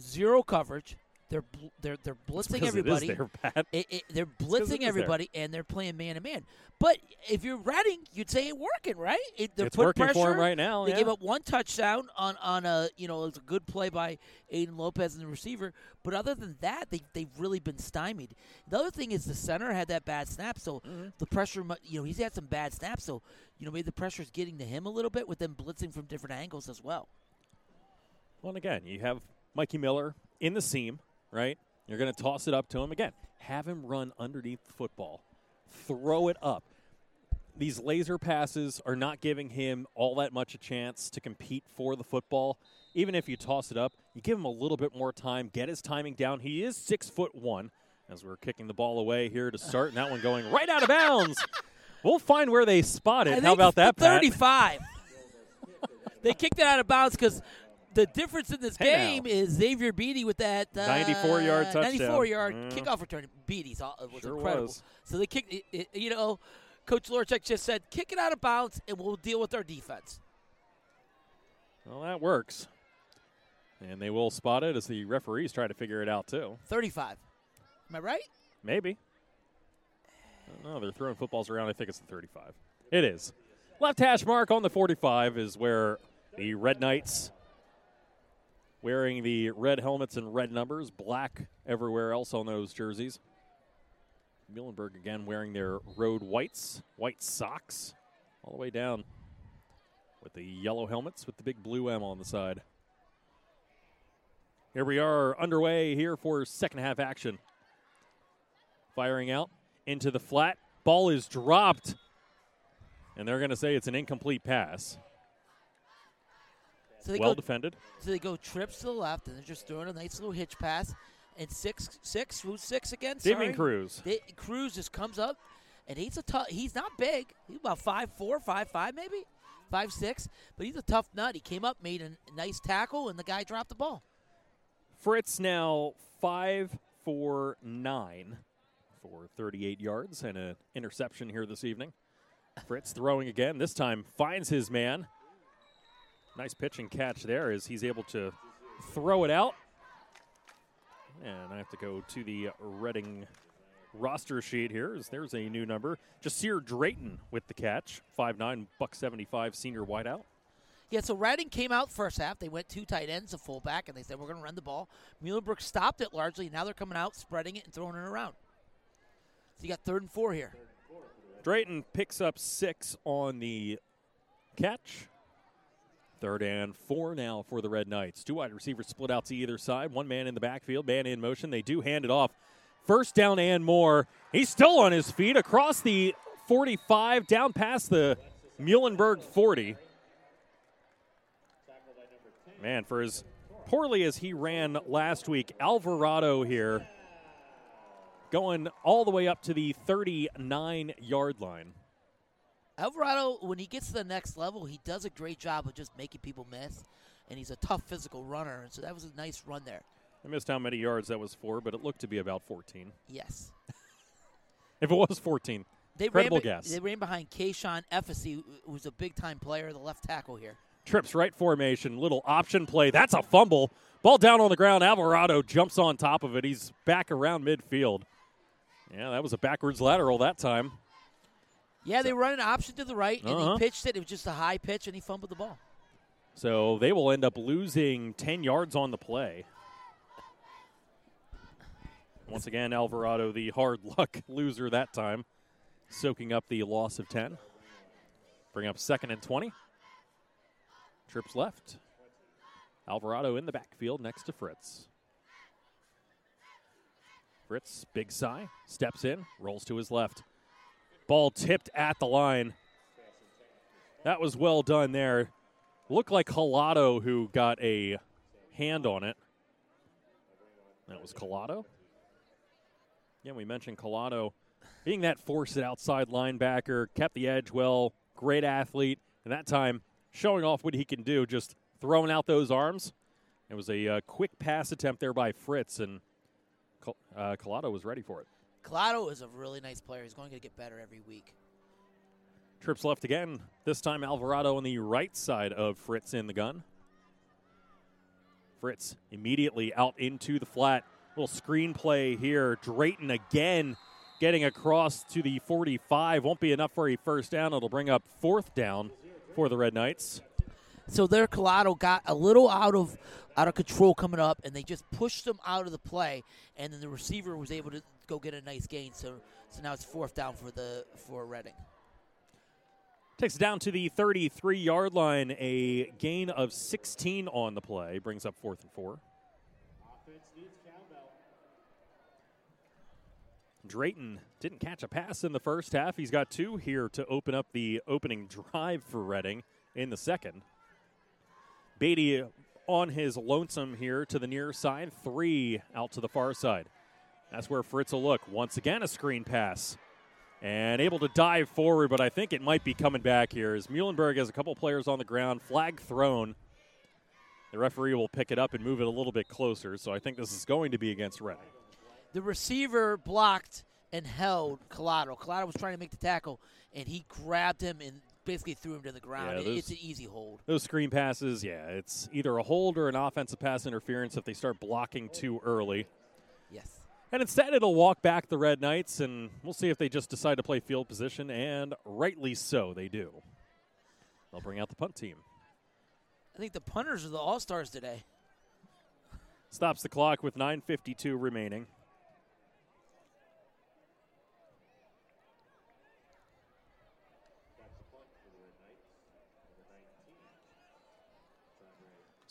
S3: zero coverage. They're they're they're blitzing everybody.
S2: There.
S3: It, it, they're blitzing everybody, and they're playing man to man. But if you're Reading, you'd say it's working, right? It,
S2: they're
S3: it's
S2: working
S3: pressure.
S2: for him right now.
S3: They
S2: yeah.
S3: gave up one touchdown on on a you know it was a good play by Aiden Lopez and the receiver. But other than that, they they've really been stymied. The other thing is the center had that bad snap, so mm-hmm. the pressure. You know he's had some bad snaps, so you know maybe the pressure is getting to him a little bit with them blitzing from different angles as well.
S2: Well, and again, you have Mikey Miller in the seam, right? You're going to toss it up to him again. Have him run underneath the football. Throw it up. These laser passes are not giving him all that much a chance to compete for the football. Even if you toss it up, you give him a little bit more time, get his timing down. He is six foot one as we're kicking the ball away here to start, and that one going right out of bounds. We'll find where they spot it. How about that,
S3: 35. they kicked it out of bounds because the difference in this hey game now. is Xavier Beatty with that uh,
S2: 94 yard touchdown.
S3: 94 yard mm. kickoff return. Beatty's all, was
S2: sure
S3: incredible.
S2: Was.
S3: So they kicked it, it, you know, Coach Lorchek just said, kick it out of bounds and we'll deal with our defense.
S2: Well, that works. And they will spot it as the referees try to figure it out, too.
S3: 35. Am I right?
S2: Maybe. No, they're throwing footballs around. I think it's the 35. It is. Left hash mark on the 45 is where the Red Knights wearing the red helmets and red numbers, black everywhere else on those jerseys. Muhlenberg again wearing their road whites, white socks, all the way down with the yellow helmets with the big blue M on the side. Here we are underway here for second half action. Firing out into the flat. Ball is dropped. And they're going to say it's an incomplete pass.
S3: So they
S2: well
S3: go,
S2: defended.
S3: So they go trips to the left, and they're just throwing a nice little hitch pass. And six, six, who's six again?
S2: Damian Cruz.
S3: Da- Cruz just comes up, and he's a tough. He's not big. He's about five four, five five, maybe five six. But he's a tough nut. He came up, made a nice tackle, and the guy dropped the ball.
S2: Fritz now five for nine for 38 yards and an interception here this evening. Fritz throwing again. This time finds his man. Nice pitch and catch there as he's able to throw it out. And I have to go to the Reading roster sheet here. As there's a new number. Jasir Drayton with the catch. 5'9", buck 75 senior wideout.
S3: Yeah, so Reading came out first half. They went two tight ends, a fullback, and they said, we're going to run the ball. Muhlenberg stopped it largely. Now they're coming out, spreading it, and throwing it around. So you got third and four here.
S2: Drayton picks up six on the catch. Third and four now for the Red Knights. Two wide receivers split out to either side. One man in the backfield, man in motion. They do hand it off. First down and more. He's still on his feet across the 45, down past the Muhlenberg 40. Man, for as poorly as he ran last week, Alvarado here going all the way up to the 39 yard line.
S3: Alvarado, when he gets to the next level, he does a great job of just making people miss, and he's a tough physical runner. And so that was a nice run there.
S2: I missed how many yards that was for, but it looked to be about 14.
S3: Yes.
S2: if it was 14,
S3: they
S2: incredible
S3: ran,
S2: guess.
S3: They ran behind Kayshawn Effesy, who's a big time player, the left tackle here.
S2: Trips right formation, little option play. That's a fumble. Ball down on the ground. Alvarado jumps on top of it. He's back around midfield. Yeah, that was a backwards lateral that time.
S3: Yeah, they run an option to the right, and
S2: Uh-huh.
S3: he pitched it. It was just a high pitch, and he fumbled the ball.
S2: So they will end up losing 10 yards on the play. Once again, Alvarado, the hard luck loser that time, soaking up the loss of 10. Bring up second and 20. Trips left. Alvarado in the backfield next to Fritz. Fritz, big sigh, steps in, rolls to his left. Ball tipped at the line. That was well done there. Looked like Collado who got a hand on it. That was Collado. Yeah, we mentioned Collado being that force it outside linebacker, kept the edge well, great athlete, and that time showing off what he can do, just throwing out those arms. It was a uh, quick pass attempt there by Fritz, and Col- uh, Collado was ready for it.
S3: Collado is a really nice player. He's going to get better every week.
S2: Trips left again. This time Alvarado on the right side of Fritz in the gun. Fritz immediately out into the flat. Little screen play here. Drayton again getting across to the 45. Won't be enough for a first down. It'll bring up fourth down for the Red Knights.
S3: So their Collado got a little out of out of control coming up, and they just pushed them out of the play, and then the receiver was able to go get a nice gain. So so now it's fourth down for the for Reading.
S2: Takes it down to the 33 yard line. A gain of 16 on the play brings up fourth and four. Drayton didn't catch a pass in the first half. He's got two here to open up the opening drive for Reading in the second. Beatty on his lonesome here to the near side, three out to the far side. That's where Fritz will look. Once again, a screen pass. And able to dive forward, but I think it might be coming back here as Muhlenberg has a couple players on the ground, flag thrown. The referee will pick it up and move it a little bit closer, so I think this is going to be against Reading.
S3: The receiver blocked and held Collado. Collado was trying to make the tackle, and he grabbed him and basically threw him to the ground.
S2: Yeah, those-
S3: it's an easy hold.
S2: Those screen passes, yeah, it's either a hold or an offensive pass interference if they start blocking too early.
S3: Yes.
S2: And instead, it'll walk back the Red Knights, and we'll see if they just decide to play field position, and rightly so, they do. They'll bring out the punt team.
S3: I think the punters are the all stars today.
S2: Stops the clock with 9.52 remaining.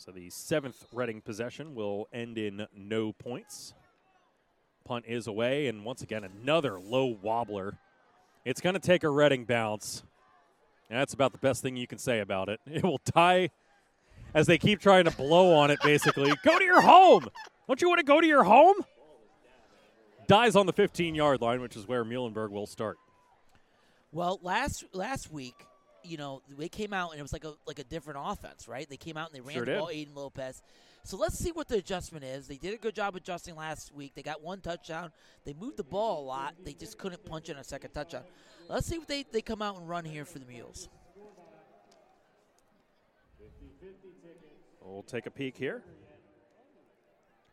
S2: So the seventh Reading possession will end in no points. Punt is away, and once again, another low wobbler. It's going to take a Reading bounce. That's about the best thing you can say about it. It will tie as they keep trying to blow on it, basically. go to your home! Don't you want to go to your home? Dies on the 15 yard line, which is where Muhlenberg will start.
S3: Well, last last week, you know, they came out and it was like a like a different offense, right? They came out and they ran
S2: Sure
S3: the
S2: did.
S3: ball, Aiden Lopez. So let's see what the adjustment is. They did a good job adjusting last week. They got one touchdown. They moved the ball a lot. They just couldn't punch in a second touchdown. Let's see what they, they come out and run here for the Mules.
S2: We'll take a peek here.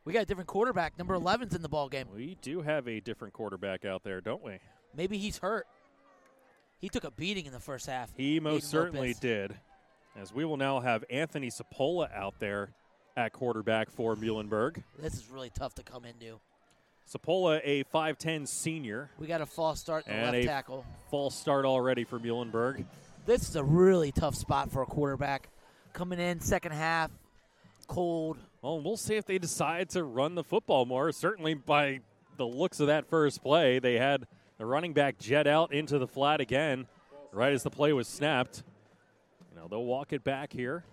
S3: We got a different quarterback. Number 11's in the ball game.
S2: We do have a different quarterback out there, don't we?
S3: Maybe he's hurt. He took a beating in the first half.
S2: He most
S3: Aiden
S2: certainly
S3: Lopez.
S2: did. As we will now have Anthony Sapola out there at quarterback for Muhlenberg.
S3: This is really tough to come into.
S2: Sapola, a 5'10 senior,
S3: We got a false start in the left tackle.
S2: false start already for Muhlenberg.
S3: This is a really tough spot for a quarterback. Coming in second half, cold.
S2: Well, we'll see if they decide to run the football more. Certainly, by the looks of that first play, they had the running back jet out into the flat again, right as the play was snapped. You know, they'll walk it back here.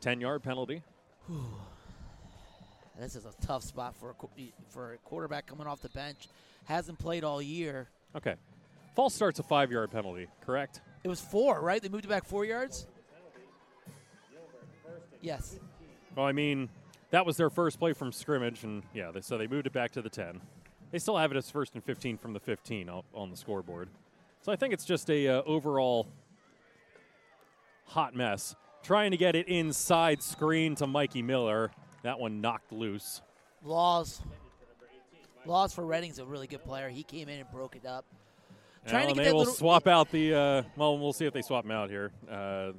S2: 10 yard penalty.
S3: This is a tough spot for a, for a quarterback coming off the bench. Hasn't played all year.
S2: Okay. False start's a five yard penalty, correct?
S3: It was four, right? They moved it back four yards? Yes.
S2: Well, I mean, that was their first play from scrimmage, and yeah, they, so they moved it back to the 10. They still have it as first and 15 from the 15 on, the scoreboard. So I think it's just a uh, overall hot mess. Trying to get it inside screen to Mikey Miller. That one knocked loose.
S3: Laws. Laws for Reading's a really good player. He came in and broke it up.
S2: Well,
S3: Trying to
S2: and
S3: get
S2: they will swap out the. Uh, well, we'll see if they swap him out here. Uh,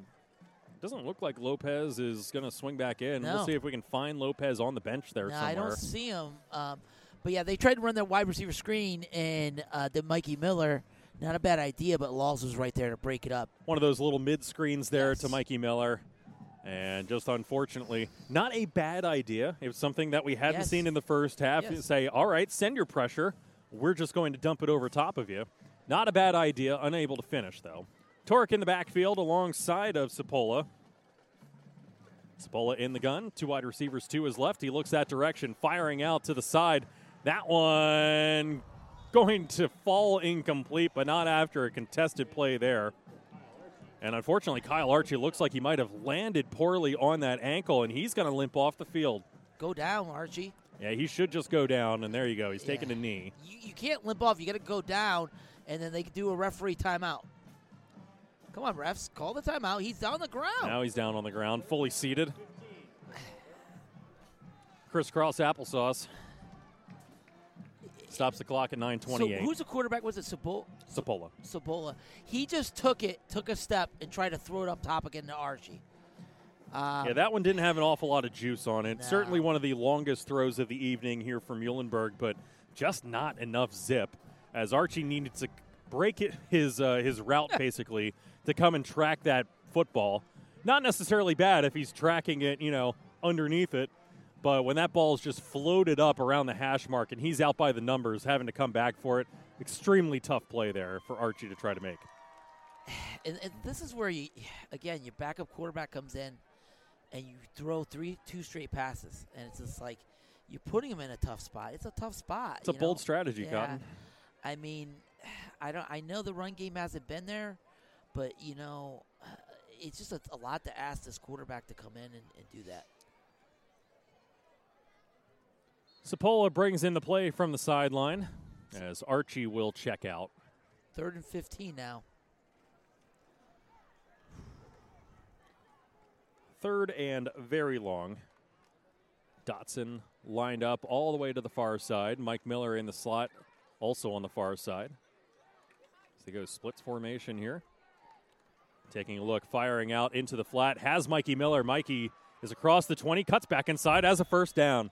S2: doesn't look like Lopez is going to swing back in.
S3: No.
S2: We'll see if we can find Lopez on the bench there
S3: No,
S2: somewhere.
S3: I don't see him. Um, but yeah, they tried to run their wide receiver screen, and uh, the Mikey Miller, not a bad idea, but Laws was right there to break it up.
S2: one of those little mid screens there to Mikey Miller. And just unfortunately, not a bad idea. It was something that we hadn't
S3: Yes.
S2: seen in the first half.
S3: Yes.
S2: Say, all right, send your pressure. We're just going to dump it over top of you. Not a bad idea. Unable to finish, though. Torek in the backfield alongside of Sapola. Sapola in the gun. Two wide receivers to his left. He looks that direction, firing out to the side. That one going to fall incomplete, but not after a contested play there. And unfortunately, Kyle Archie looks like he might have landed poorly on that ankle, and he's going to limp off the field.
S3: Go down, Archie.
S2: Yeah, he should just go down, and there you go. He's taking a knee.
S3: You, you can't limp off. You got to go down, and then they do a referee timeout. Come on, refs, call the timeout. He's down on the ground.
S2: Now he's down on the ground, fully seated. Crisscross applesauce. Stops the clock at 9:28.
S3: so who's the quarterback? Was it Sabo-
S2: Sapola?
S3: Sabola? He just took it, took a step, and tried to throw it up top again to Archie. Um,
S2: Yeah, that one didn't have an awful lot of juice on it.
S3: No.
S2: Certainly one of the longest throws of the evening here from Muhlenberg, but just not enough zip. As Archie needed to break it, his uh, his route basically to come and track that football. Not necessarily bad if he's tracking it, you know, underneath it. But when that ball is just floated up around the hash mark and he's out by the numbers, having to come back for it, extremely tough play there for Archie to try to make.
S3: and, and this is where you, again, your backup quarterback comes in, and you throw three, two straight passes, and it's just like you're putting him in a tough spot. It's a tough spot.
S2: It's a
S3: you
S2: bold strategy,
S3: Yeah.
S2: Cotton.
S3: I mean, I don't. I know the run game hasn't been there, but you know, it's just a, a lot to ask this quarterback to come in and, and do that.
S2: Sapola brings in the play from the sideline as Archie will check out.
S3: Third and fifteen now.
S2: Third and very long. Dotson lined up all the way to the far side. Mike Miller in the slot, also on the far side. So they go splits formation here. Taking a look, firing out into the flat. Has Mikey Miller. Mikey is across the 20, cuts back inside as a first down.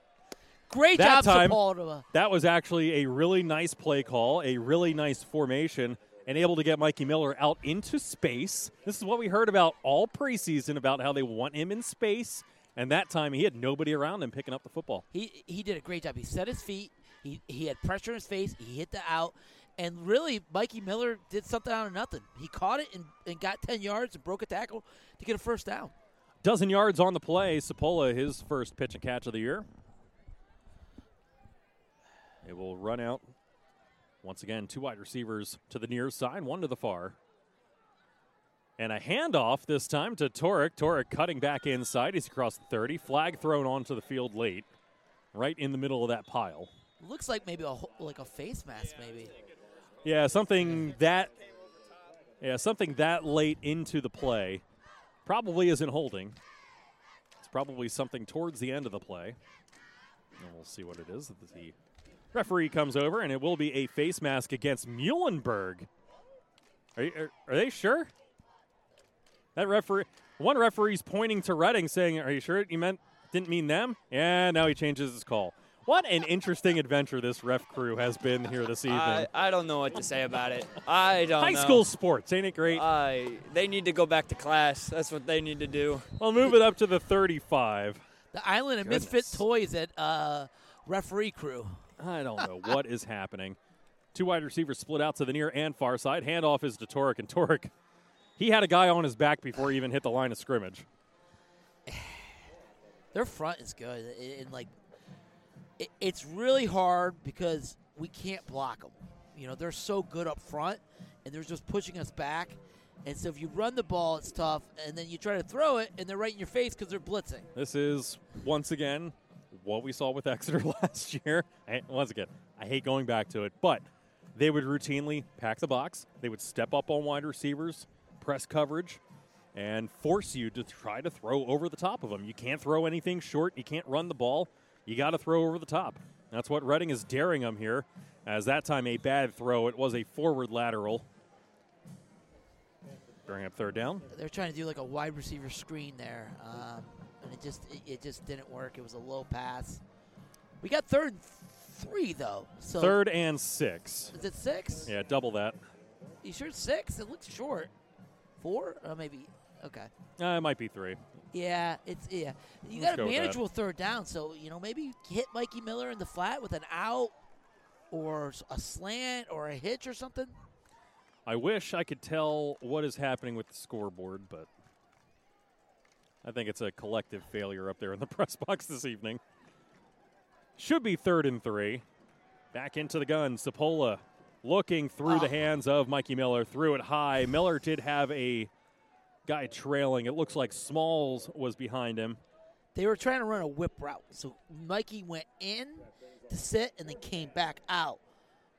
S3: Great
S2: That
S3: job,
S2: time-
S3: Sepulveda.
S2: That was actually a really nice play call, a really nice formation, and able to get Mikey Miller out into space. This is what we heard about all preseason about how they want him in space. And that time he had nobody around him picking up the football.
S3: He he did a great job. He set his feet. He he had pressure in his face. He hit the out, and really, Mikey Miller did something out of nothing. He caught it and, and got ten yards and broke a tackle to get a first down.
S2: Dozen yards on the play. Sapola, his first pitch and catch of the year. It will run out. Once again, two wide receivers to the near side, one to the far. And a handoff this time to Torek. Torek cutting back inside. He's across the 30. Flag thrown onto the field late, right in the middle of that pile.
S3: Looks like maybe a like a face mask, maybe.
S2: Yeah, something that. Yeah, something that late into the play probably isn't holding. It's probably something towards the end of the play. And we'll see what it is. The referee comes over, and it will be a face mask against Muhlenberg. Are, you, are, are they sure? That referee, one referee's pointing to Reading, saying, "Are you sure you meant didn't mean them?" Yeah, now he changes his call. What an interesting adventure this ref crew has been here this evening. I,
S5: I don't know what to say about it. I don't
S2: High
S5: know.
S2: school sports, ain't it great?
S5: Uh, they need to go back to class. That's what they need to do.
S2: I'll move it up to the 35.
S3: The Island of Misfit Toys at uh, referee crew.
S2: I don't know what is happening. Two wide receivers split out to the near and far side. Handoff is to Torek, and Torek, he had a guy on his back before he even hit the line of scrimmage.
S3: Their front is good, and like it, it's really hard because we can't block them. You know, they're so good up front, and they're just pushing us back. And so if you run the ball, it's tough, and then you try to throw it, and they're right in your face because they're blitzing.
S2: This is once again what we saw with Exeter last year. I, once again, I hate going back to it, but they would routinely pack the box. They would step up on wide receivers, press coverage, and force you to try to throw over the top of them. You can't throw anything short. You can't run the ball you got to throw over the top. That's what Reading is daring them here. As that time a bad throw, it was a forward lateral. Bring up third down.
S3: They're trying to do like a wide receiver screen there, um, and it just it, it, just didn't work. It was a low pass. We got third and three though. So
S2: third and six.
S3: Is it six?
S2: Yeah, double that.
S3: You sure it's six? It looks short. Four? Or maybe. Okay.
S2: Uh, it might be three.
S3: Yeah, it's yeah. You got a manageable third down, so you know maybe hit Mikey Miller in the flat with an out, or a slant, or a hitch, or something.
S2: I wish I could tell what is happening with the scoreboard, but I think it's a collective failure up there in the press box this evening. Should be third and three. Back into the gun. Sapola looking through oh. the ah. hands of Mikey Miller. Threw it high. Miller did have a guy trailing. It looks like Smalls was behind him.
S3: They were trying to run a whip route. So Mikey went in to sit and then came back out.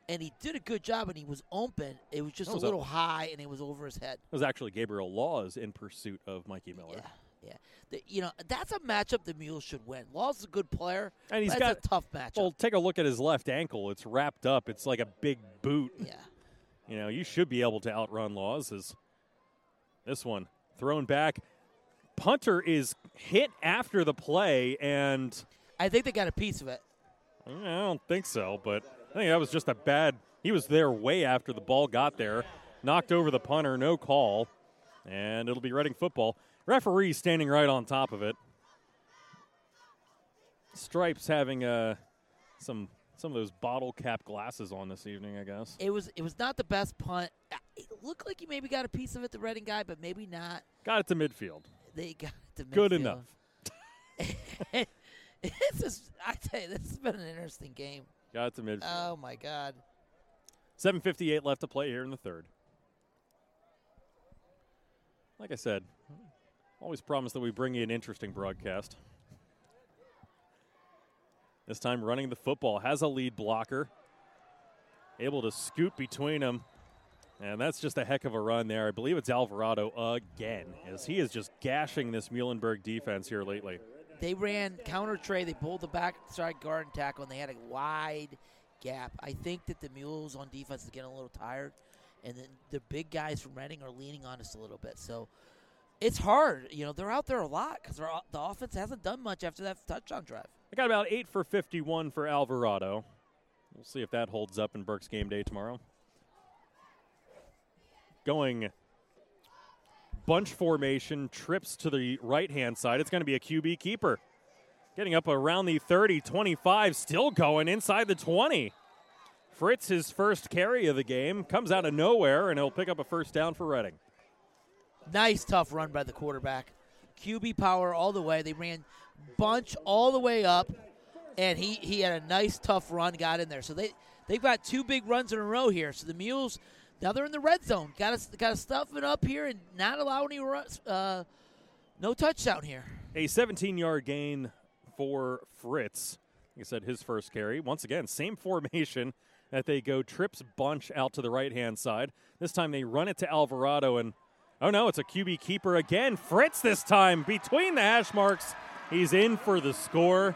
S3: And he did a good job and he was open. It was just was a little high and it was over his head. It
S2: was actually Gabriel Laws in pursuit of Mikey Miller.
S3: Yeah. Yeah, the, you know that's a matchup the Mules should win. Laws is a good player,
S2: and he's
S3: got a tough matchup.
S2: Well, take a look at his left ankle; it's wrapped up. It's like a big boot.
S3: Yeah,
S2: you know you should be able to outrun Laws. As this one thrown back. Punter is hit after the play, and
S3: I think they got a piece of it.
S2: I don't think so, but I think that was just a bad. He was there way after the ball got there, knocked over the punter, no call, and it'll be Reading football. Referee standing right on top of it. Stripes having uh, some some of those bottle cap glasses on this evening, I guess.
S3: It was it was not the best punt. It looked like he maybe got a piece of it, the Reading guy, but maybe not.
S2: Got it to midfield.
S3: They got it to midfield.
S2: Good enough.
S3: this is, I tell you, this has been an interesting game.
S2: Got it to midfield.
S3: Oh my God.
S2: 7:58 left to play here in the third. Like I said, always promise that we bring you an interesting broadcast. This time running the football, has a lead blocker. Able to scoot between them. And that's just a heck of a run there. I believe it's Alvarado again, as he is just gashing this Muhlenberg defense here lately.
S3: They ran counter trey. They pulled the backside guard and tackle, and they had a wide gap. I think that the Mules on defense is getting a little tired, and then the big guys from Reading are leaning on us a little bit. So it's hard. You know, they're out there a lot because the offense hasn't done much after that touchdown drive.
S2: I got about eight for 51 for Alvarado. We'll see if that holds up in Berks game day tomorrow. Going bunch formation, trips to the right hand side. It's going to be a QB keeper. Getting up around the 30, 25, still going inside the 20. Fritz, his first carry of the game, comes out of nowhere, and he'll pick up a first down for Reading.
S3: Nice, tough run by the quarterback QB power all the way. They ran bunch all the way up, and he, he had a nice tough run, got in there. So they they've got two big runs in a row here. So the Mules now they're in the red zone. Got to got to stuff it up here and not allow any. Uh, no touchdown here.
S2: A 17-yard gain for Fritz. I said, his first carry. Once again, same formation that they go trips bunch out to the right hand side. This time they run it to Alvarado and oh no, it's a QB keeper again. Fritz this time between the hash marks. He's in for the score.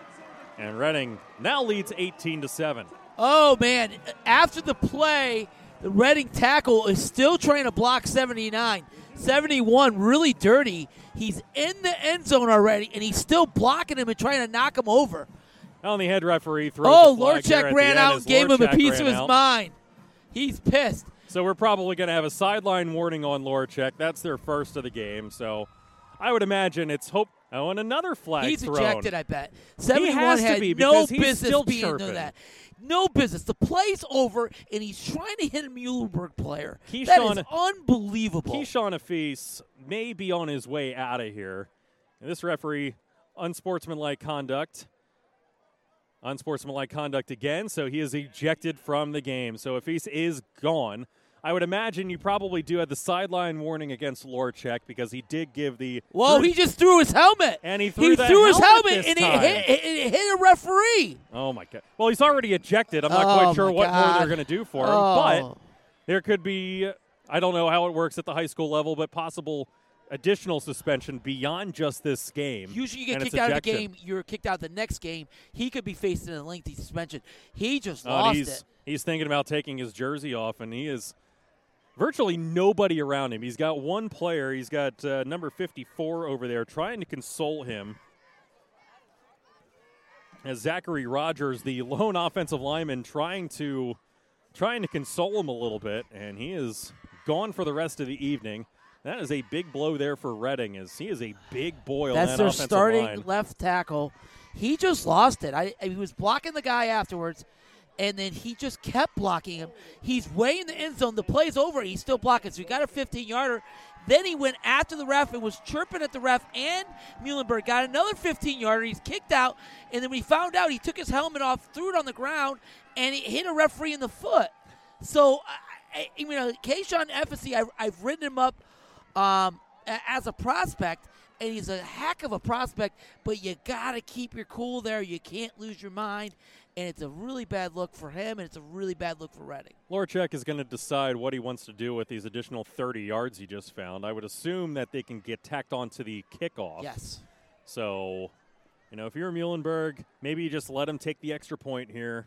S2: And Reading now leads 18 to 7.
S3: Oh man, after the play, the Reading tackle is still trying to block 79. 71 really dirty. He's in the end zone already and he's still blocking him and trying to knock him over.
S2: On the head referee throws
S3: Oh,
S2: Lorchek
S3: ran out and gave him a piece of his
S2: out.
S3: mind. He's pissed.
S2: So we're probably going to have a sideline warning on Lorchek. That's their first of the game. So I would imagine it's hope. Oh, and another flag
S3: He's
S2: thrown.
S3: ejected, I bet. 71
S2: has to
S3: had
S2: be
S3: no
S2: because he's
S3: business
S2: still
S3: being doing
S2: chirping.
S3: that. No business. The play's over, and he's trying to hit a Muhlenberg player.
S2: Keyshawn-
S3: that is unbelievable.
S2: Keyshawn Afis may be on his way out of here. And this referee, unsportsmanlike conduct. Unsportsmanlike conduct again, so he is ejected from the game. So Afis is gone. I would imagine you probably do have the sideline warning against Lorchek because he did give the.
S3: Whoa, he just threw his helmet.
S2: And he threw
S3: he threw his
S2: helmet
S3: and it hit, it, it hit a referee.
S2: Oh my god! Well, he's already ejected. I'm not
S3: Oh,
S2: quite sure what more they're going to do for him,
S3: Oh.
S2: but there could be. I don't know how it works at the high school level, but possible additional suspension beyond just this game.
S3: Usually, you get kicked out of the game. You're kicked out the next game. He could be facing a lengthy suspension. He just
S2: Uh,
S3: lost
S2: he's
S3: it.
S2: he's thinking about taking his jersey off, and he is virtually nobody around him. He's got one player. He's got uh, number 54 over there trying to console him. As Zachary Rogers, the lone offensive lineman, trying to trying to console him a little bit, and he is gone for the rest of the evening. That is a big blow there for Reading, as he is a big boy on
S3: That's
S2: that
S3: their starting
S2: line.
S3: left tackle. He just lost it. I- he was blocking the guy afterwards, and then he just kept blocking him. He's way in the end zone. The play's over. He's still blocking. So he got a 15 yarder. Then he went after the ref and was chirping at the ref, and Muhlenberg got another 15 yarder. He's kicked out, and then he found out, he took his helmet off, threw it on the ground, and he hit a referee in the foot. So, I, I, you know, Keyshawn Ephesus, I've, I've written him up um, as a prospect, and he's a heck of a prospect. But you got to keep your cool there. You can't lose your mind, and it's a really bad look for him, and it's a really bad look for Reading.
S2: Lorchek is going to decide what he wants to do with these additional 30 yards he just found. I would assume that they can get tacked onto the kickoff.
S3: Yes.
S2: So, you know, if you're Muhlenberg, maybe you just let him take the extra point here,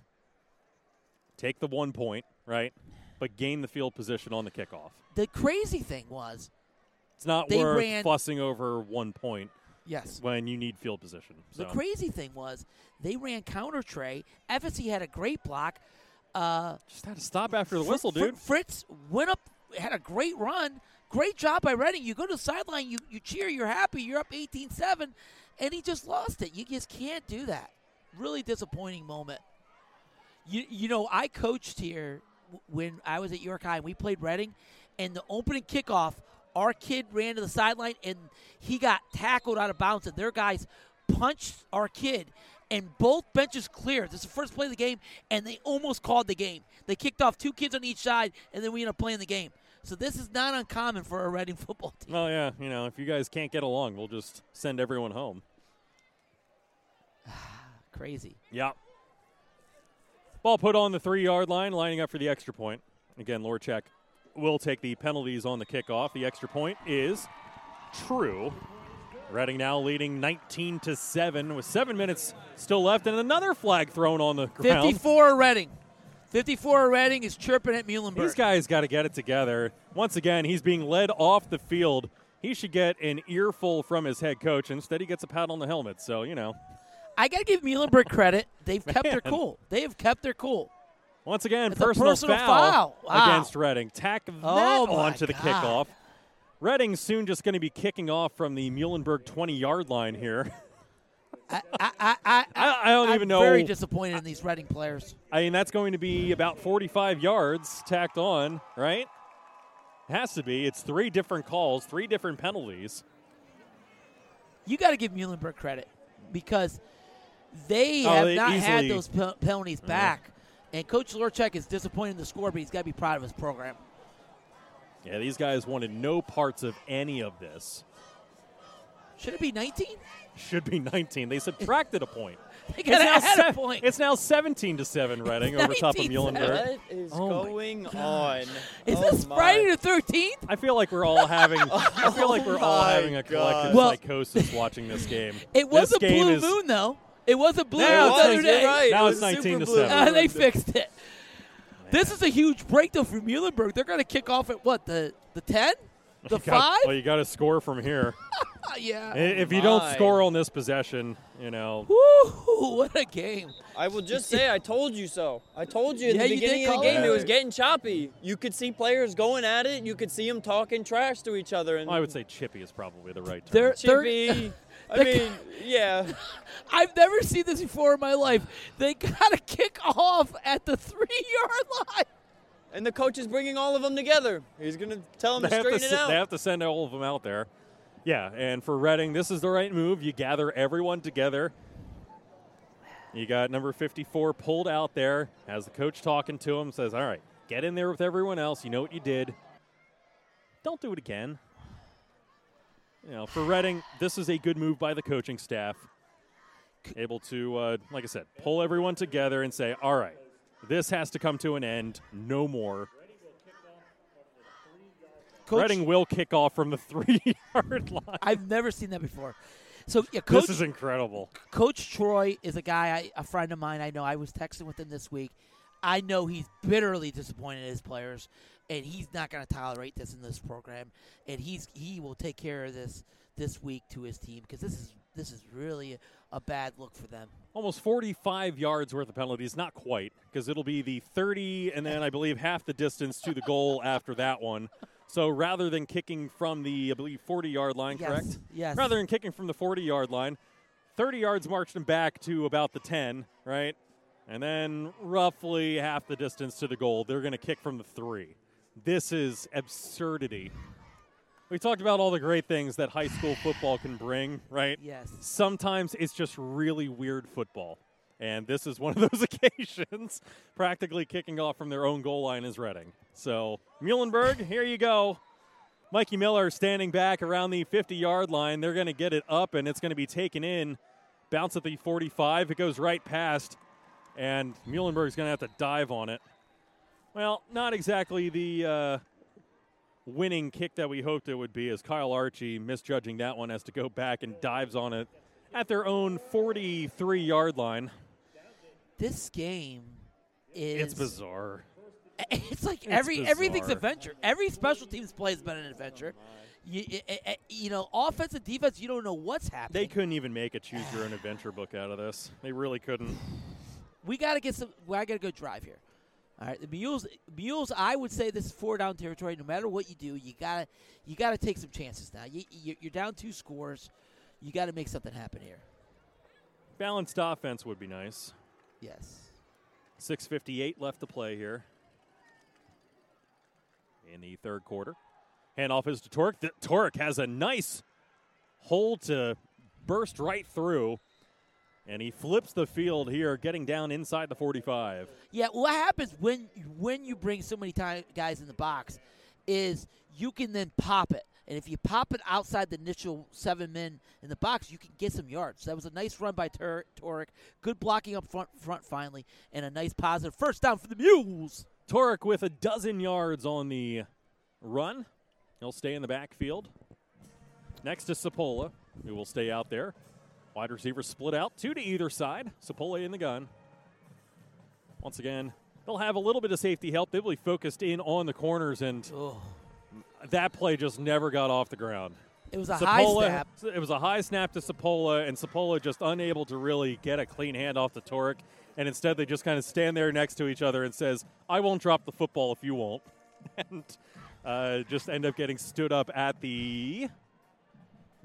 S2: take the one point, right? But gain the field position on the kickoff.
S3: The crazy thing was,
S2: It's not
S3: They
S2: worth
S3: ran-
S2: fussing over one point
S3: yes.
S2: when you need field position. So.
S3: The crazy thing was, they ran counter trey. FSC had a great block. Uh,
S2: just had to stop after the
S3: Fr-
S2: whistle,
S3: Fr-
S2: dude.
S3: Fritz went up, had a great run. Great job by Reading. You go to the sideline, you, you cheer, you're happy, you're up 18 7, and he just lost it. You just can't do that. Really disappointing moment. You, you know, I coached here when I was at York High, and we played Reading, and the opening kickoff, our kid ran to the sideline, and he got tackled out of bounds, and their guys punched our kid, and both benches cleared. This is the first play of the game, and they almost called the game. They kicked off two kids on each side, and then we ended up playing the game. So this is not uncommon for a Reading football team.
S2: Well, yeah, you know, if you guys can't get along, we'll just send everyone home.
S3: Crazy.
S2: Yeah. Ball put on the three yard line, lining up for the extra point. Again, Lorchek will take the penalties on the kickoff. The extra point is true. Reading now leading 19 to 7 with seven minutes still left and another flag thrown on the ground.
S3: 54 Reading. 54 Reading is chirping at Muhlenberg.
S2: These guys got to get it together. Once again, he's being led off the field. He should get an earful from his head coach. Instead, he gets a pat on the helmet. So, you know,
S3: I got to give Muhlenberg credit. They've kept their cool. They have kept their cool.
S2: Once again, personal,
S3: personal foul. Wow.
S2: against Reading. Tack that
S3: Oh,
S2: onto the
S3: God.
S2: kickoff. Reading soon just going to be kicking off from the Muhlenberg 20 yard line here.
S3: I, I, I, I,
S2: don't
S3: I'm
S2: even know-
S3: Very disappointed in these Reading players.
S2: I mean, that's going to be about 45 yards tacked on, right? Has to be. It's three different calls, three different penalties.
S3: you got to give Muhlenberg credit because they
S2: Oh,
S3: have
S2: they
S3: not had those pe- penalties back. And Coach Lorchek is disappointed in the score, but he's got to be proud of his program.
S2: Yeah, these guys wanted no parts of any of this.
S3: Should it be 19?
S2: Should be 19. They subtracted a point.
S3: They got to
S2: now
S3: add a point.
S2: It's now 17 to 7 Reading over top of
S3: 19-7.
S2: Muhlenberg.
S5: What is
S2: Oh
S5: going on?
S3: Is
S5: Oh
S3: this
S5: my.
S3: Friday the 13th?
S2: I feel like we're all having I feel like we're all
S5: oh
S2: having a collective
S3: God. Well-
S2: psychosis watching this game.
S3: It was
S2: this
S3: a blue
S2: is,
S3: moon, though. It was a blue
S2: Now
S3: moon
S2: it's
S3: the other day.
S5: Right.
S2: Now
S5: it
S2: it's
S5: was
S2: 19
S5: super
S2: to 7.
S3: Uh, they fixed it. This is a huge breakthrough for Muhlenberg. They're going to kick off at what the the ten, the
S2: You got-
S3: five.
S2: Well, you got to score from here.
S3: Yeah.
S2: If you don't
S5: my.
S2: score on this possession, you know,
S3: Woo! What a game.
S5: I will just say, I told you so. I told you in
S3: Yeah,
S5: the beginning of the game
S2: it.
S5: it was getting choppy. You could see players going at it. You could see them talking trash to each other. And
S2: I would say chippy is probably the right term.
S3: They're-
S5: Chippy. I
S3: they're-
S5: mean, yeah.
S3: I've never seen this before in my life. They got to kick off at the three yard line.
S5: And the coach is bringing all of them together. He's going to tell them
S2: they
S5: to
S2: have to,
S5: straighten it out.
S2: they have to send all of them out there. Yeah, and for Reading, this is the right move. You gather everyone together. You got number 54 pulled out there, has the coach talking to him, says, All right, get in there with everyone else. You know what you did. Don't do it again. You know, for Reading, this is a good move by the coaching staff. Able to, uh, like I said, pull everyone together and say, All right, this has to come to an end. No more.
S3: Coach,
S2: Reading will kick off from the three yard line.
S3: I've never seen that before. So yeah, coach
S2: this is incredible.
S3: Coach Troy is a guy, I, a friend of mine. I know. I was texting with him this week. I know he's bitterly disappointed in his players, and he's not going to tolerate this in this program. And he's he will take care of this this week to his team because this is this is really a bad look for them.
S2: Almost 45 yards worth of penalties. Not quite, because it'll be the 30 and then I believe half the distance to the goal after that one. So rather than kicking from the, I believe, 40 yard line,
S3: Yes,
S2: correct?
S3: yes.
S2: Rather than kicking from the 40 yard line, 30 yards marched him back to about the 10, right? And then roughly half the distance to the goal. They're going to kick from the three. This is absurdity. We talked about all the great things that high school football can bring, right?
S3: Yes.
S2: Sometimes it's just really weird football. And this is one of those occasions, practically kicking off from their own goal line is Reading. So, Muhlenberg, here you go. Mikey Miller standing back around the 50 yard line. They're going to get it up, and it's going to be taken in. Bounce at the 45. It goes right past, and Muhlenberg's going to have to dive on it. Well, not exactly the uh, winning kick that we hoped it would be, as Kyle Archie, misjudging that one, has to go back and dives on it at their own 43 yard line.
S3: This game is
S2: It's bizarre.
S3: It's like
S2: It's
S3: every everything's adventure. Every special teams play has been an adventure. You, i- i- you know, offense and defense, you don't know what's happening.
S2: They couldn't even make a choose your own adventure book out of this. They really couldn't.
S3: We got to get some. Well, I got to go drive here. All right, the mules. Mules. I would say this is four down territory. No matter what you do, you gotta you gotta take some chances now. You, you, you're down two scores. You got to make something happen here.
S2: Balanced offense would be nice.
S3: Yes.
S2: 6.58 left to play here in the third quarter. Handoff is to Torek. The, Torek has a nice hole to burst right through, and he flips the field here, getting down inside the 45.
S3: Yeah, what happens when when you bring so many guys in the box is you can then pop it, and if you pop it outside the initial seven men in the box, you can get some yards. That was a nice run by Tur- Torek. Good blocking up front, front finally, and a nice positive first down for the Mules.
S2: Torek with a dozen yards on the run. He'll stay in the backfield. Next to Sapola, who will stay out there. Wide receivers split out, two to either side. Sapola in the gun. Once again, they'll have a little bit of safety help. They'll be focused in on the corners, and
S3: Oh,
S2: that play just never got off the ground.
S3: it was a high snap.
S2: It was a high snap to Sapola, and Sapola just unable to really get a clean hand off the Torek. And instead, they just kind of stand there next to each other and says, "I won't drop the football if you won't," and uh, just end up getting stood up at the.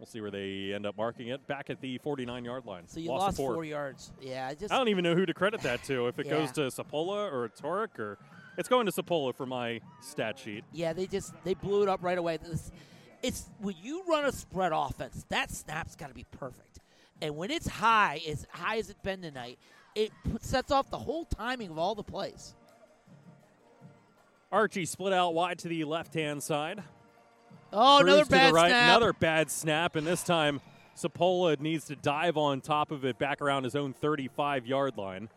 S2: We'll see where they end up marking it. Back at the 49 yard line.
S3: So you
S2: Lost
S3: lost
S2: four.
S3: four yards. Yeah, I just
S2: I don't even know who to credit that to. If it
S3: Yeah.
S2: goes to Sapola or Torek, or it's going to Sapola for my stat sheet.
S3: Yeah, they just they blew it up right away. This, it's when you run a spread offense, that snap's got to be perfect. And when it's high, as high as it's been tonight, it sets off the whole timing of all the plays.
S2: Archie split out wide to the left hand side.
S3: Oh,
S2: Cruz
S3: another bad
S2: right,
S3: snap.
S2: Another bad snap, and this time Sapola needs to dive on top of it back around his own 35 yard line.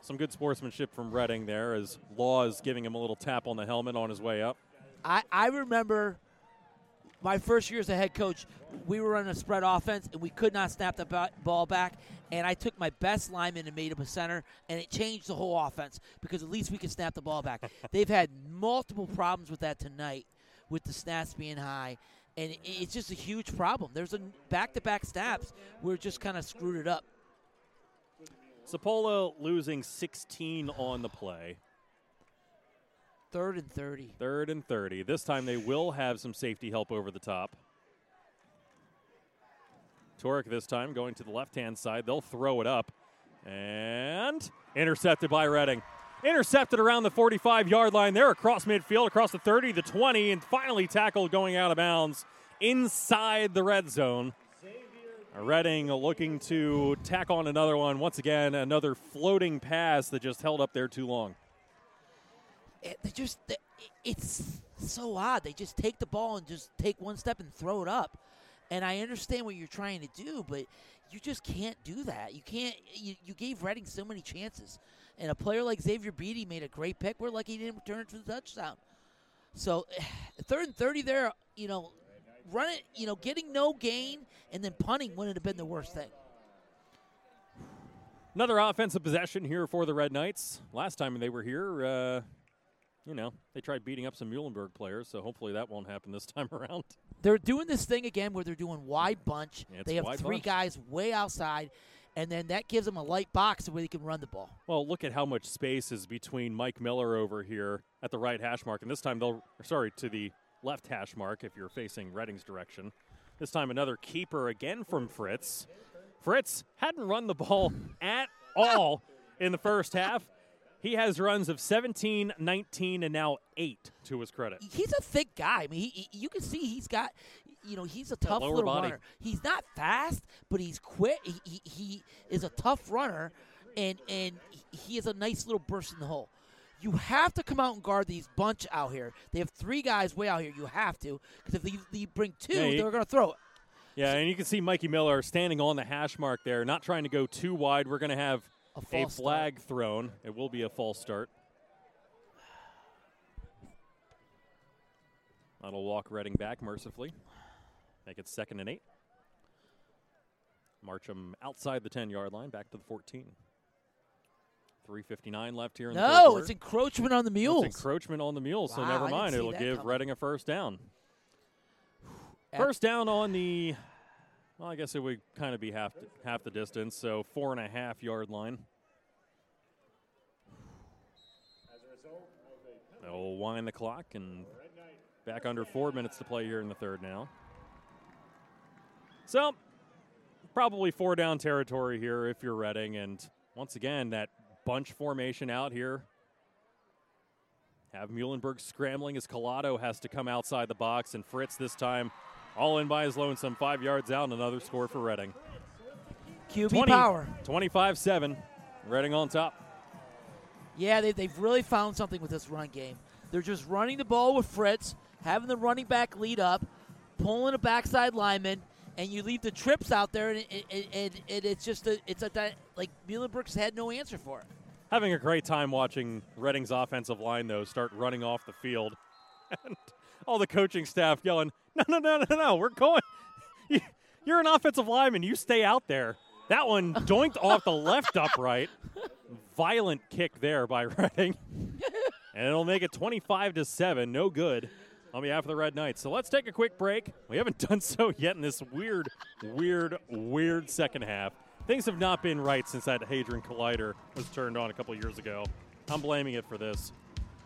S2: Some good sportsmanship from Reading there as Law is giving him a little tap on the helmet on his way up.
S3: I, I remember my first year as a head coach, we were running a spread offense and we could not snap the ball back. And I took my best lineman and made him a center, and it changed the whole offense because at least we could snap the ball back. They've had multiple problems with that tonight, with the snaps being high, and it's just a huge problem. There's a back-to-back snaps where it just kind of screwed it up.
S2: Sapola losing 16 on the play.
S3: Third and 30.
S2: Third and 30. This time they will have some safety help over the top. Torek this time going to the left hand side. They'll throw it up. And intercepted by Reading. Intercepted around the 45 yard line there across midfield, across the 30, the 20, and finally tackled going out of bounds inside the red zone. Reading looking to tack on another one. Once again, another floating pass that just held up there too long.
S3: It, they just, it's so odd. They just take the ball and just take one step and throw it up. And I understand what you're trying to do, but you just can't do that. You can't. You, you gave Reading so many chances, and a player like Xavier Beatty made a great pick. We're lucky he didn't return it for the touchdown. So, third and thirty there, you know, run it. You know, getting no gain and then punting wouldn't have been the worst thing.
S2: Another offensive possession here for the Red Knights. Last time they were here, uh, you know, they tried beating up some Muhlenberg players, so hopefully that won't happen this time around.
S3: They're doing this thing again where they're doing wide bunch.
S2: Yeah,
S3: they have three
S2: bunch.
S3: guys way outside, and then that gives them a light box where they can run the ball.
S2: Well, look at how much space is between Mike Miller over here at the right hash mark, and this time they'll, sorry, to the left hash mark if you're facing Reading's direction. This time another keeper again from Fritz. Fritz hadn't run the ball at all in the first half. He has runs of 17, 19, and now 8 to his credit.
S3: He's a thick guy. I mean, he, he, you can see he's got, you know, he's a tough little
S2: body.
S3: runner. He's not fast, but he's quick. He, he, he is a tough runner, and and he has a nice little burst in the hole. You have to come out and guard these bunch out here. They have three guys way out here. You have to because if you bring two,
S2: Yeah,
S3: they're going to throw it.
S2: Yeah, and you can see Mikey Miller standing on the hash mark there, not trying to go too wide. We're going to have
S3: A
S2: a
S3: false start.
S2: flag thrown. It will be a false start. That'll walk Reading back mercifully. Make it second and eight. March them outside the 10 yard line, back to the 14. 3.59 left here in the
S3: No, it's encroachment on the
S2: It's
S3: mules.
S2: encroachment on the mules, so never mind. It'll give
S3: coming.
S2: Reading a first down. First down on the, well, I guess it would kind of be half half the distance, so four and a half yard line. They'll wind the clock and back under four minutes to play here in the third now. So, probably four down territory here if you're Reading, and once again that bunch formation out here. Have Muhlenberg scrambling as Collado has to come outside the box, and Fritz this time all in by his lonesome, five yards out, and another score for Reading.
S3: QB power.
S2: 25 7. Reading on top.
S3: Yeah, they, they've really found something with this run game. They're just running the ball with Fritz, having the running back lead up, pulling a backside lineman, and you leave the trips out there, and, it, it, it, it, it's just a, it's a like Muhlenberg's had no answer for it.
S2: Having a great time watching Reading's offensive line, though, start running off the field. And all the coaching staff yelling, no, no, no, no, no, we're going. You- You're an offensive lineman. You stay out there. That one doinked off the left upright. Violent kick there by Reading. and it'll make it 25 to 7. No good on behalf of the Red Knights. So let's take a quick break. We haven't done so yet in this weird, weird, weird second half. Things have not been right since that Hadron Collider was turned on a couple years ago. I'm blaming it for this.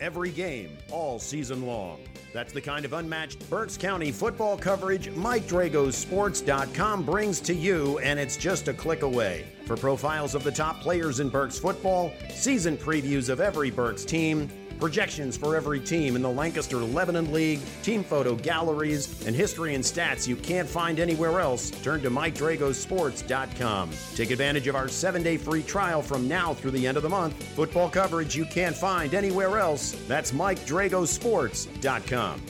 S4: every game, all season long. That's the kind of unmatched Berks County football coverage Mike MikeDragosports.com brings to you, and it's just a click away. For profiles of the top players in Berks football, season previews of every Berks team, projections for every team in the Lancaster Lebanon League, team photo galleries, and history and stats you can't find anywhere else, turn to MikeDragosports.com. Take advantage of our seven day free trial from now through the end of the month. Football coverage you can't find anywhere else. That's MikeDragosports.com.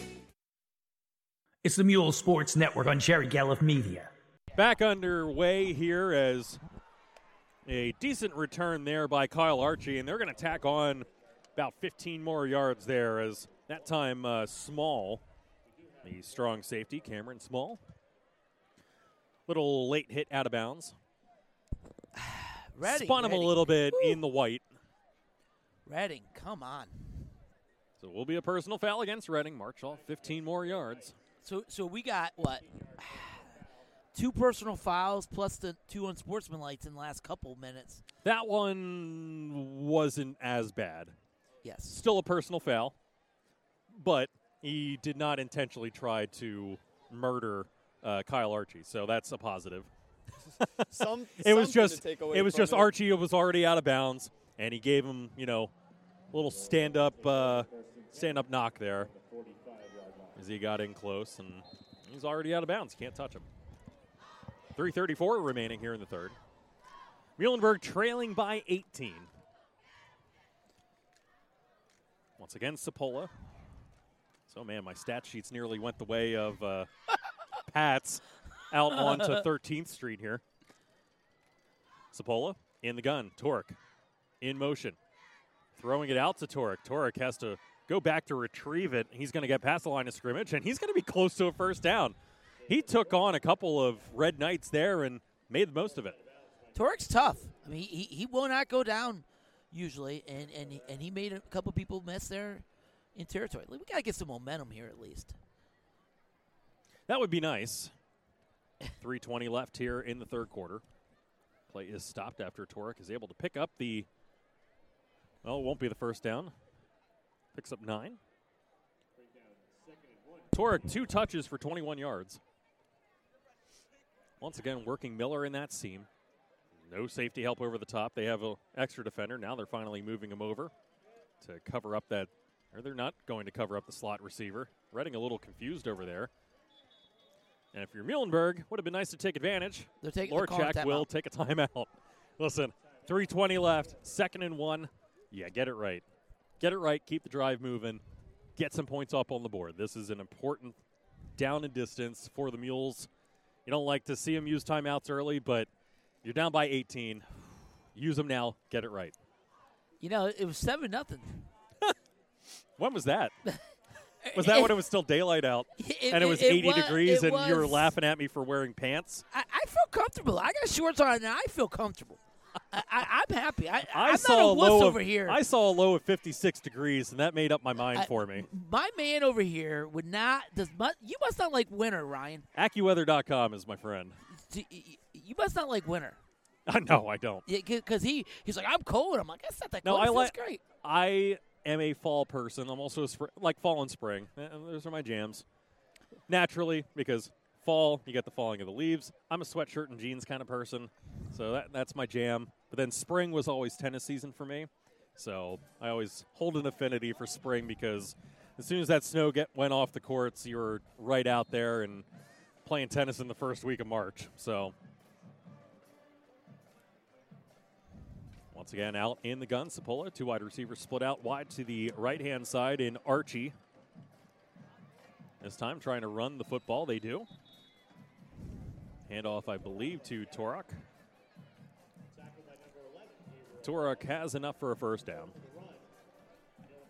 S1: It's the Mule Sports Network on Jerry Gallup Media.
S2: Back underway here as a decent return there by Kyle Archie, and they're going to tack on about 15 more yards there as that time uh, Small, the strong safety, Cameron Small. Little late hit out of bounds.
S3: Reading,
S2: Spun him a little bit
S3: Woo.
S2: in the white.
S3: Reading, come on.
S2: So it will be a personal foul against Reading. March off 15 more yards.
S3: So so we got what? Two personal fouls plus the two unsportsmanlights in the last couple minutes.
S2: That one wasn't as bad.
S3: Yes.
S2: Still a personal foul, but he did not intentionally try to murder uh, Kyle Archie. So that's a positive.
S5: Some,
S2: it was just
S5: take away
S2: it was just
S5: it.
S2: Archie was already out of bounds, and he gave him you know a little stand up uh, stand up knock there as he got in close, and he's already out of bounds. Can't touch him. 3:34 remaining here in the third. Muhlenberg trailing by 18. Once again, Sapola. So man, my stat sheets nearly went the way of uh, Pat's out onto 13th Street here. Sapola in the gun. Torek in motion. Throwing it out to Torek. Torek has to go back to retrieve it. He's going to get past the line of scrimmage, and he's going to be close to a first down. He took on a couple of Red Knights there and made the most of it.
S3: Torek's tough. I mean, he, he will not go down usually, and, and, and he made a couple people miss there in territory. We got to get some momentum here at least.
S2: That would be nice. 320 left here in the third quarter. Play is stopped after Torek is able to pick up the. Well, it won't be the first down. Picks up nine. Torek, two touches for 21 yards. Once again, working Miller in that seam. No safety help over the top. They have an extra defender. Now they're finally moving him over to cover up that. Or they're not going to cover up the slot receiver. Reading a little confused over there. And if you're Muhlenberg, would have been nice to take advantage.
S3: They're taking- they're calling a
S2: Lorchek will
S3: timeout.
S2: take a timeout. Listen, 320 left, second and one. Yeah, get it right. Get it right. Keep the drive moving. Get some points up on the board. This is an important down and distance for the Mules. You don't like to see them use timeouts early, but you're down by 18. Use them now. Get it right.
S3: You know, it was seven nothing.
S2: When was that? Was that when it was still daylight out
S3: It-
S2: and it was
S3: it
S2: 80
S3: wa-
S2: degrees
S3: it
S2: and you were laughing at me for wearing pants?
S3: I, I feel comfortable. I got shorts on and I feel comfortable. I, I'm happy. I,
S2: I
S3: I'm
S2: saw
S3: not a
S2: a low
S3: wuss
S2: of,
S3: over here.
S2: I saw a low of 56 degrees, and that made up my mind
S3: I-
S2: for me.
S3: My man over here would not. Does you must not like winter, Ryan?
S2: AccuWeather.com is my friend.
S3: D- y- y- You must not like winter.
S2: no, I don't.
S3: Because he he's like I'm cold. I'm like that's not that
S2: No,
S3: cold.
S2: I like.
S3: great.
S2: I am a fall person. I'm also like fall and spring. Eh, Those are my jams. Naturally, because fall you get the falling of the leaves. I'm a sweatshirt and jeans kind of person, so that that's my jam. But then spring was always tennis season for me, so I always hold an affinity for spring because as soon as that snow get went off the courts, you were right out there and playing tennis in the first week of March. So Once again, out in the gun, Sapola. Two wide receivers split out wide to the right hand side in Archie. This time trying to run the football. They do. Handoff, I believe, to Torek. Torek has enough for a first down.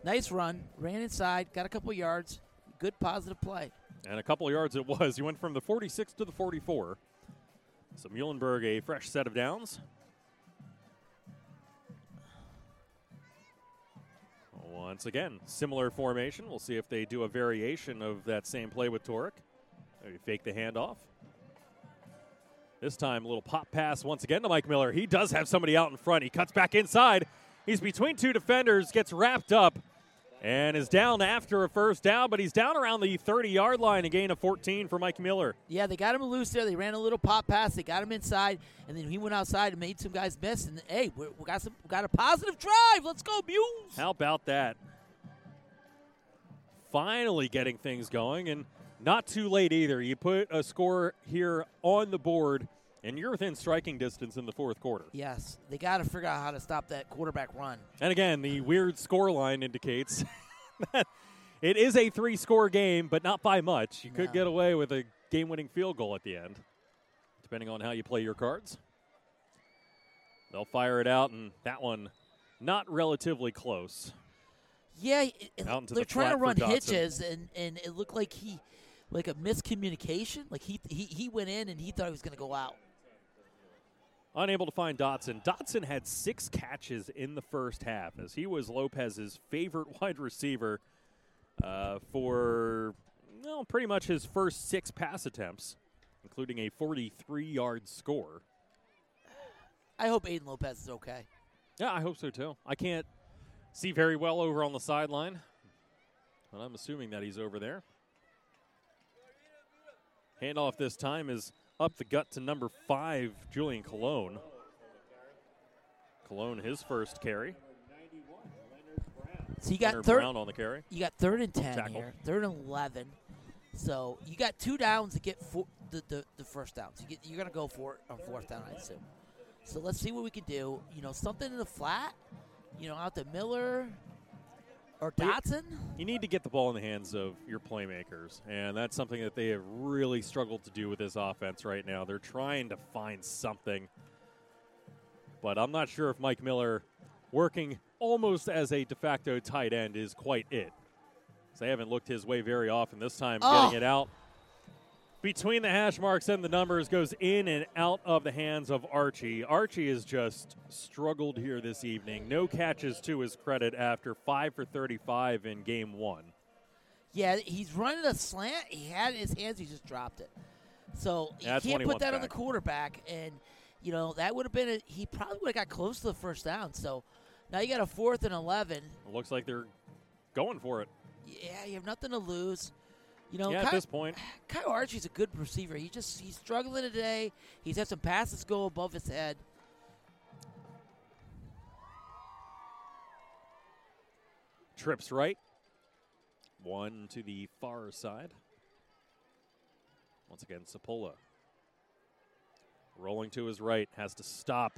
S3: Nice run. Ran inside. Got a couple yards. Good positive play.
S2: And a couple yards it was. He went from the 46 to the 44. So Muhlenberg, a fresh set of downs. Once again, similar formation. We'll see if they do a variation of that same play with Torek. Maybe fake the handoff. This time, a little pop pass once again to Mike Miller. He does have somebody out in front. He cuts back inside. He's between two defenders, gets wrapped up, and is down after a first down, but he's down around the 30 yard line, a gain of 14 for Mike Miller.
S3: Yeah, they got him loose there. They ran a little pop pass. They got him inside, and then he went outside and made some guys miss. And hey, we got some, we got a positive drive. Let's go, Mules!
S2: How about that? Finally getting things going, and not too late either. You put a score here on the board, and you're within striking distance in the fourth quarter.
S3: Yes, they got to figure out how to stop that quarterback run.
S2: And again, the weird score line indicates that it is a three score game, but not by much. You could
S3: No.
S2: get away with a game winning field goal at the end, depending on how you play your cards. They'll fire it out, and that one not relatively close.
S3: Yeah, it- it-
S2: Out into
S3: they're
S2: the
S3: trying to run hitches, and, and it looked like he, like a miscommunication. Like he he, he went in and he thought he was going to go out.
S2: Unable to find Dotson. Dotson had six catches in the first half as he was Lopez's favorite wide receiver uh, for well, pretty much his first six pass attempts, including a 43 yard score.
S3: I hope Aiden Lopez is okay.
S2: Yeah, I hope so too. I can't see very well over on the sideline, but I'm assuming that he's over there. Handoff this time is up the gut to number five, Julian Cologne. Cologne, his first carry.
S3: So you got
S2: Leonard
S3: third.
S2: Brown on the carry.
S3: You got third and ten
S2: Tackle.
S3: here. Third and eleven. So you got two downs to get four, the, the the first down. So you get, you're gonna go for it on fourth down, I assume. So let's see what we can do. You know, something in the flat. You know, out to Miller or Dotson.
S2: You need to get the ball in the hands of your playmakers, and that's something that they have really struggled to do with this offense right now. They're trying to find something, but I'm not sure if Mike Miller, working almost as a de facto tight end, is quite it. So they haven't looked his way very often. This time,
S3: Oh.
S2: getting it out between the hash marks and the numbers goes in and out of the hands of Archie. Archie has just struggled here this evening. No catches to his credit after 5 for 35 in game one.
S3: Yeah, he's running a slant. He had it in his hands. He just dropped it. So you
S2: Yeah,
S3: can't
S2: he
S3: put that on the quarterback. And you know that would have been. A, he probably would have got close to the first down. So now you got a fourth and eleven.
S2: It looks like they're going for it.
S3: Yeah, you have nothing to lose. You know,
S2: yeah,
S3: Ky-
S2: at this point.
S3: Kyle Archie's a good receiver. He just he's struggling today. He's had some passes go above his head.
S2: Trips right. One to the far side. Once again, Sapola. Rolling to his right. Has to stop.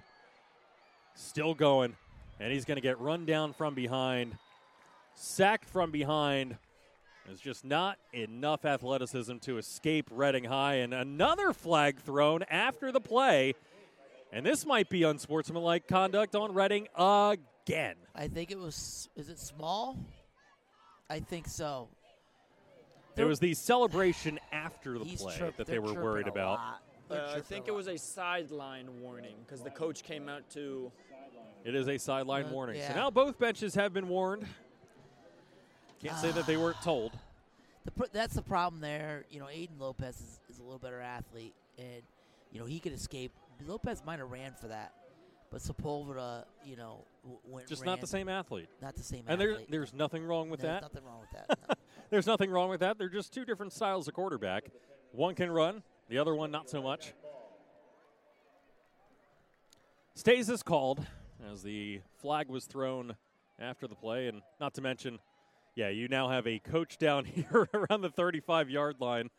S2: Still going. And he's going to get run down from behind. Sacked from behind. There's just not enough athleticism to escape Reading High. And another flag thrown after the play. And this might be unsportsmanlike conduct on Reading again.
S3: I think it was. Is it small? I think so.
S2: It was the celebration after the
S3: He's
S2: play
S3: chirp-
S2: that they were worried about.
S5: Uh, I think it was a sideline warning because the coach came out to.
S2: It is a sideline
S3: Uh,
S2: warning. So now both benches have been warned. Can't say that they weren't ah. told.
S3: The, pr- that's the problem there. You know, Aiden Lopez is, is a little better athlete, and you know he could escape. Lopez might have ran for that, but Sepulveda, you know, w- went
S2: Just
S3: ran,
S2: not the same athlete.
S3: Not the same athlete.
S2: And there,
S3: athlete.
S2: there's nothing wrong with that.
S3: There's
S2: that.
S3: nothing wrong with that. no.
S2: There's nothing wrong with that. They're just two different styles of quarterback. One can run, the other one not so much. Stays is called as the flag was thrown after the play, and not to mention, yeah, you now have a coach down here around the 35 yard line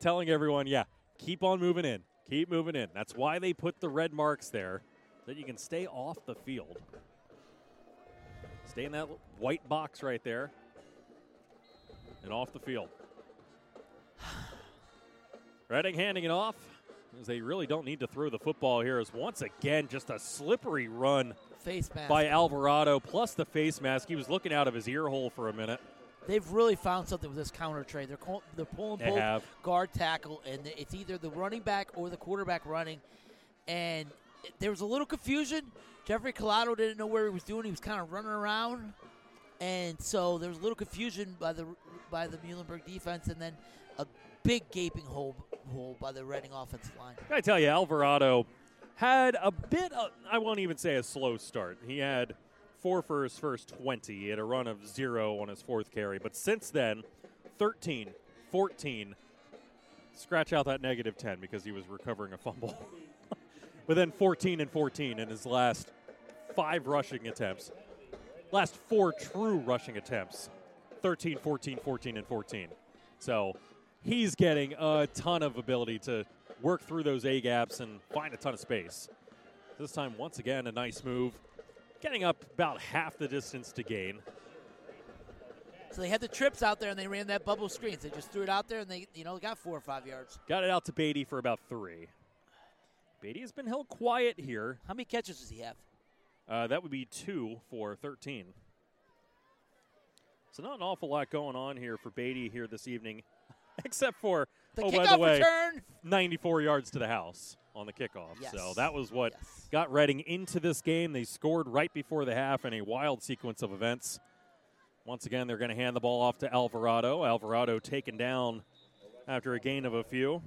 S2: telling everyone, yeah, keep on moving in, keep moving in. That's why they put the red marks there, that you can stay off the field. Stay in that white box right there and off the field. Reading handing it off as they really don't need to throw the football here. As once again, just a slippery run
S3: Face mask.
S2: by Alvarado, plus the face mask. He was looking out of his ear hole for a minute.
S3: They've really found something with this counter trey. They're call, they're pulling
S2: They
S3: both
S2: have.
S3: guard tackle, and it's either the running back or the quarterback running. And there was a little confusion. Jeffrey Collado didn't know where he was doing. He was kind of running around, and so there was a little confusion by the by the Muhlenberg defense, and then a big gaping hole hole by the Reading offensive line.
S2: I tell you, Alvarado had a bit, of, I won't even say a slow start. He had four for his first 20. He had a run of zero on his fourth carry. But since then, 13, 14. Scratch out that negative 10 because he was recovering a fumble. but then 14 and 14 in his last five rushing attempts. Last four true rushing attempts 13, 14, 14, and 14. So he's getting a ton of ability to work through those A gaps and find a ton of space. This time, once again, a nice move, getting up about half the distance to gain.
S3: So they had the trips out there and they ran that bubble screens. They just threw it out there and they, you know, got four or five yards.
S2: Got it out to Beatty for about three. Beatty has been held quiet here.
S3: How many catches does he have?
S2: Uh, that would be two for 13. So not an awful lot going on here for Beatty here this evening, except for
S3: The
S2: oh by the way,
S3: return.
S2: 94 yards to the house on the kickoff.
S3: Yes.
S2: So that was what
S3: Yes.
S2: got Reading into this game. They scored right before the half in a wild sequence of events. Once again, they're going to hand the ball off to Alvarado. Alvarado taken down after a gain of a few.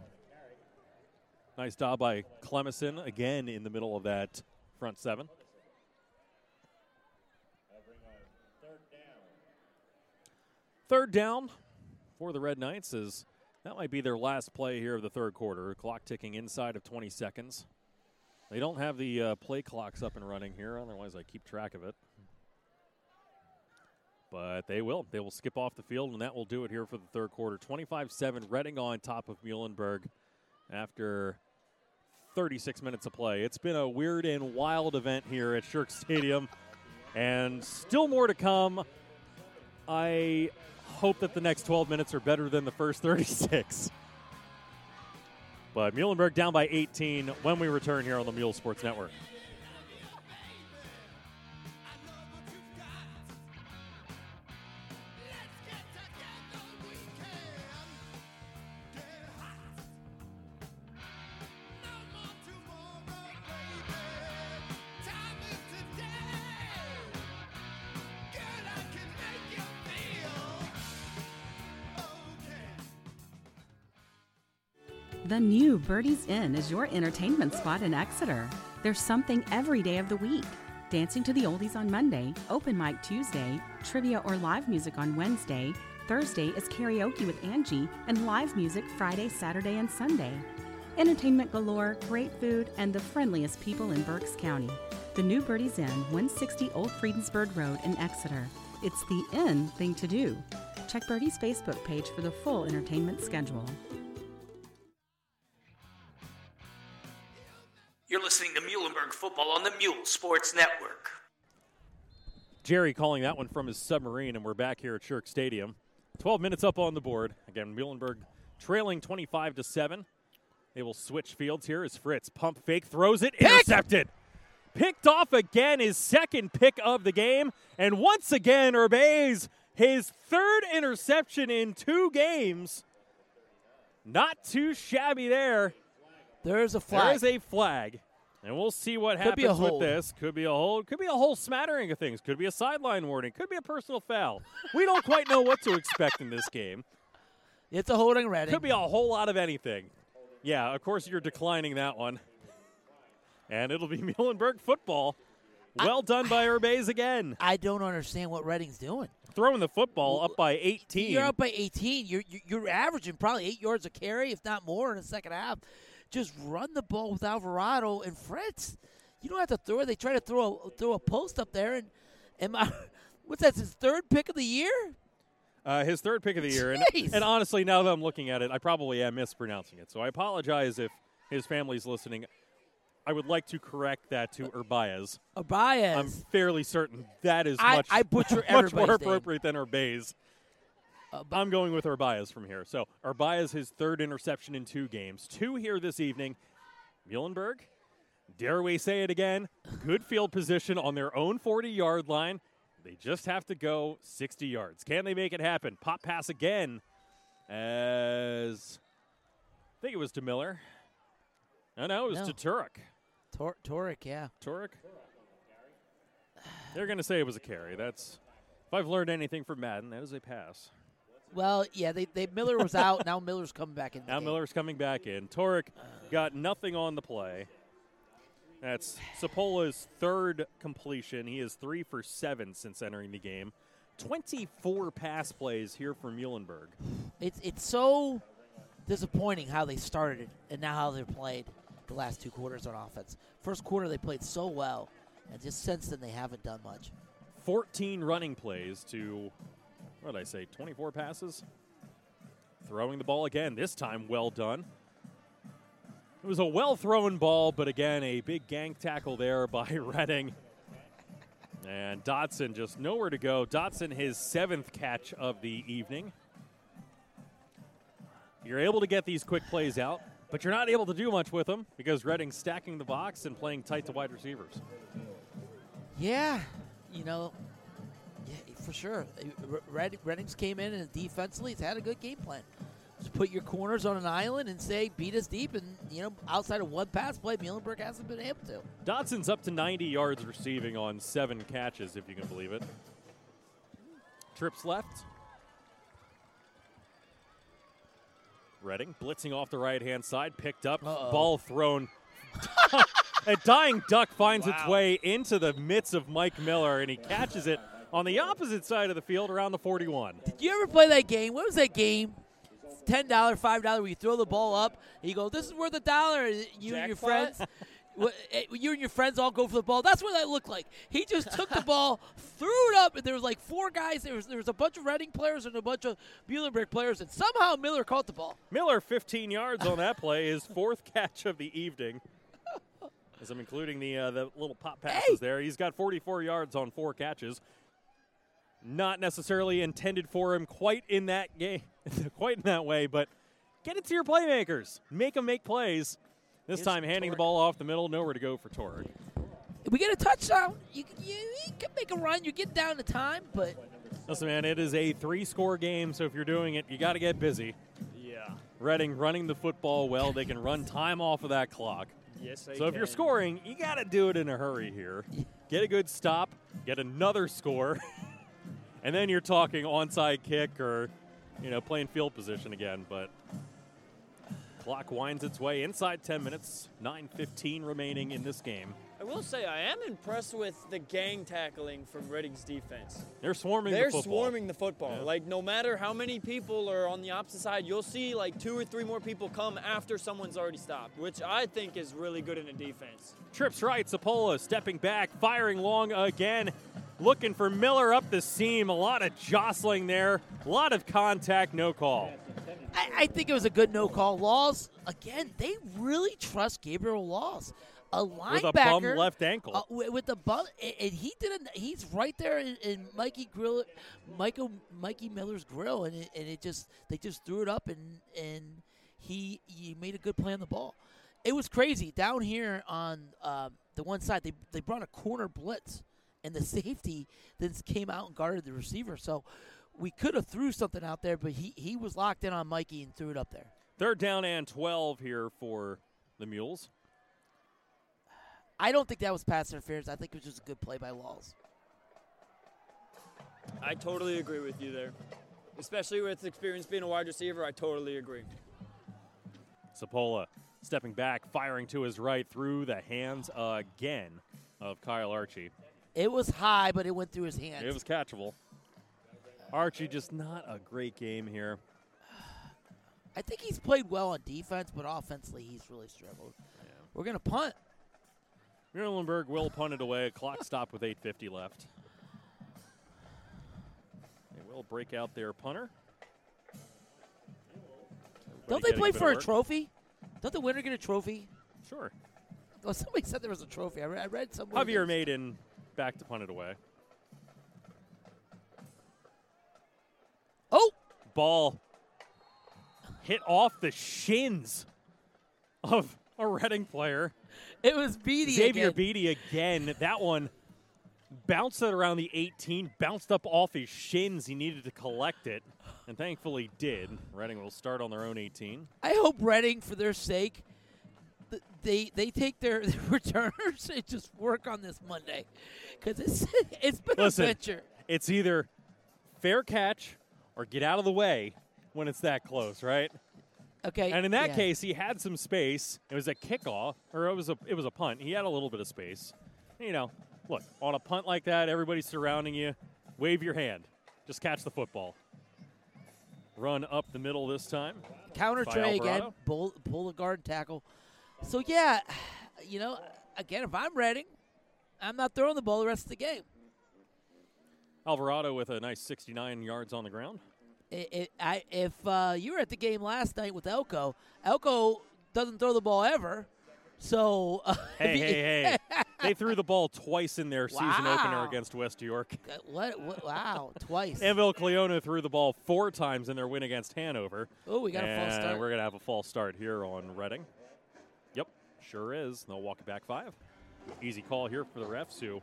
S2: Nice job by Clemison again in the middle of that front seven. Third down for the Red Knights is that might be their last play here of the third quarter. Clock ticking inside of 20 seconds. They don't have the uh, play clocks up and running here, otherwise I keep track of it. But they will. They will skip off the field, and that will do it here for the third quarter. 25 7, Reading on top of Muhlenberg after 36 minutes of play. It's been a weird and wild event here at Shirk Stadium, and still more to come. I hope that the next 12 minutes are better than the first 36. But Muhlenberg down by 18 when we return here on the Mule Sports Network.
S6: New Birdie's Inn is your entertainment spot in Exeter. There's something every day of the week. Dancing to the oldies on Monday, open mic Tuesday, trivia or live music on Wednesday. Thursday is karaoke with Angie, and live music Friday, Saturday, and Sunday. Entertainment galore, great food, and the friendliest people in Berks County. The new Birdie's Inn, 160 Old Friedensburg Road in Exeter. It's the inn thing to do. Check Birdie's Facebook page for the full entertainment schedule.
S1: You're listening to Muhlenberg football on the Mule Sports Network.
S2: Jerry calling that one from his submarine, and we're back here at Shirk Stadium. 12 minutes up on the board. Again, Muhlenberg trailing 25 to 7. They will switch fields here as Fritz pump fake throws it, intercepted. Picked off again, his second pick of the game. And once again, Urbaze, his third interception in two games. Not too shabby there.
S3: There's a flag.
S2: There is a flag. And we'll see what
S3: Could be a
S2: happens with
S3: hold.
S2: this. Could be a hold. Could be a whole smattering of things. Could be a sideline warning. Could be a personal foul. We don't quite know what to expect in this game.
S3: it's a holding Reading.
S2: Could be a whole lot of anything. Yeah, of course you're declining that one. And it'll be Muhlenberg football. Well done by Urbaze again.
S3: I don't understand what Reading's doing.
S2: Throwing the football up by 18.
S3: You're up by 18. You're, you're you're averaging probably eight yards a carry, if not more, in the second half. Just run the ball with Alvarado and Fritz. You don't have to throw it. They try to throw a, throw a post up there, and and my, what's that? His third pick of the year.
S2: Uh, his third pick of the year. And, and honestly, now that I'm looking at it, I probably am mispronouncing it. So I apologize if his family's listening. I would like to correct that to Urbaez.
S3: Abayez.
S2: I'm fairly certain that is
S3: I-
S2: much,
S3: I butcher
S2: much more
S3: everybody's name.
S2: appropriate than Urbaez.
S3: Uh,
S2: I'm going with Urbaez from here. So Urbaez, his third interception in two games. Two here this evening. Muhlenberg, dare we say it again, good field position on their own 40-yard line. They just have to go 60 yards. Can they make it happen? Pop pass again as I think it was to Miller. No, no, it was
S3: No.
S2: to Turek.
S3: Tor- Torek, yeah.
S2: Turek? They're going to say it was a carry. That's if I've learned anything from Madden, that is a pass.
S3: Well, yeah. They, they Miller was out. now Miller's coming back in.
S2: Now
S3: game.
S2: Miller's coming back in. Torek got nothing on the play. That's Sapola's third completion. He is three for seven since entering the game. 24 pass plays here for Muhlenberg.
S3: It's it's so disappointing how they started and now how they've played the last two quarters on offense. First quarter they played so well, and just since then they haven't done much.
S2: 14 running plays to, what did I say, 24 passes? Throwing the ball again, this time well done. It was a well thrown ball, but again, a big gang tackle there by Reading. And Dotson just nowhere to go. Dotson, his seventh catch of the evening. You're able to get these quick plays out, but you're not able to do much with them because Reading's stacking the box and playing tight to wide receivers.
S3: Yeah, you know, for sure. Uh, Red, Reading's came in and defensively, it's had a good game plan. Just put your corners on an island and say, beat us deep. And, you know, outside of one pass play, Muhlenberg hasn't been able to.
S2: Dotson's up to 90 yards receiving on seven catches, if you can believe it. Trips left. Reading blitzing off the right hand side, picked up,
S3: Uh-oh.
S2: ball thrown. a dying duck finds its way into the midst of Mike Miller, and he catches it on the opposite side of the field around the 41.
S3: Did you ever play that game? What was that game? Ten dollar, five dollar. Where you throw the ball up, and you go, "This is worth a dollar." and You and your friends, eh, you and your friends all go for the ball. That's what that looked like. He just took the ball, threw it up, and there was like four guys. There was there was a bunch of Reading players and a bunch of Muhlenberg players, and somehow Miller caught the ball.
S2: Miller, 15 yards on that play, his fourth catch of the evening. As I'm including the uh, the little pop passes
S3: Hey!
S2: there, he's got 44 yards on four catches. Not necessarily intended for him quite in that game, quite in that way, but get it to your playmakers, make them make plays. This
S3: Here's
S2: time, handing the ball off the middle, nowhere to go for Torek.
S3: We get a touchdown. You, you, you can make a run. You get down to time, but
S2: Listen, man, it is a three-score game, so if you're doing it, you got to get busy.
S5: Yeah.
S2: Reading running the football well, they can run time off of that clock.
S5: Yes, they
S2: So if you're scoring, you got to do it in a hurry here. Get a good stop, get another score, and then you're talking onside kick or, you know, playing field position again. But clock winds its way inside 10 minutes. 9:15 remaining in this game.
S5: I will say I am impressed with the gang tackling from Reading's defense.
S2: They're swarming.
S5: They're
S2: the football.
S5: swarming the football.
S2: Yeah.
S5: Like no matter how many people are on the opposite side, you'll see like two or three more people come after someone's already stopped, which I think is really good in a defense.
S2: Trips right. Sapola stepping back, firing long again. Looking for Miller up the seam. A lot of jostling there. A lot of contact. No call.
S3: I, I think it was a good no call. Laws again. They really trust Gabriel Laws, a linebacker
S2: With a bum left ankle.
S3: Uh, wi- with the bum, and and he didn't. He's right there in, in Mikey Grill, Michael Mikey Miller's grill, and it, and it just they just threw it up, and and he he made a good play on the ball. It was crazy down here on um, the one side. They they brought a corner blitz, and the safety then came out and guarded the receiver. So we could have threw something out there, but he he was locked in on Mikey and threw it up there.
S2: Third down and 12 here for the Mules.
S3: I don't think that was pass interference. I think it was just a good play by Laws.
S5: I totally agree with you there. Especially with experience being a wide receiver, I totally agree.
S2: Sapola stepping back, firing to his right through the hands again of Kyle Archie.
S3: It was high, but it went through his hands.
S2: It was catchable. Archie just not a great game here.
S3: I think he's played well on defense, but offensively he's really struggled. We're gonna punt.
S2: Muhlenberg will punt it away. Clock stopped with 8.50 left. They will break out their punter.
S3: Don't they play for a trophy? Don't the winner get a trophy?
S2: Sure.
S3: Well, somebody said there was a trophy. I read, I read somewhere.
S2: Javier Maiden back to punt it away.
S3: Oh,
S2: Ball hit off the shins of a Reading player.
S3: it was Beatty.
S2: Xavier
S3: again.
S2: Beatty again. That one bounced it around the 18, bounced up off his shins. He needed to collect it, and thankfully did. Reading will start on their own 18.
S3: I hope Reading, for their sake, they they take their, their returners and just work on this Monday, because it's it's been
S2: Listen,
S3: a venture.
S2: it's either fair catch or get out of the way when it's that close, right?
S3: Okay.
S2: And in that
S3: yeah.
S2: case, he had some space. It was a kickoff, or it was a it was a punt. He had a little bit of space. You know, look on a punt like that, everybody's surrounding you. Wave your hand. Just catch the football. Run up the middle this time.
S3: counter trey again, pull, pull the guard tackle. So yeah, you know, again, if I'm Reading, I'm not throwing the ball the rest of the game.
S2: Alvarado with a nice 69 yards on the ground.
S3: I I I, if uh, you were at the game last night with ELCO, ELCO doesn't throw the ball ever. So uh,
S2: Hey, hey, hey! they threw the ball twice in their season opener against West York.
S3: what, what? Wow, twice.
S2: Annville-Cleona threw the ball four times in their win against Hanover.
S3: Oh, we got a false start.
S2: We're going to have a false start here on Reading. Sure is. They'll walk it back five. Easy call here for the refs who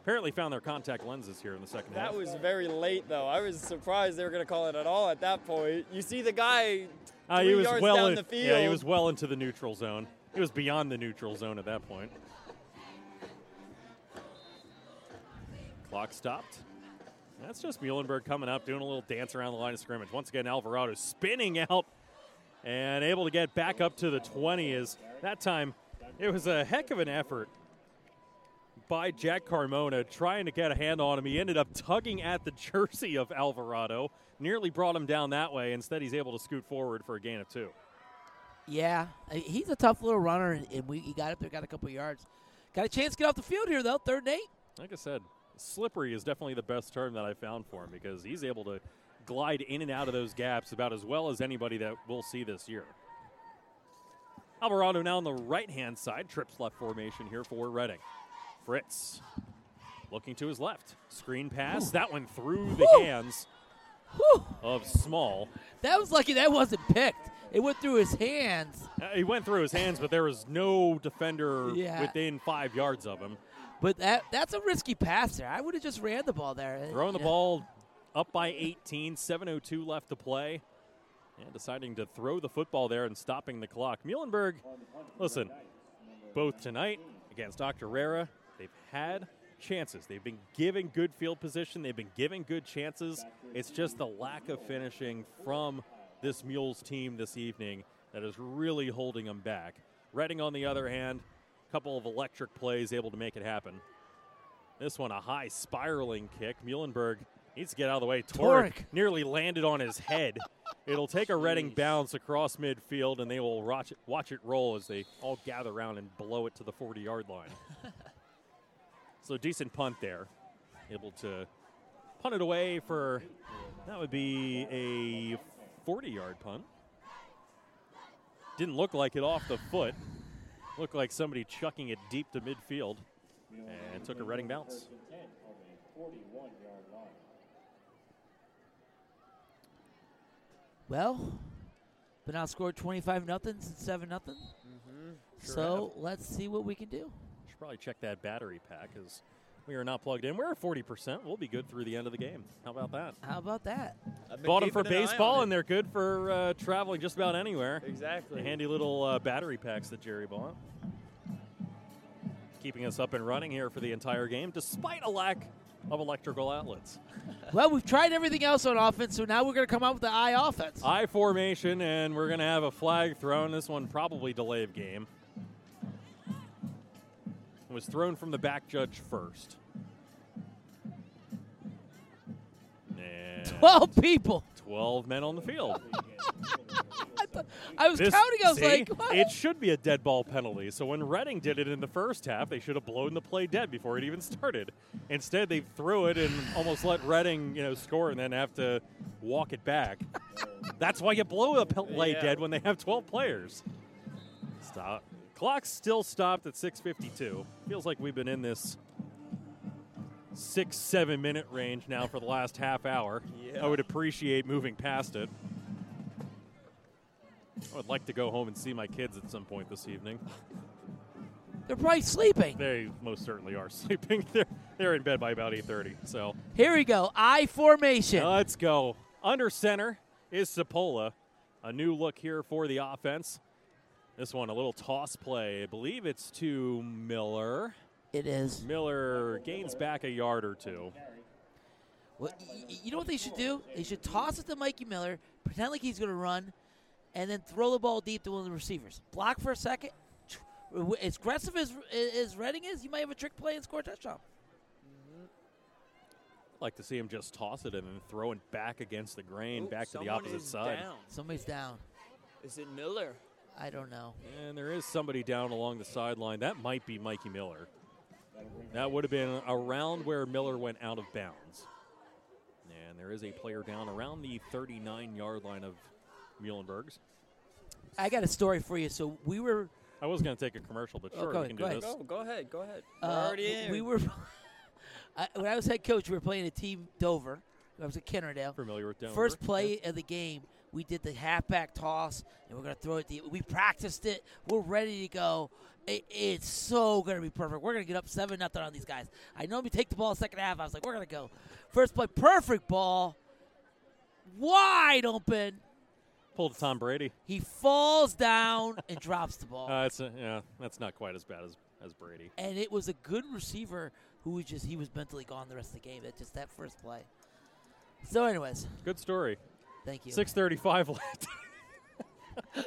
S2: apparently found their contact lenses here in the second half.
S5: That was very late, though. I was surprised they were going to call it at all at that point. You see the guy
S2: Uh, he was
S5: yards
S2: well
S5: down
S2: in,
S5: the field.
S2: Yeah, he was well into the neutral zone. He was beyond the neutral zone at that point. Clock stopped. That's just Muhlenberg coming up, doing a little dance around the line of scrimmage. Once again, Alvarado spinning out and able to get back up to the 20 is that time it was a heck of an effort by Jack Carmona trying to get a hand on him. He ended up tugging at the jersey of Alvarado, nearly brought him down that way. Instead, he's able to scoot forward for a gain of two.
S3: Yeah, he's a tough little runner, and, we he got up there, got a couple yards. Got a chance to get off the field here though, third and eight.
S2: Like I said, slippery is definitely the best term that I found for him because he's able to glide in and out of those gaps about as well as anybody that we'll see this year. Alvarado now on the right hand side, trips left formation here for Reading. Fritz looking to his left. Screen pass. That one through the
S3: Whew.
S2: hands
S3: Whew,
S2: of Small.
S3: that was lucky that wasn't picked. It went through his hands.
S2: Uh, he went through his hands, but there was no defender
S3: Yeah.
S2: within five yards of him.
S3: But that that's a risky pass there. I would have just ran the ball there.
S2: Throwing the
S3: know,
S2: ball up by 18, 7.02 left to play. And deciding to throw the football there and stopping the clock. Muhlenberg, listen, both tonight against Octorara, they've had chances. They've been given good field position, they've been given good chances. It's just the lack of finishing from this Mules team this evening that is really holding them back. Reading, on the other hand, a couple of electric plays able to make it happen. This one, a high spiraling kick. Muhlenberg needs to get out of the way. Torek. nearly landed on his head. It'll take a Reading bounce across midfield, and they will watch it, watch it roll as they all gather around and blow it to the 40 yard line. so, decent punt there. Able to punt it away for that would be a 40 yard punt. Didn't look like it off the foot. Looked like somebody chucking it deep to midfield and took a Reading bounce.
S3: Well, but now scored twenty five nothing since seven nothing.
S2: Sure
S3: so let's see what we can do.
S2: Should probably check that battery pack because we are not plugged in. We're at 40%. We'll be good through the end of the game. How about that?
S3: How about that?
S2: Bought them for
S5: keeping an
S2: baseball, and they're good for uh, traveling just about anywhere.
S5: Exactly.
S2: The handy little uh, battery packs that Jerry bought. Keeping us up and running here for the entire game, despite a lack of electrical outlets.
S3: Well, we've tried everything else on offense, so now we're going to come out with the I offense.
S2: I formation, and we're going to have a flag thrown. This one probably delay of game. It was thrown from the back judge first. And
S3: Twelve people.
S2: 12 men on the field.
S3: I was
S2: This-
S3: counting. I was
S2: see,
S3: like, what?
S2: it should be a dead ball penalty. So when Reading did it in the first half, they should have blown the play dead before it even started. Instead, they threw it and almost let Reading, you know, score and then have to walk it back. That's why you blow a play
S5: Yeah.
S2: dead when they have 12 players. Stop. Clock still stopped at 6:52. Feels like we've been in this six, seven minute range now for the last half hour.
S5: Yeah.
S2: I would appreciate moving past it. I would like to go home and see my kids at some point this evening.
S3: They're probably sleeping.
S2: They most certainly are sleeping. They're they're in bed by about 8:30. So
S3: Here we go. I formation.
S2: let's go. Under center is Sapola. A new look here for the offense. This one a little toss play. I believe it's to Miller.
S3: it is.
S2: Miller gains back a yard or two.
S3: Well, you know what they should do? They should toss it to Mikey Miller, pretend like he's going to run, and then throw the ball deep to one of the receivers. Block for a second. As aggressive as as Reading is, you might have a trick play and score a touchdown.
S2: like to see him just toss it and then throw it back against the grain,
S5: Ooh,
S2: back to the opposite
S5: is
S2: side.
S5: down.
S3: Somebody's down.
S5: Is it Miller?
S3: I don't know.
S2: And there is somebody down along the sideline. That might be Mikey Miller. That would have been around where Miller went out of bounds. And there is a player down around the 39 yard line of Muhlenberg's.
S3: I got a story for you. So we were
S2: I was going to take a commercial, but
S3: Oh,
S2: sure,
S3: go
S2: we
S3: ahead,
S2: can
S3: go
S2: do
S3: ahead.
S2: this.
S5: Go, go ahead, go ahead. We're
S3: Uh,
S5: already in.
S3: we were I, when I was head coach. We were playing a team Dover. I was at Kennard-Dale.
S2: Familiar with Dover.
S3: First play of the game, we did the halfback toss, and we're gonna throw it. The, we practiced it. We're ready to go. It, it's so gonna be perfect. We're gonna get up seven nothing on these guys. I know we take the ball second half. I was like, we're gonna go. First play, perfect ball, wide open.
S2: Pulled Tom Brady.
S3: He falls down and drops the ball.
S2: Uh, it's a, yeah, that's not quite as bad as, as Brady.
S3: and it was a good receiver who was just he was mentally gone the rest of the game. That just that first play. So, anyways,
S2: Good story.
S3: thank you.
S2: 635 left.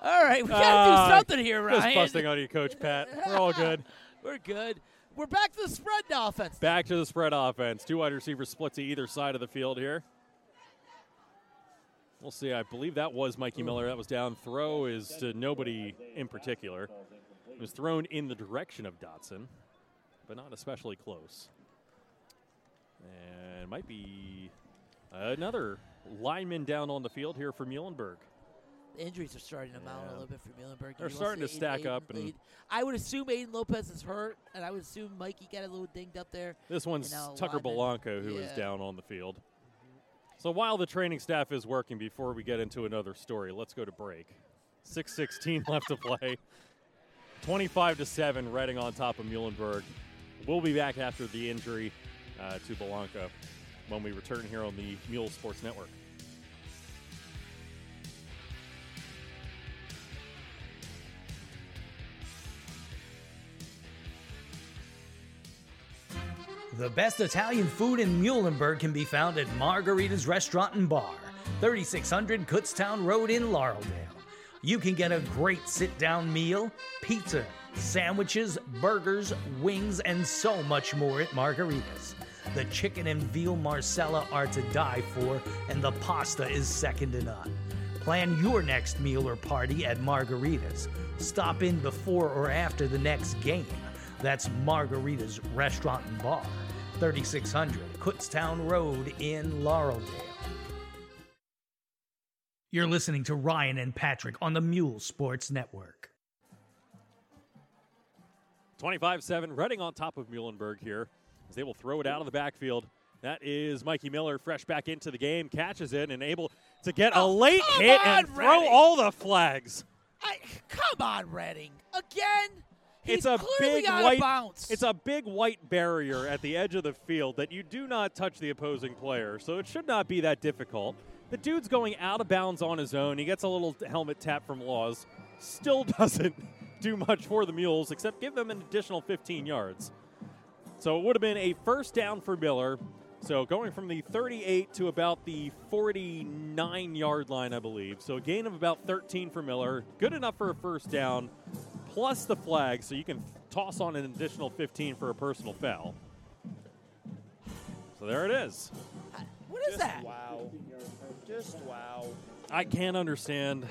S3: All right, we gotta
S2: Ah,
S3: do something here, Ryan.
S2: Just busting on you, Coach Pat. We're all good.
S3: We're good. We're back to the spread offense.
S2: Back to the spread offense. Two wide receivers split to either side of the field here. We'll see. I believe that was Mikey Miller. That was down. Throw is to nobody in particular. It was thrown in the direction of Dotson, but not especially close. And might be another lineman down on the field here for Muhlenberg.
S3: The injuries are starting to mount
S2: Yeah.
S3: a little bit for Muhlenberg.
S2: They're starting to stack
S3: Aiden-
S2: up and-
S3: Aiden- I would assume Aiden Lopez is hurt, and I would assume Mikey got a little dinged up there.
S2: This one's Tucker
S3: lineman.
S2: Belanco who is
S3: Yeah.
S2: down on the field. So while the training staff is working, before we get into another story, let's go to break. 6:16 left to play. 25 to seven, Reading on top of Muhlenberg. We'll be back after the injury uh, to Belanco when we return here on the Mule Sports Network.
S1: The best Italian food in Muhlenberg can be found at Margarita's Restaurant and Bar, 3600 Kutztown Road in Laureldale. You can get a great sit down meal, pizza, sandwiches, burgers, wings, and so much more at Margarita's. The chicken and veal marsala are to die for, and the pasta is second to none. Plan your next meal or party at Margarita's. Stop in before or after the next game. That's Margarita's Restaurant and Bar, 3600 Kutztown Road in Laureldale. You're listening to Ryan and Patrick on the Mule Sports Network.
S2: 25 7, Reading on top of Muhlenberg here as they will throw it out of the backfield. That is Mikey Miller, fresh back into the game, catches it and able to get a oh, late
S3: come
S2: hit
S3: on,
S2: and throw
S3: Reading.
S2: all the flags.
S3: I, come on, Reading again. He's
S2: it's a big white
S3: of bounds.
S2: It's a big white barrier at the edge of the field that you do not touch the opposing player, so it should not be that difficult. The dude's going out of bounds on his own. He gets a little helmet tap from Laws. Still doesn't do much for the Mules except give them an additional 15 yards. So it would have been a first down for Miller. So going from the 38 to about the 49 yard line, I believe. So a gain of about 13 for Miller. Good enough for a first down, plus the flag, so you can toss on an additional 15 for a personal foul. So there it is.
S3: what is
S5: Just
S3: that?
S5: wow. Just wow.
S2: I can't understand.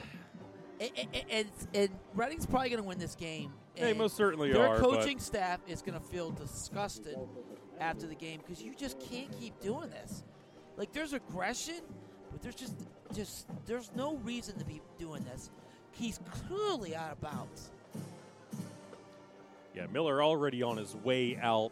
S3: And, and, and, and Reading's probably going to win this game.
S2: They most certainly
S3: their
S2: are, but-
S3: coaching staff is going to feel disgusted after the game because you just can't keep doing this. Like there's aggression, but there's just just there's no reason to be doing this. He's clearly out of bounds.
S2: Yeah, Miller already on his way out.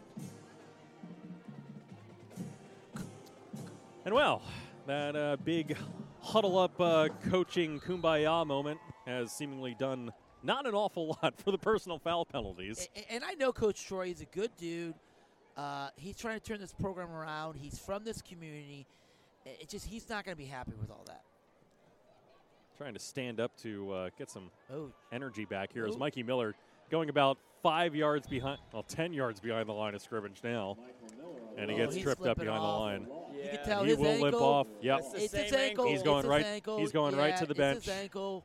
S2: And well, that uh, big huddle up uh, coaching kumbaya moment has seemingly done not an awful lot for the personal foul penalties.
S3: And I know Coach Troy is a good dude. Uh, he's trying to turn this program around. He's from this community. It just he's not going to be happy with all that.
S2: Trying to stand up to uh, get some
S3: Oh.
S2: energy back here as
S3: Oh.
S2: Mikey Miller going about five yards behind, well, 10 yards behind the line of scrimmage now. And he
S3: Oh,
S2: gets
S3: he's
S2: tripped up behind
S3: off.
S2: the line.
S3: He's You can tell
S2: he
S3: his
S2: will
S3: ankle.
S2: limp off. Yep.
S5: It's the
S3: It's his
S5: same
S3: ankle.
S5: ankle.
S2: He's going
S3: his
S2: right-
S3: Ankle.
S2: he's going right to the
S3: it's
S2: bench.
S3: his ankle.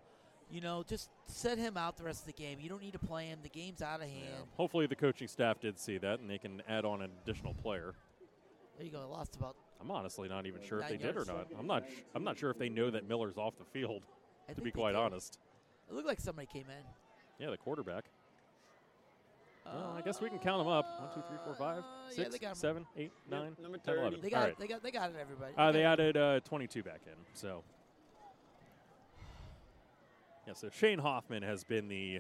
S3: You know, just set him out the rest of the game. You don't need to play him. The game's out of hand.
S2: Hopefully, the coaching staff did see that and they can add on an additional player.
S3: There you go. Lost about.
S2: I'm honestly not even sure if they did or not. I'm not. sh- I'm not sure if they know that Miller's off the field.
S3: I
S2: To be quite honest.
S3: It looked like somebody came in.
S2: Yeah, the quarterback. Well, I guess we can count them up. One, two, three, four, five,
S3: Uh, yeah,
S2: six,
S3: they got 'em.
S2: seven, eight,
S5: Yep,
S2: nine,
S5: number
S2: 10, 11.
S5: 30.
S3: They got
S2: right.
S3: it. They got. They got it. Everybody.
S2: Uh, they added uh, 22 back in. So, yeah. So Shane Hoffman has been the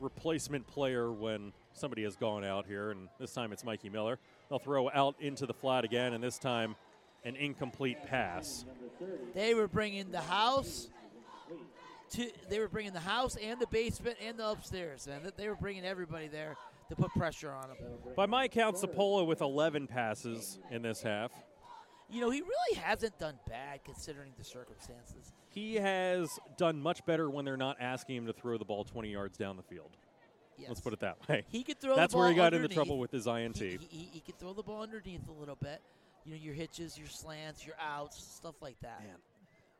S2: replacement player when somebody has gone out here, and this time it's Mikey Miller. They'll throw out into the flat again, and this time an incomplete pass.
S3: They were bringing the house. To, they were bringing the house and the basement and the upstairs, and They were bringing everybody there to put pressure on them.
S2: By my count, Sapola with 11 passes in this half.
S3: You know, he really hasn't done bad considering the circumstances.
S2: He has done much better when they're not asking him to throw the ball 20 yards down the field.
S3: Yes.
S2: Let's put it that way.
S3: He could throw.
S2: That's
S3: the
S2: where he
S3: ball
S2: got into trouble with his INT.
S3: He, he, he, he could throw the ball underneath a little bit. You know, your hitches, your slants, your outs, stuff like that.
S2: Man,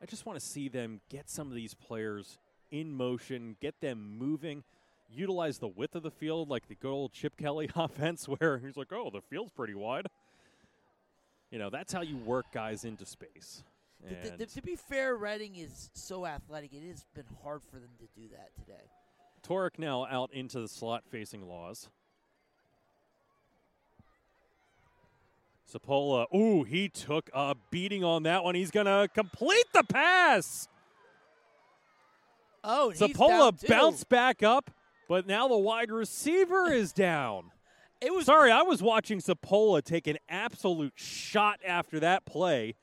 S2: I just want to see them get some of these players in motion, get them moving, utilize the width of the field like the good old Chip Kelly offense, where he's like, "Oh, the field's pretty wide." You know, that's how you work guys into space.
S3: Th- th-
S2: And
S3: th- to be fair, Reading is so athletic. It has been hard for them to do that today.
S2: Torek now out into the slot facing Laws. Sapola, ooh, he took a beating on that one. He's going to complete the pass.
S3: Oh,
S2: Sapola bounced back up, but now the wide receiver is down.
S3: It was
S2: Sorry, I was watching Sapola take an absolute shot after that play,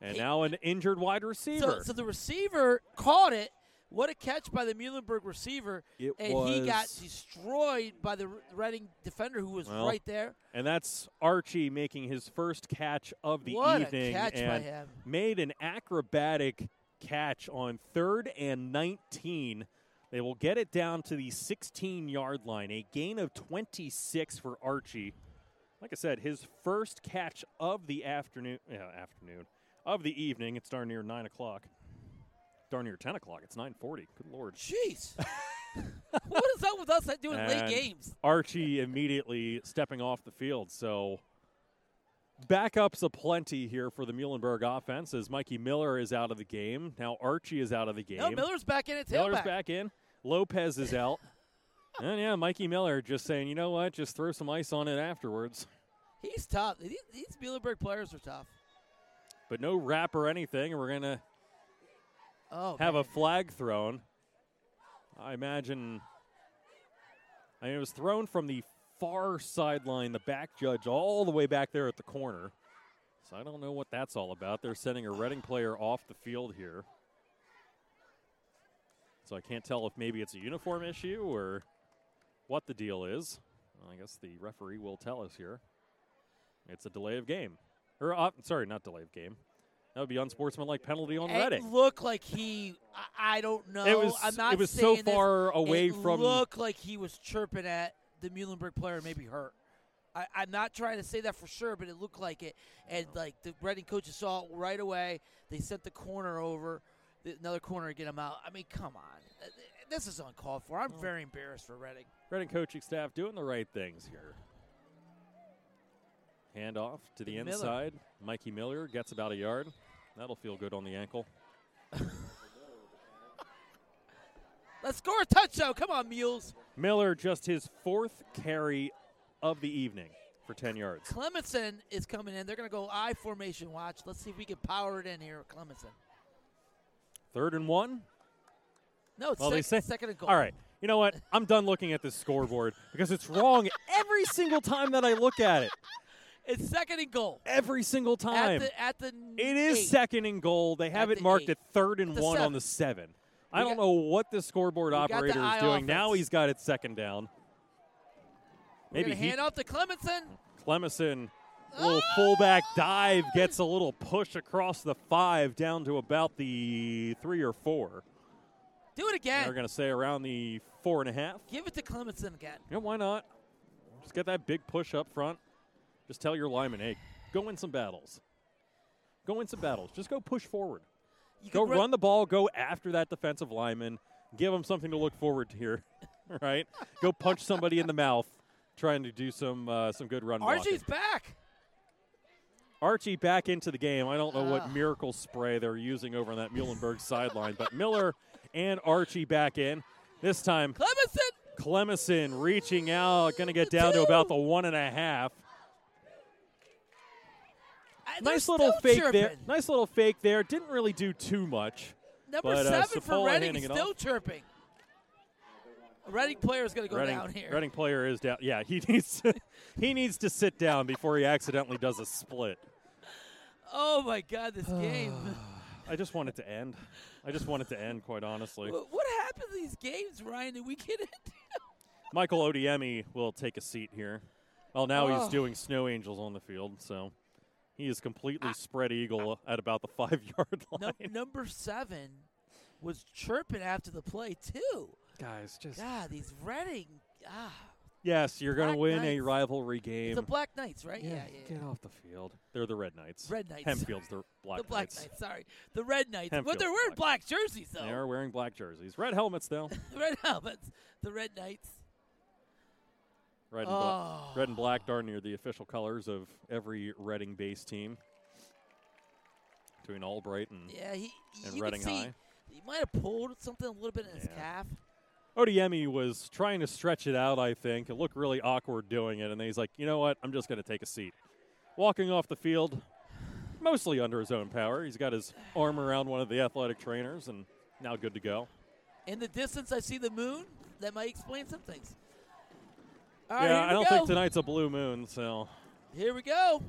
S2: and
S3: He-
S2: now an injured wide receiver.
S3: so, so the receiver caught it. What a catch by the Muhlenberg receiver,
S2: It
S3: and he got destroyed by the Reading defender who was
S2: Well,
S3: right there.
S2: And that's Archie making his first catch of the
S3: What a
S2: evening and
S3: him.
S2: made an acrobatic catch on third and 19. They will get it down to the 16 yard line, a gain of 26 for Archie. Like I said, his first catch of the afternoon, yeah, afternoon of the evening. It's darn near nine o'clock. Darn near 10 o'clock. It's 9:40. Good lord.
S3: Jeez, what is up with us doing late games?
S2: Archie immediately stepping off the field. So backups aplenty here for the Muhlenberg offense as Mikey Miller is out of the game. Now Archie is out of the game.
S3: No, Miller's back in at
S2: Miller's back in. Lopez is out. and yeah, Mikey Miller just saying, you know what, just throw some ice on it afterwards.
S3: He's tough. These, Muhlenberg players are tough.
S2: But no rap or anything. and We're going to
S3: Oh,
S2: have
S3: man.
S2: a flag thrown. I imagine. I mean, it was thrown from the far sideline, the back judge, all the way back there at the corner. So I don't know what that's all about. They're sending a Reading player off the field here. So I can't tell if maybe it's a uniform issue or what the deal is. Well, I guess the referee will tell us here. It's a delay of game. Or, uh, sorry, not delay of game. That would be unsportsmanlike penalty on Reading.
S3: It looked like he. I, I don't know.
S2: It was-
S3: I'm not
S2: it was so
S3: saying this.
S2: far away
S3: it
S2: from-
S3: Looked like he was chirping at the Muhlenberg player, maybe hurt. I, I'm not trying to say that for sure, but it looked like it. And like the Reading coaches saw it right away. They sent the corner over, the, another corner to get him out. I mean, come on, this is uncalled for. I'm very embarrassed for Reading.
S2: Reading coaching staff doing the right things here. Hand off to the
S3: Miller.
S2: inside. Mikey Miller gets about a yard. That'll feel good on the ankle.
S3: Let's score a touchdown. Come on, Mules.
S2: Miller just his fourth carry of the evening for 10 yards.
S3: Clemenson is coming in. They're going to go I formation watch. Let's see if we can power it in here, Clemenson.
S2: Third and one.
S3: No, it's
S2: Well,
S3: sec-
S2: they say
S3: second and goal.
S2: All right. You know what? I'm done looking at this scoreboard because it's wrong every single time that I look at it.
S3: It's second and goal.
S2: Every single time.
S3: At the, at the
S2: It is
S3: eight.
S2: second and goal. They have
S3: At
S2: it
S3: the
S2: marked
S3: eight.
S2: at third and
S3: The
S2: one on the seven. I don't
S3: got-
S2: know what the scoreboard
S3: we got the
S2: operator is doing. Now he's got it second down. Maybe he,
S3: hand off to Clemenson.
S2: Clemison, little fullback dive, gets a little push across the five down to about the three or four.
S3: Do it again.
S2: They're going to say around the four and a half.
S3: Give it to Clemenson again.
S2: Yeah, why not? Just get that big push up front. Just tell your lineman, hey, Go win some battles. Go win some battles. Just go push forward.
S3: You
S2: Go
S3: could
S2: run the ball. Go after that defensive lineman. Give him something to look forward to here. right? Go punch somebody in the mouth, trying to do some uh, some good run. blocking.
S3: Archie's back.
S2: Archie back into the game. I don't know
S3: Ah.
S2: what miracle spray they're using over on that Muhlenberg sideline, but Miller and Archie back in. This time,
S3: Clemison.
S2: Clemison reaching out, going to get down to about the one and a half.
S3: Uh,
S2: Nice little fake there. Nice little fake there. Didn't really do too much.
S3: Number
S2: but, uh,
S3: seven for Reading is still chirping. A Reading player is going to go
S2: Reading,
S3: down here.
S2: Reading player is down. Yeah, he needs to, he needs to sit down before he accidentally does a split.
S3: Oh my God, this game.
S2: I just want it to end. I just want it to end, quite honestly.
S3: What happened to these games, Ryan? Did we get it?
S2: Michael Odiemi will take a seat here. Well, now he's
S3: Oh.
S2: doing snow angels on the field, so he is completely spread eagle at about the five yard line.
S3: Num- number seven was chirping after the play too.
S2: Guys, just
S3: God, these Reading. Ah,
S2: yes, you're going to
S3: Black
S2: win a rivalry game.
S3: it's the Black Knights, right?
S2: yeah,
S3: yeah, yeah.
S2: get off the field. They're the Red Knights.
S3: Red Knights.
S2: Hempfield's the Black
S3: the Black
S2: Knights.
S3: Knights. Sorry, the Red Knights.
S2: Hempfield,
S3: but they're wearing
S2: Black
S3: black jerseys though.
S2: They are wearing black jerseys. Red helmets, though.
S3: Red helmets. The Red Knights.
S2: Red and, bla-
S3: Oh.
S2: red and black darn near the official colors of every Reading base team. Between Albright and
S3: Yeah, he.
S2: And
S3: you
S2: Reading
S3: see
S2: High.
S3: he might have pulled something a little bit in his
S2: Yeah.
S3: calf.
S2: Odiemi was trying to stretch it out, I think. It looked really awkward doing it, and then he's like, you know what? I'm just going to take a seat. Walking off the field, mostly under his own power. He's got his arm around one of the athletic trainers, and now good to go.
S3: In the distance, I see the moon. That might explain some things. All
S2: yeah, I don't
S3: go.
S2: think tonight's a blue moon, so.
S3: Here we go.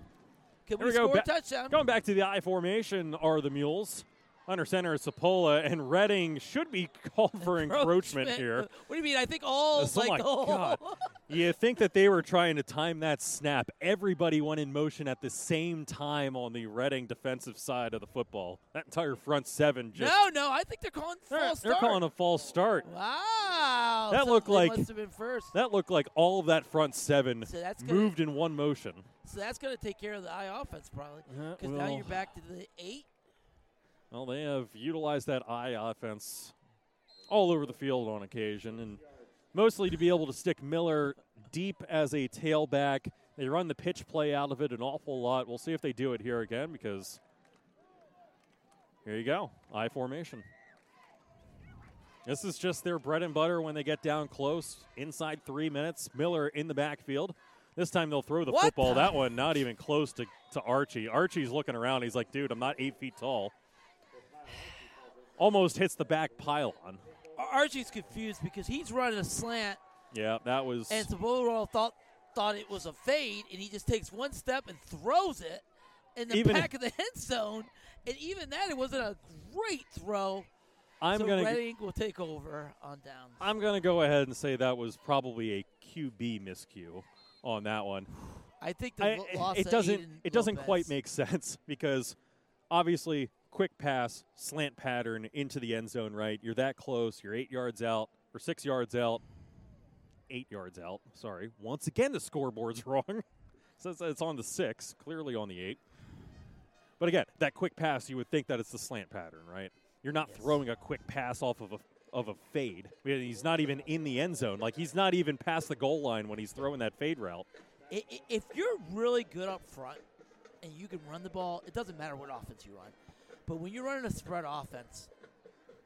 S3: Can
S2: Here
S3: we,
S2: we go.
S3: score a touchdown?
S2: Going back to the I formation are the Mules. Under center is Sapola, and Reading should be called for encroachment here.
S3: What do you mean? I think all
S2: Oh
S3: like
S2: my
S3: the.
S2: God. You think that they were trying to time that snap? Everybody went in motion at the same time on the Reading defensive side of the football. That entire front seven just
S3: no, no, I think they're calling
S2: they're,
S3: false start.
S2: they're
S3: start.
S2: calling a false start.
S3: Wow,
S2: That
S3: so
S2: looked like-
S3: must have been first.
S2: That looked like all of that front seven
S3: So that's gonna-
S2: moved in one motion.
S3: So that's going to take care of the I offense probably.
S2: Uh,
S3: Because now
S2: well-
S3: you're back to the eight.
S2: Well, they have utilized that I offense all over the field on occasion, and mostly to be able to stick Miller deep as a tailback. They run the pitch play out of it an awful lot. We'll see if they do it here again because here you go, I formation. This is just their bread and butter when they get down close, inside three minutes. Miller in the backfield. This time they'll throw the
S3: What
S2: football.
S3: the-
S2: That one not even close to, to Archie. Archie's looking around. He's like, dude, I'm not eight feet tall. Almost hits the back pylon.
S3: Archie's confused because he's running a slant,
S2: Yeah, that was.
S3: and Sapola thought thought it was a fade, and he just takes one step and throws it in the
S2: Even-
S3: back of the end zone. And even that, it wasn't a great throw.
S2: I'm
S3: so
S2: gonna.
S3: Reading will take over on downs.
S2: I'm gonna go ahead and say that was probably a QB miscue on that one.
S3: I think the
S2: I- it- it doesn't. It doesn't quite make sense because obviously, quick pass, slant pattern into the end zone. Right, you're that close. You're eight yards out or six yards out. Eight yards out. Sorry. Once again, the scoreboard's wrong. Says that it's on the six, clearly on the eight. But again, that quick pass, you would think that it's the slant pattern, right? You're not throwing a quick pass off of a of a fade. I mean, he's not even in the end zone. Like he's not even past the goal line when he's throwing that fade route.
S3: If you're really good up front and you can run the ball, it doesn't matter what offense you run. But when you're running a spread offense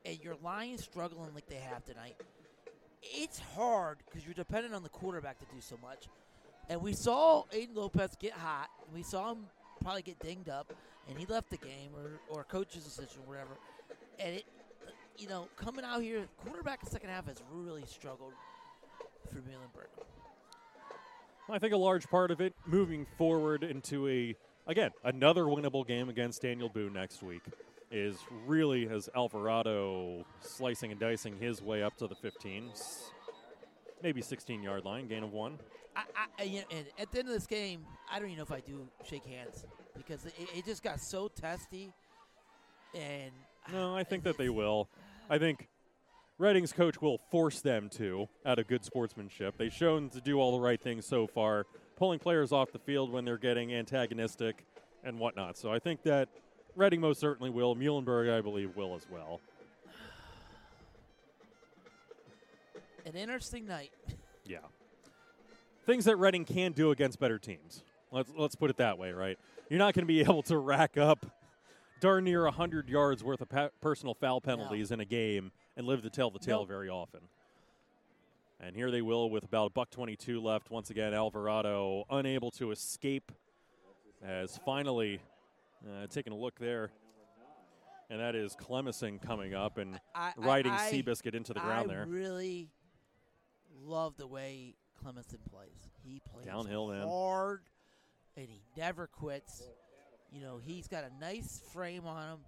S3: and your line is struggling like they have tonight, it's hard because you're dependent on the quarterback to do so much. And we saw Aiden Lopez get hot. We saw him probably get dinged up, and he left the game or, or coach's decision whatever. And it, you know, coming out here, quarterback in second half has really struggled for Muhlenberg.
S2: I think a large part of it moving forward into a again another winnable game against Daniel Boone next week is really as Alvarado slicing and dicing his way up to the 15, s- maybe 16 yard line, gain of one.
S3: I, I, you know, and at the end of this game, I don't even know if I do shake hands because it, it just got so testy. And
S2: No, I think that they will. I think Reading's coach will force them to out of good sportsmanship. They've shown to do all the right things so far. Pulling players off the field when they're getting antagonistic and whatnot. So I think that Reading most certainly will. Muhlenberg, I believe, will as well.
S3: An interesting night.
S2: Yeah. Things that Reading can do against better teams. Let's let's put it that way, right? You're not going to be able to rack up darn near 100 yards worth of pa- personal foul penalties in a game and live to tell the tale
S3: Nope.
S2: very often. And here they will with about a buck 22 left. Once again, Alvarado unable to escape as finally uh, taking a look there. And that is Clemison coming up and
S3: I, I-
S2: riding
S3: I-
S2: Seabiscuit into the ground
S3: I
S2: there.
S3: really love the way Clemson plays. He plays
S2: Downhill, man.
S3: hard, and he never quits. You know, he's got a nice frame on him,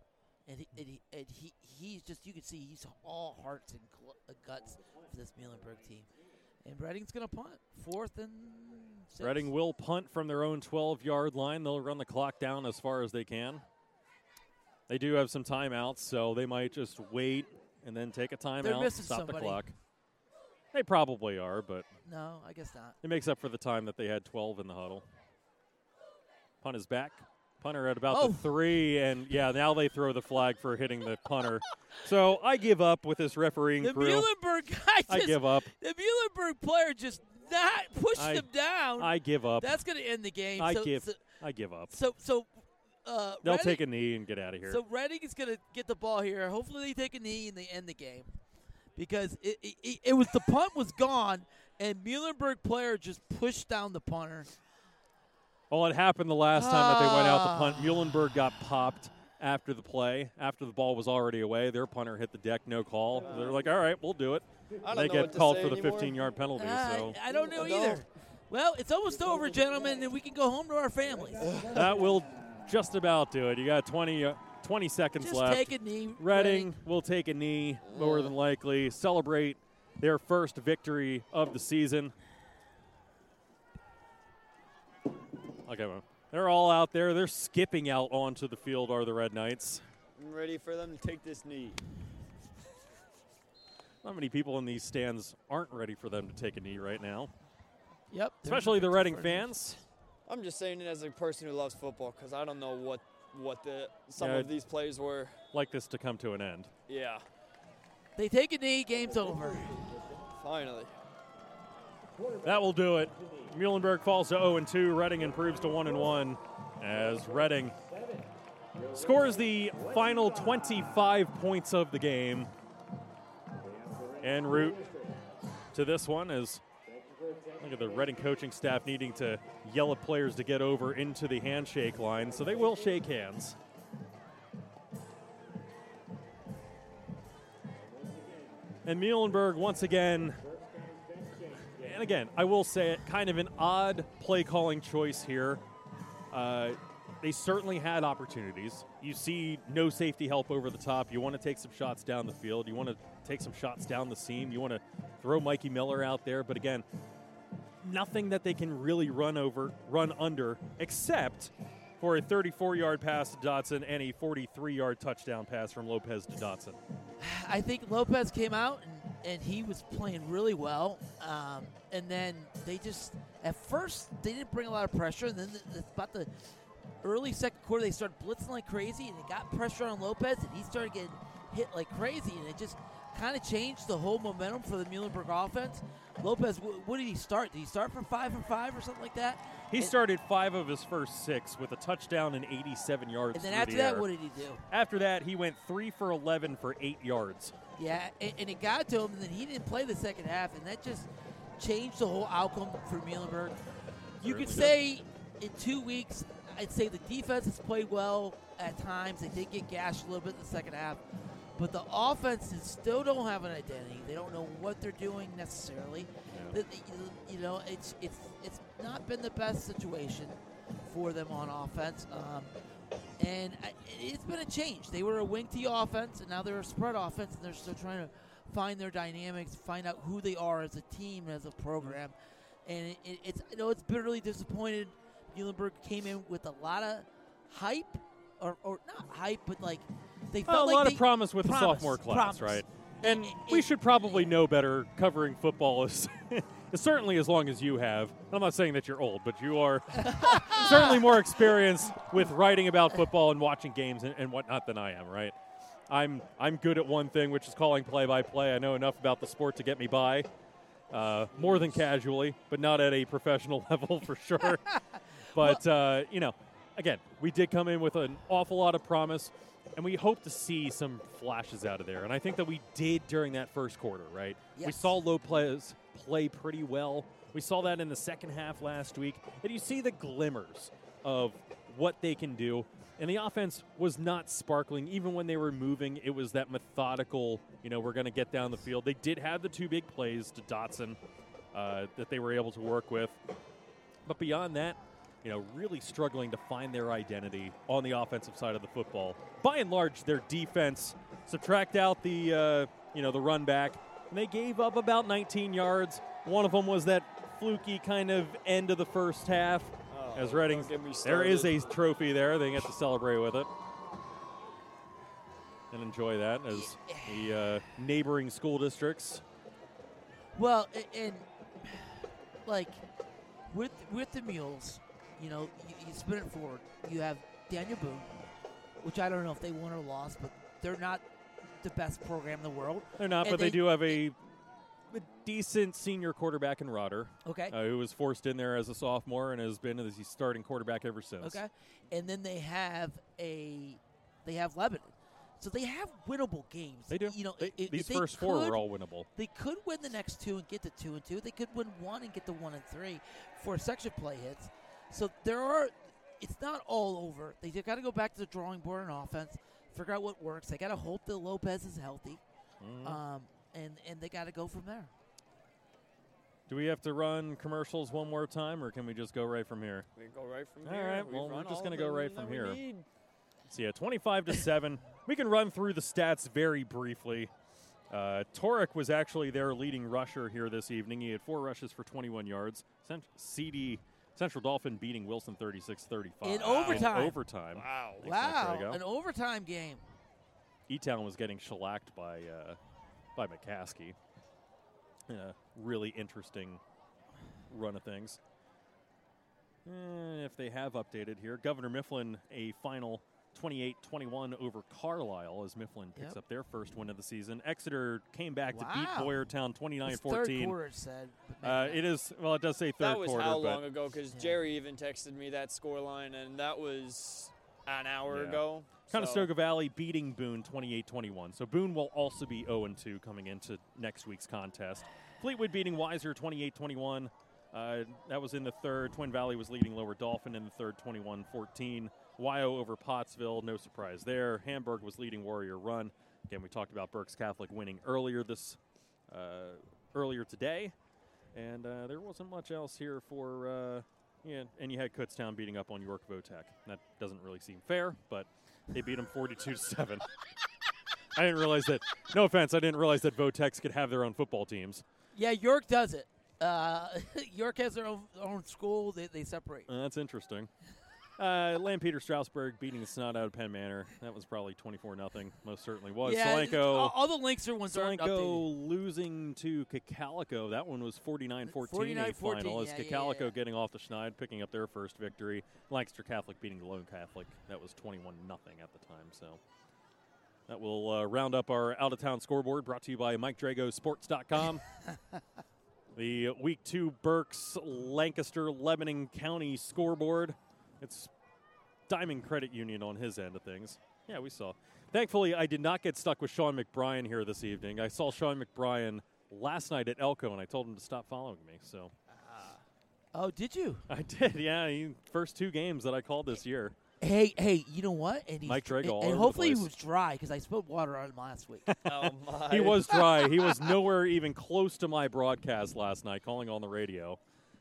S3: and he, and he, and he he's just you can see he's all hearts and gl- uh, guts for this Muhlenberg team. And Reading's going to punt fourth and six.
S2: Reading will punt from their own 12 yard line. They'll run the clock down as far as they can. They do have some timeouts, so they might just wait and then take a timeout, stop
S3: somebody.
S2: the clock. They probably are, but
S3: No, I guess not.
S2: it makes up for the time that they had 12 in the huddle. Punt is back. Punter at about
S3: Oh.
S2: the three, and yeah, now they throw the flag for hitting the punter. so I give up with this refereeing
S3: The
S2: crew.
S3: Muhlenberg guy just, I
S2: give up.
S3: the Muhlenberg player just not pushed
S2: I-
S3: him down.
S2: I give up.
S3: That's going to end the game.
S2: I
S3: so,
S2: give.
S3: So,
S2: I give up.
S3: so, so uh,
S2: They'll
S3: Reading-
S2: take a knee and get out of here.
S3: So Reading is going to get the ball here. Hopefully, they take a knee and they end the game because it, it, it was the punt was gone and Muhlenberg player just pushed down the punter.
S2: Well, it happened the last time that they went out to
S3: Ah.
S2: punt. Muhlenberg got popped after the play, after the ball was already away. Their punter hit the deck, no call. They're like, all right, we'll do it. They get called for the 15 yard penalty.
S3: Uh,
S2: so
S3: I don't know
S5: I
S3: either.
S5: don't.
S3: Well, it's almost over, gentlemen, and we can go home to our families.
S2: that will just about do it. You got 20, uh, 20 seconds
S3: Just
S2: left.
S3: take a knee.
S2: Reading will take a knee, more than likely, celebrate their first victory of the season. Okay, well, they're all out there. They're skipping out onto the field, are the Red Knights.
S5: I'm ready for them to take this knee.
S2: Not many people in these stands aren't ready for them to take a knee right now,
S3: Yep.
S2: especially the Reading
S3: for a knee.
S2: fans.
S5: I'm just saying it as a person who loves football because I don't know what what the some
S2: Yeah.
S5: of these plays were.
S2: Like this to come to an end.
S5: Yeah,
S3: They take a knee, game's over.
S5: finally.
S2: That will do it. Muhlenberg falls to 0 and 2. Reading improves to 1 and 1 as Reading scores the final 25 points of the game. En route to this one is look at the Reading coaching staff needing to yell at players to get over into the handshake line, so they will shake hands. And Muhlenberg once again and again, I will say it, kind of an odd play calling choice here. Uh, they certainly had opportunities. You see no safety help over the top. You want to take some shots down the field. You want to take some shots down the seam. You want to throw Mikey Miller out there. But again, nothing that they can really run over, run under, except for a 34 yard pass to Dotson and a 43 yard touchdown pass from Lopez to Dotson.
S3: I think Lopez came out and, and he was playing really well. Um, and then they just, at first, they didn't bring a lot of pressure. And then the, the, about the early second quarter, they started blitzing like crazy and they got pressure on Lopez and he started getting hit like crazy. And it just kind of changed the whole momentum for the Muhlenberg offense. Lopez, wh- what did he start? Did he start for five and five or something like that?
S2: He
S3: And-
S2: started five of his first six with a touchdown and 87 yards.
S3: And then after
S2: the
S3: that,
S2: air.
S3: what did he do?
S2: After that, he went three for 11 for eight yards.
S3: Yeah, and, and it got to him, and then he didn't play the second half, and that just changed the whole outcome for Muhlenberg. You could say in two weeks, I'd say the defense has played well at times. They did get gashed a little bit in the second half, but the offenses still don't have an identity. They don't know what they're doing necessarily. The- you know, it's it's it's not been the best situation for them on offense. Um, and I- it's been a change. They were a wing T offense, and now they're a spread offense, and they're still trying to find their dynamics, find out who they are as a team, as a program. And it, it, it's you know it's bitterly disappointed. Muhlenberg came in with a lot of hype, or, or not hype, but like they
S2: Well,
S3: felt
S2: a
S3: like
S2: lot of promise with the sophomore class,
S3: promise.
S2: right? And we should probably know better covering football is certainly as long as you have. I'm not saying that you're old, but you are certainly more experienced with writing about football and watching games and, and whatnot than I am, right? I'm I'm good at one thing, which is calling play-by-play. I know enough about the sport to get me by, uh, more than casually, but not at a professional level for sure. but uh, you know, again, we did come in with an awful lot of promise, and we hope to see some flashes out of there. And I think that we did during that first quarter. Right? We
S3: Yes.
S2: saw Lopez play pretty well. We saw that in the second half last week, and you see the glimmers of what they can do. And the offense was not sparkling, even when they were moving. It was that methodical, you know, we're going to get down the field. They did have the two big plays to Dotson uh, that they were able to work with. But beyond that, you know, really struggling to find their identity on the offensive side of the football. By and large, their defense subtract out the uh, you know the run back, and they gave up about 19 yards. One of them was that fluky kind of end of the first half.
S5: Oh,
S2: as Reading,
S5: don't get me
S2: there is a trophy there. They get to celebrate with it and enjoy that as the uh, neighboring school districts.
S3: Well, a- and like with with the mules, you know, you, you spin it forward. You have Daniel Boone, which I don't know if they won or lost, but they're not the best program in the world.
S2: They're not,
S3: And
S2: but they, do have a, a decent senior quarterback in Rodder.
S3: Okay.
S2: Uh, who was forced in there as a sophomore and has been the starting quarterback ever since.
S3: Okay, and then they have a they have Lebanon, so they have winnable games.
S2: They do.
S3: You know,
S2: They- these
S3: they
S2: first four
S3: could-
S2: were all winnable.
S3: They could win the next two and get to two and two. They could win one and get to one and three for section play hits. So there are. It's not all over. They got to go back to the drawing board on offense, figure out what works. They got to hope that Lopez is healthy,
S2: Mhm.
S3: um, and and they got to go from there.
S2: Do we have to run commercials one more time, or can we just go right from here?
S5: We go right from
S2: All
S5: here.
S2: right,
S5: We've
S2: well, we're just gonna go right from here.
S5: need.
S2: So yeah, 25 to 7. We can run through the stats very briefly. Uh, Torek was actually their leading rusher here this evening. He had four rushes for 21 yards. Sent CD Central Dauphin beating Wilson 36-35
S3: In overtime.
S2: In overtime.
S5: Wow.
S3: Wow, an overtime game.
S2: E-Town was getting shellacked by uh, by McCaskey. In a really interesting run of things. Eh, if they have updated here, Governor Mifflin a final 28-21 over Carlisle as Mifflin picks
S3: Yep.
S2: up their first win of the season. Exeter came back to beat Boyertown
S3: It's third
S2: 29-14.
S3: quarter, said. but
S2: Uh,
S3: maybe
S2: it
S3: not.
S2: is well. It does say third quarter.
S5: That was
S2: quarter,
S5: how
S2: but
S5: long ago? Because
S3: Yeah.
S5: Jerry even texted me that scoreline, and that was an hour
S2: Yeah.
S5: ago.
S2: Conestoga Valley beating Boone 28-21. So Boone will also be 0-2 coming into next week's contest. Fleetwood beating Wiser 28-21. Uh, that was in the third. Twin Valley was leading Lower Dauphin in the third 21-14. Wyo over Pottsville, no surprise there. Hamburg was leading Warrior Run. Again, we talked about Berks Catholic winning earlier this uh, earlier today, and uh, there wasn't much else here for. Uh, yeah, and you had Kutztown beating up on York Votech. That doesn't really seem fair, but they beat them 42 to 7. I didn't realize that. No offense, I didn't realize that Votex could have their own football teams.
S3: Yeah, York does it. Uh, York has their own, own school. They, they separate.
S2: Uh, that's interesting. Uh, Lampeter Strasburg beating the snot out of Penn Manor. That was probably 24 nothing. Most certainly was.
S3: yeah, all,
S2: Solanco,
S3: all the links are ones updated.
S2: Losing to Cocalico. That one was 49 14 a
S3: 49-14,
S2: final. As
S3: yeah,
S2: Cocalico
S3: yeah.
S2: getting off the Schneid, picking up their first victory. Lancaster Catholic beating the Lone Catholic. That was 21 nothing at the time. So that will uh, round up our out of town scoreboard brought to you by MikeDragosports.com. the week two Berks Lancaster Lebanon County scoreboard. It's Diamond Credit Union on his end of things. Yeah, we saw. Thankfully, I did not get stuck with Sean McBrien here this evening. I saw Sean McBrien last night at ELCO, and I told him to stop following me. So ah.
S3: Oh, did you?
S2: I did. Yeah, he, first two games that I called this year.
S3: Hey, hey, you know what? And he's,
S2: Mike Drago
S3: and, and hopefully he was dry because I spilled water on him last week.
S5: Oh my!
S2: He was dry. he was nowhere even close to my broadcast last night, calling on the radio.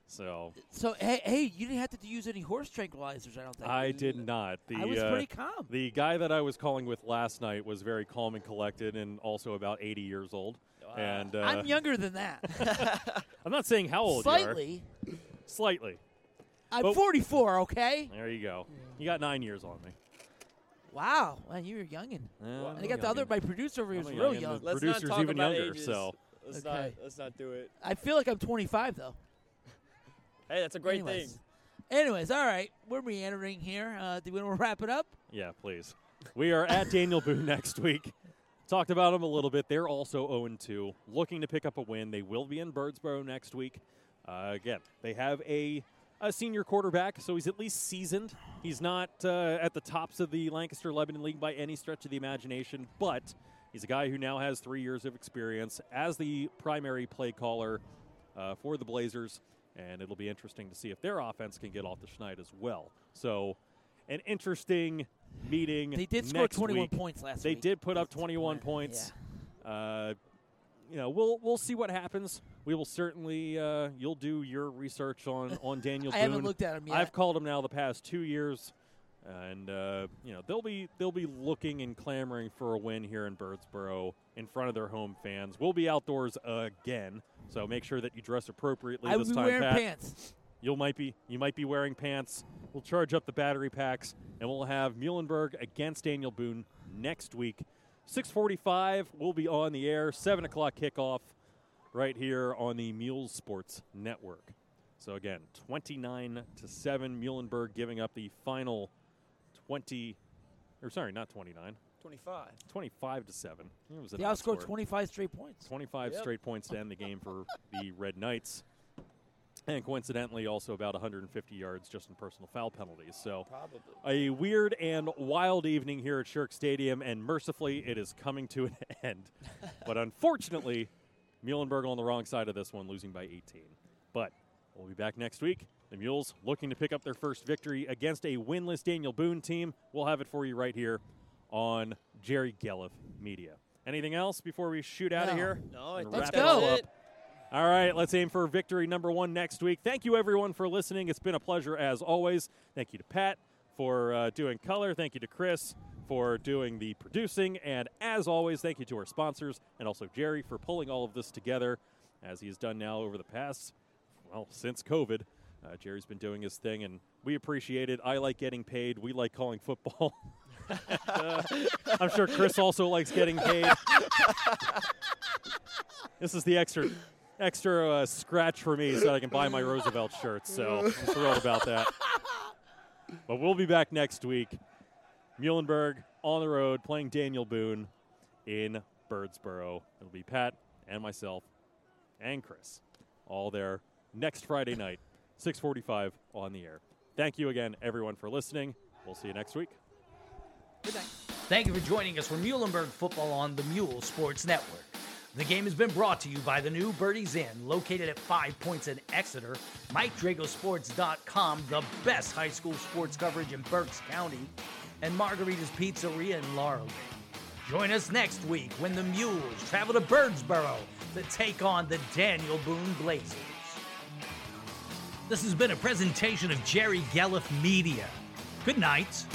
S2: So
S3: so hey, hey, you didn't have to use any horse tranquilizers. I don't think.
S2: I did not. The,
S3: I was
S2: uh,
S3: pretty calm.
S2: The guy that I was calling with last night was very calm and collected, and also about 80 years old. And uh,
S3: I'm younger than that.
S2: I'm not saying how old you are.
S3: Slightly.
S2: Slightly.
S3: I'm
S2: But-
S3: 44. Okay.
S2: There you go. You got nine years on me.
S3: Wow, man, you're a youngin.
S2: Yeah,
S3: and I got the other my producer over here
S2: I'm
S3: who's
S2: a
S3: real young.
S2: The
S5: Let's
S2: producer's
S5: not talk
S2: even
S5: about
S2: younger,
S5: ages.
S2: so
S5: Let's
S3: Okay.
S5: not let's not do it.
S3: I feel like I'm 25 though.
S5: Hey, that's a great
S3: Anyways.
S5: thing.
S3: Anyways, all right, we're meandering here. Uh, do we want to wrap it up?
S2: Yeah, please. We are at Daniel Boone next week. Talked about them a little bit. They're also 0 2, looking to pick up a win. They will be in Birdsboro next week. Uh, again, they have a, a senior quarterback, so he's at least seasoned. He's not uh, at the tops of the Lancaster Lebanon League by any stretch of the imagination, but he's a guy who now has three years of experience as the primary play caller uh, for the Blazers, and it'll be interesting to see if their offense can get off the schneid as well. So, an interesting meeting.
S3: They did score
S2: next
S3: 21
S2: week.
S3: points last
S2: They
S3: week.
S2: did put up 21
S3: point,
S2: points. Uh, you know, we'll we'll see what happens. We will certainly. Uh, you'll do your research on on Daniel.
S3: I
S2: Boone.
S3: haven't looked at him yet.
S2: I've called him now the past two years, and uh, you know they'll be they'll be looking and clamoring for a win here in Birdsboro in front of their home fans. We'll be outdoors again, so make sure that you dress appropriately
S3: I
S2: this time.
S3: wearing
S2: Pat.
S3: pants.
S2: You might be you might be wearing pants. We'll charge up the battery packs, and we'll have Muhlenberg against Daniel Boone next week. 6:45. We'll be on the air. Seven o'clock kickoff, right here on the Mules Sports Network. So again, 29 to seven. Muhlenberg giving up the final 20, or sorry, not 29,
S5: 25.
S2: 25 to seven. It was an
S3: They outscored
S2: score.
S3: 25 straight points.
S2: 25
S5: Yep.
S2: straight points to end the game for the Red Knights. And coincidentally, also about 150 yards just in personal foul penalties. So,
S5: Probably.
S2: a weird and wild evening here at Shirk Stadium, and mercifully, it is coming to an end. but unfortunately, Muhlenberg on the wrong side of this one, losing by 18. But we'll be back next week. The Mules looking to pick up their first victory against a winless Daniel Boone team. We'll have it for you right here on Jerry Gelliff Media. Anything else before we shoot out of here?
S5: No, I
S2: And
S5: think
S2: wrap
S3: Let's go.
S2: All right, let's aim for victory number one next week. Thank you, everyone, for listening. It's been a pleasure as always. Thank you to Pat for uh, doing color. Thank you to Chris for doing the producing. And as always, thank you to our sponsors and also Jerry for pulling all of this together as he has done now over the past, well, since COVID. Uh, Jerry's been doing his thing, and we appreciate it. I like getting paid. We like calling football. Uh, I'm sure Chris also likes getting paid. this is the extra extra uh, scratch for me so I can buy my Roosevelt shirts. So I'm thrilled about that. But we'll be back next week. Muhlenberg on the road playing Daniel Boone in Birdsboro. It'll be Pat and myself and Chris all there next Friday night, 6:45 on the air. Thank you again, everyone, for listening. We'll see you next week.
S1: Thank you for joining us for Muhlenberg football on the Mule Sports Network. The game has been brought to you by the new Birdie's Inn, located at Five Points in Exeter, MikeDragosports.com, the best high school sports coverage in Berks County, and Margarita's Pizzeria in Laureldale. Join us next week when the Mules travel to Birdsboro to take on the Daniel Boone Blazers. This has been a presentation of Jerry Gelliff Media. Good night.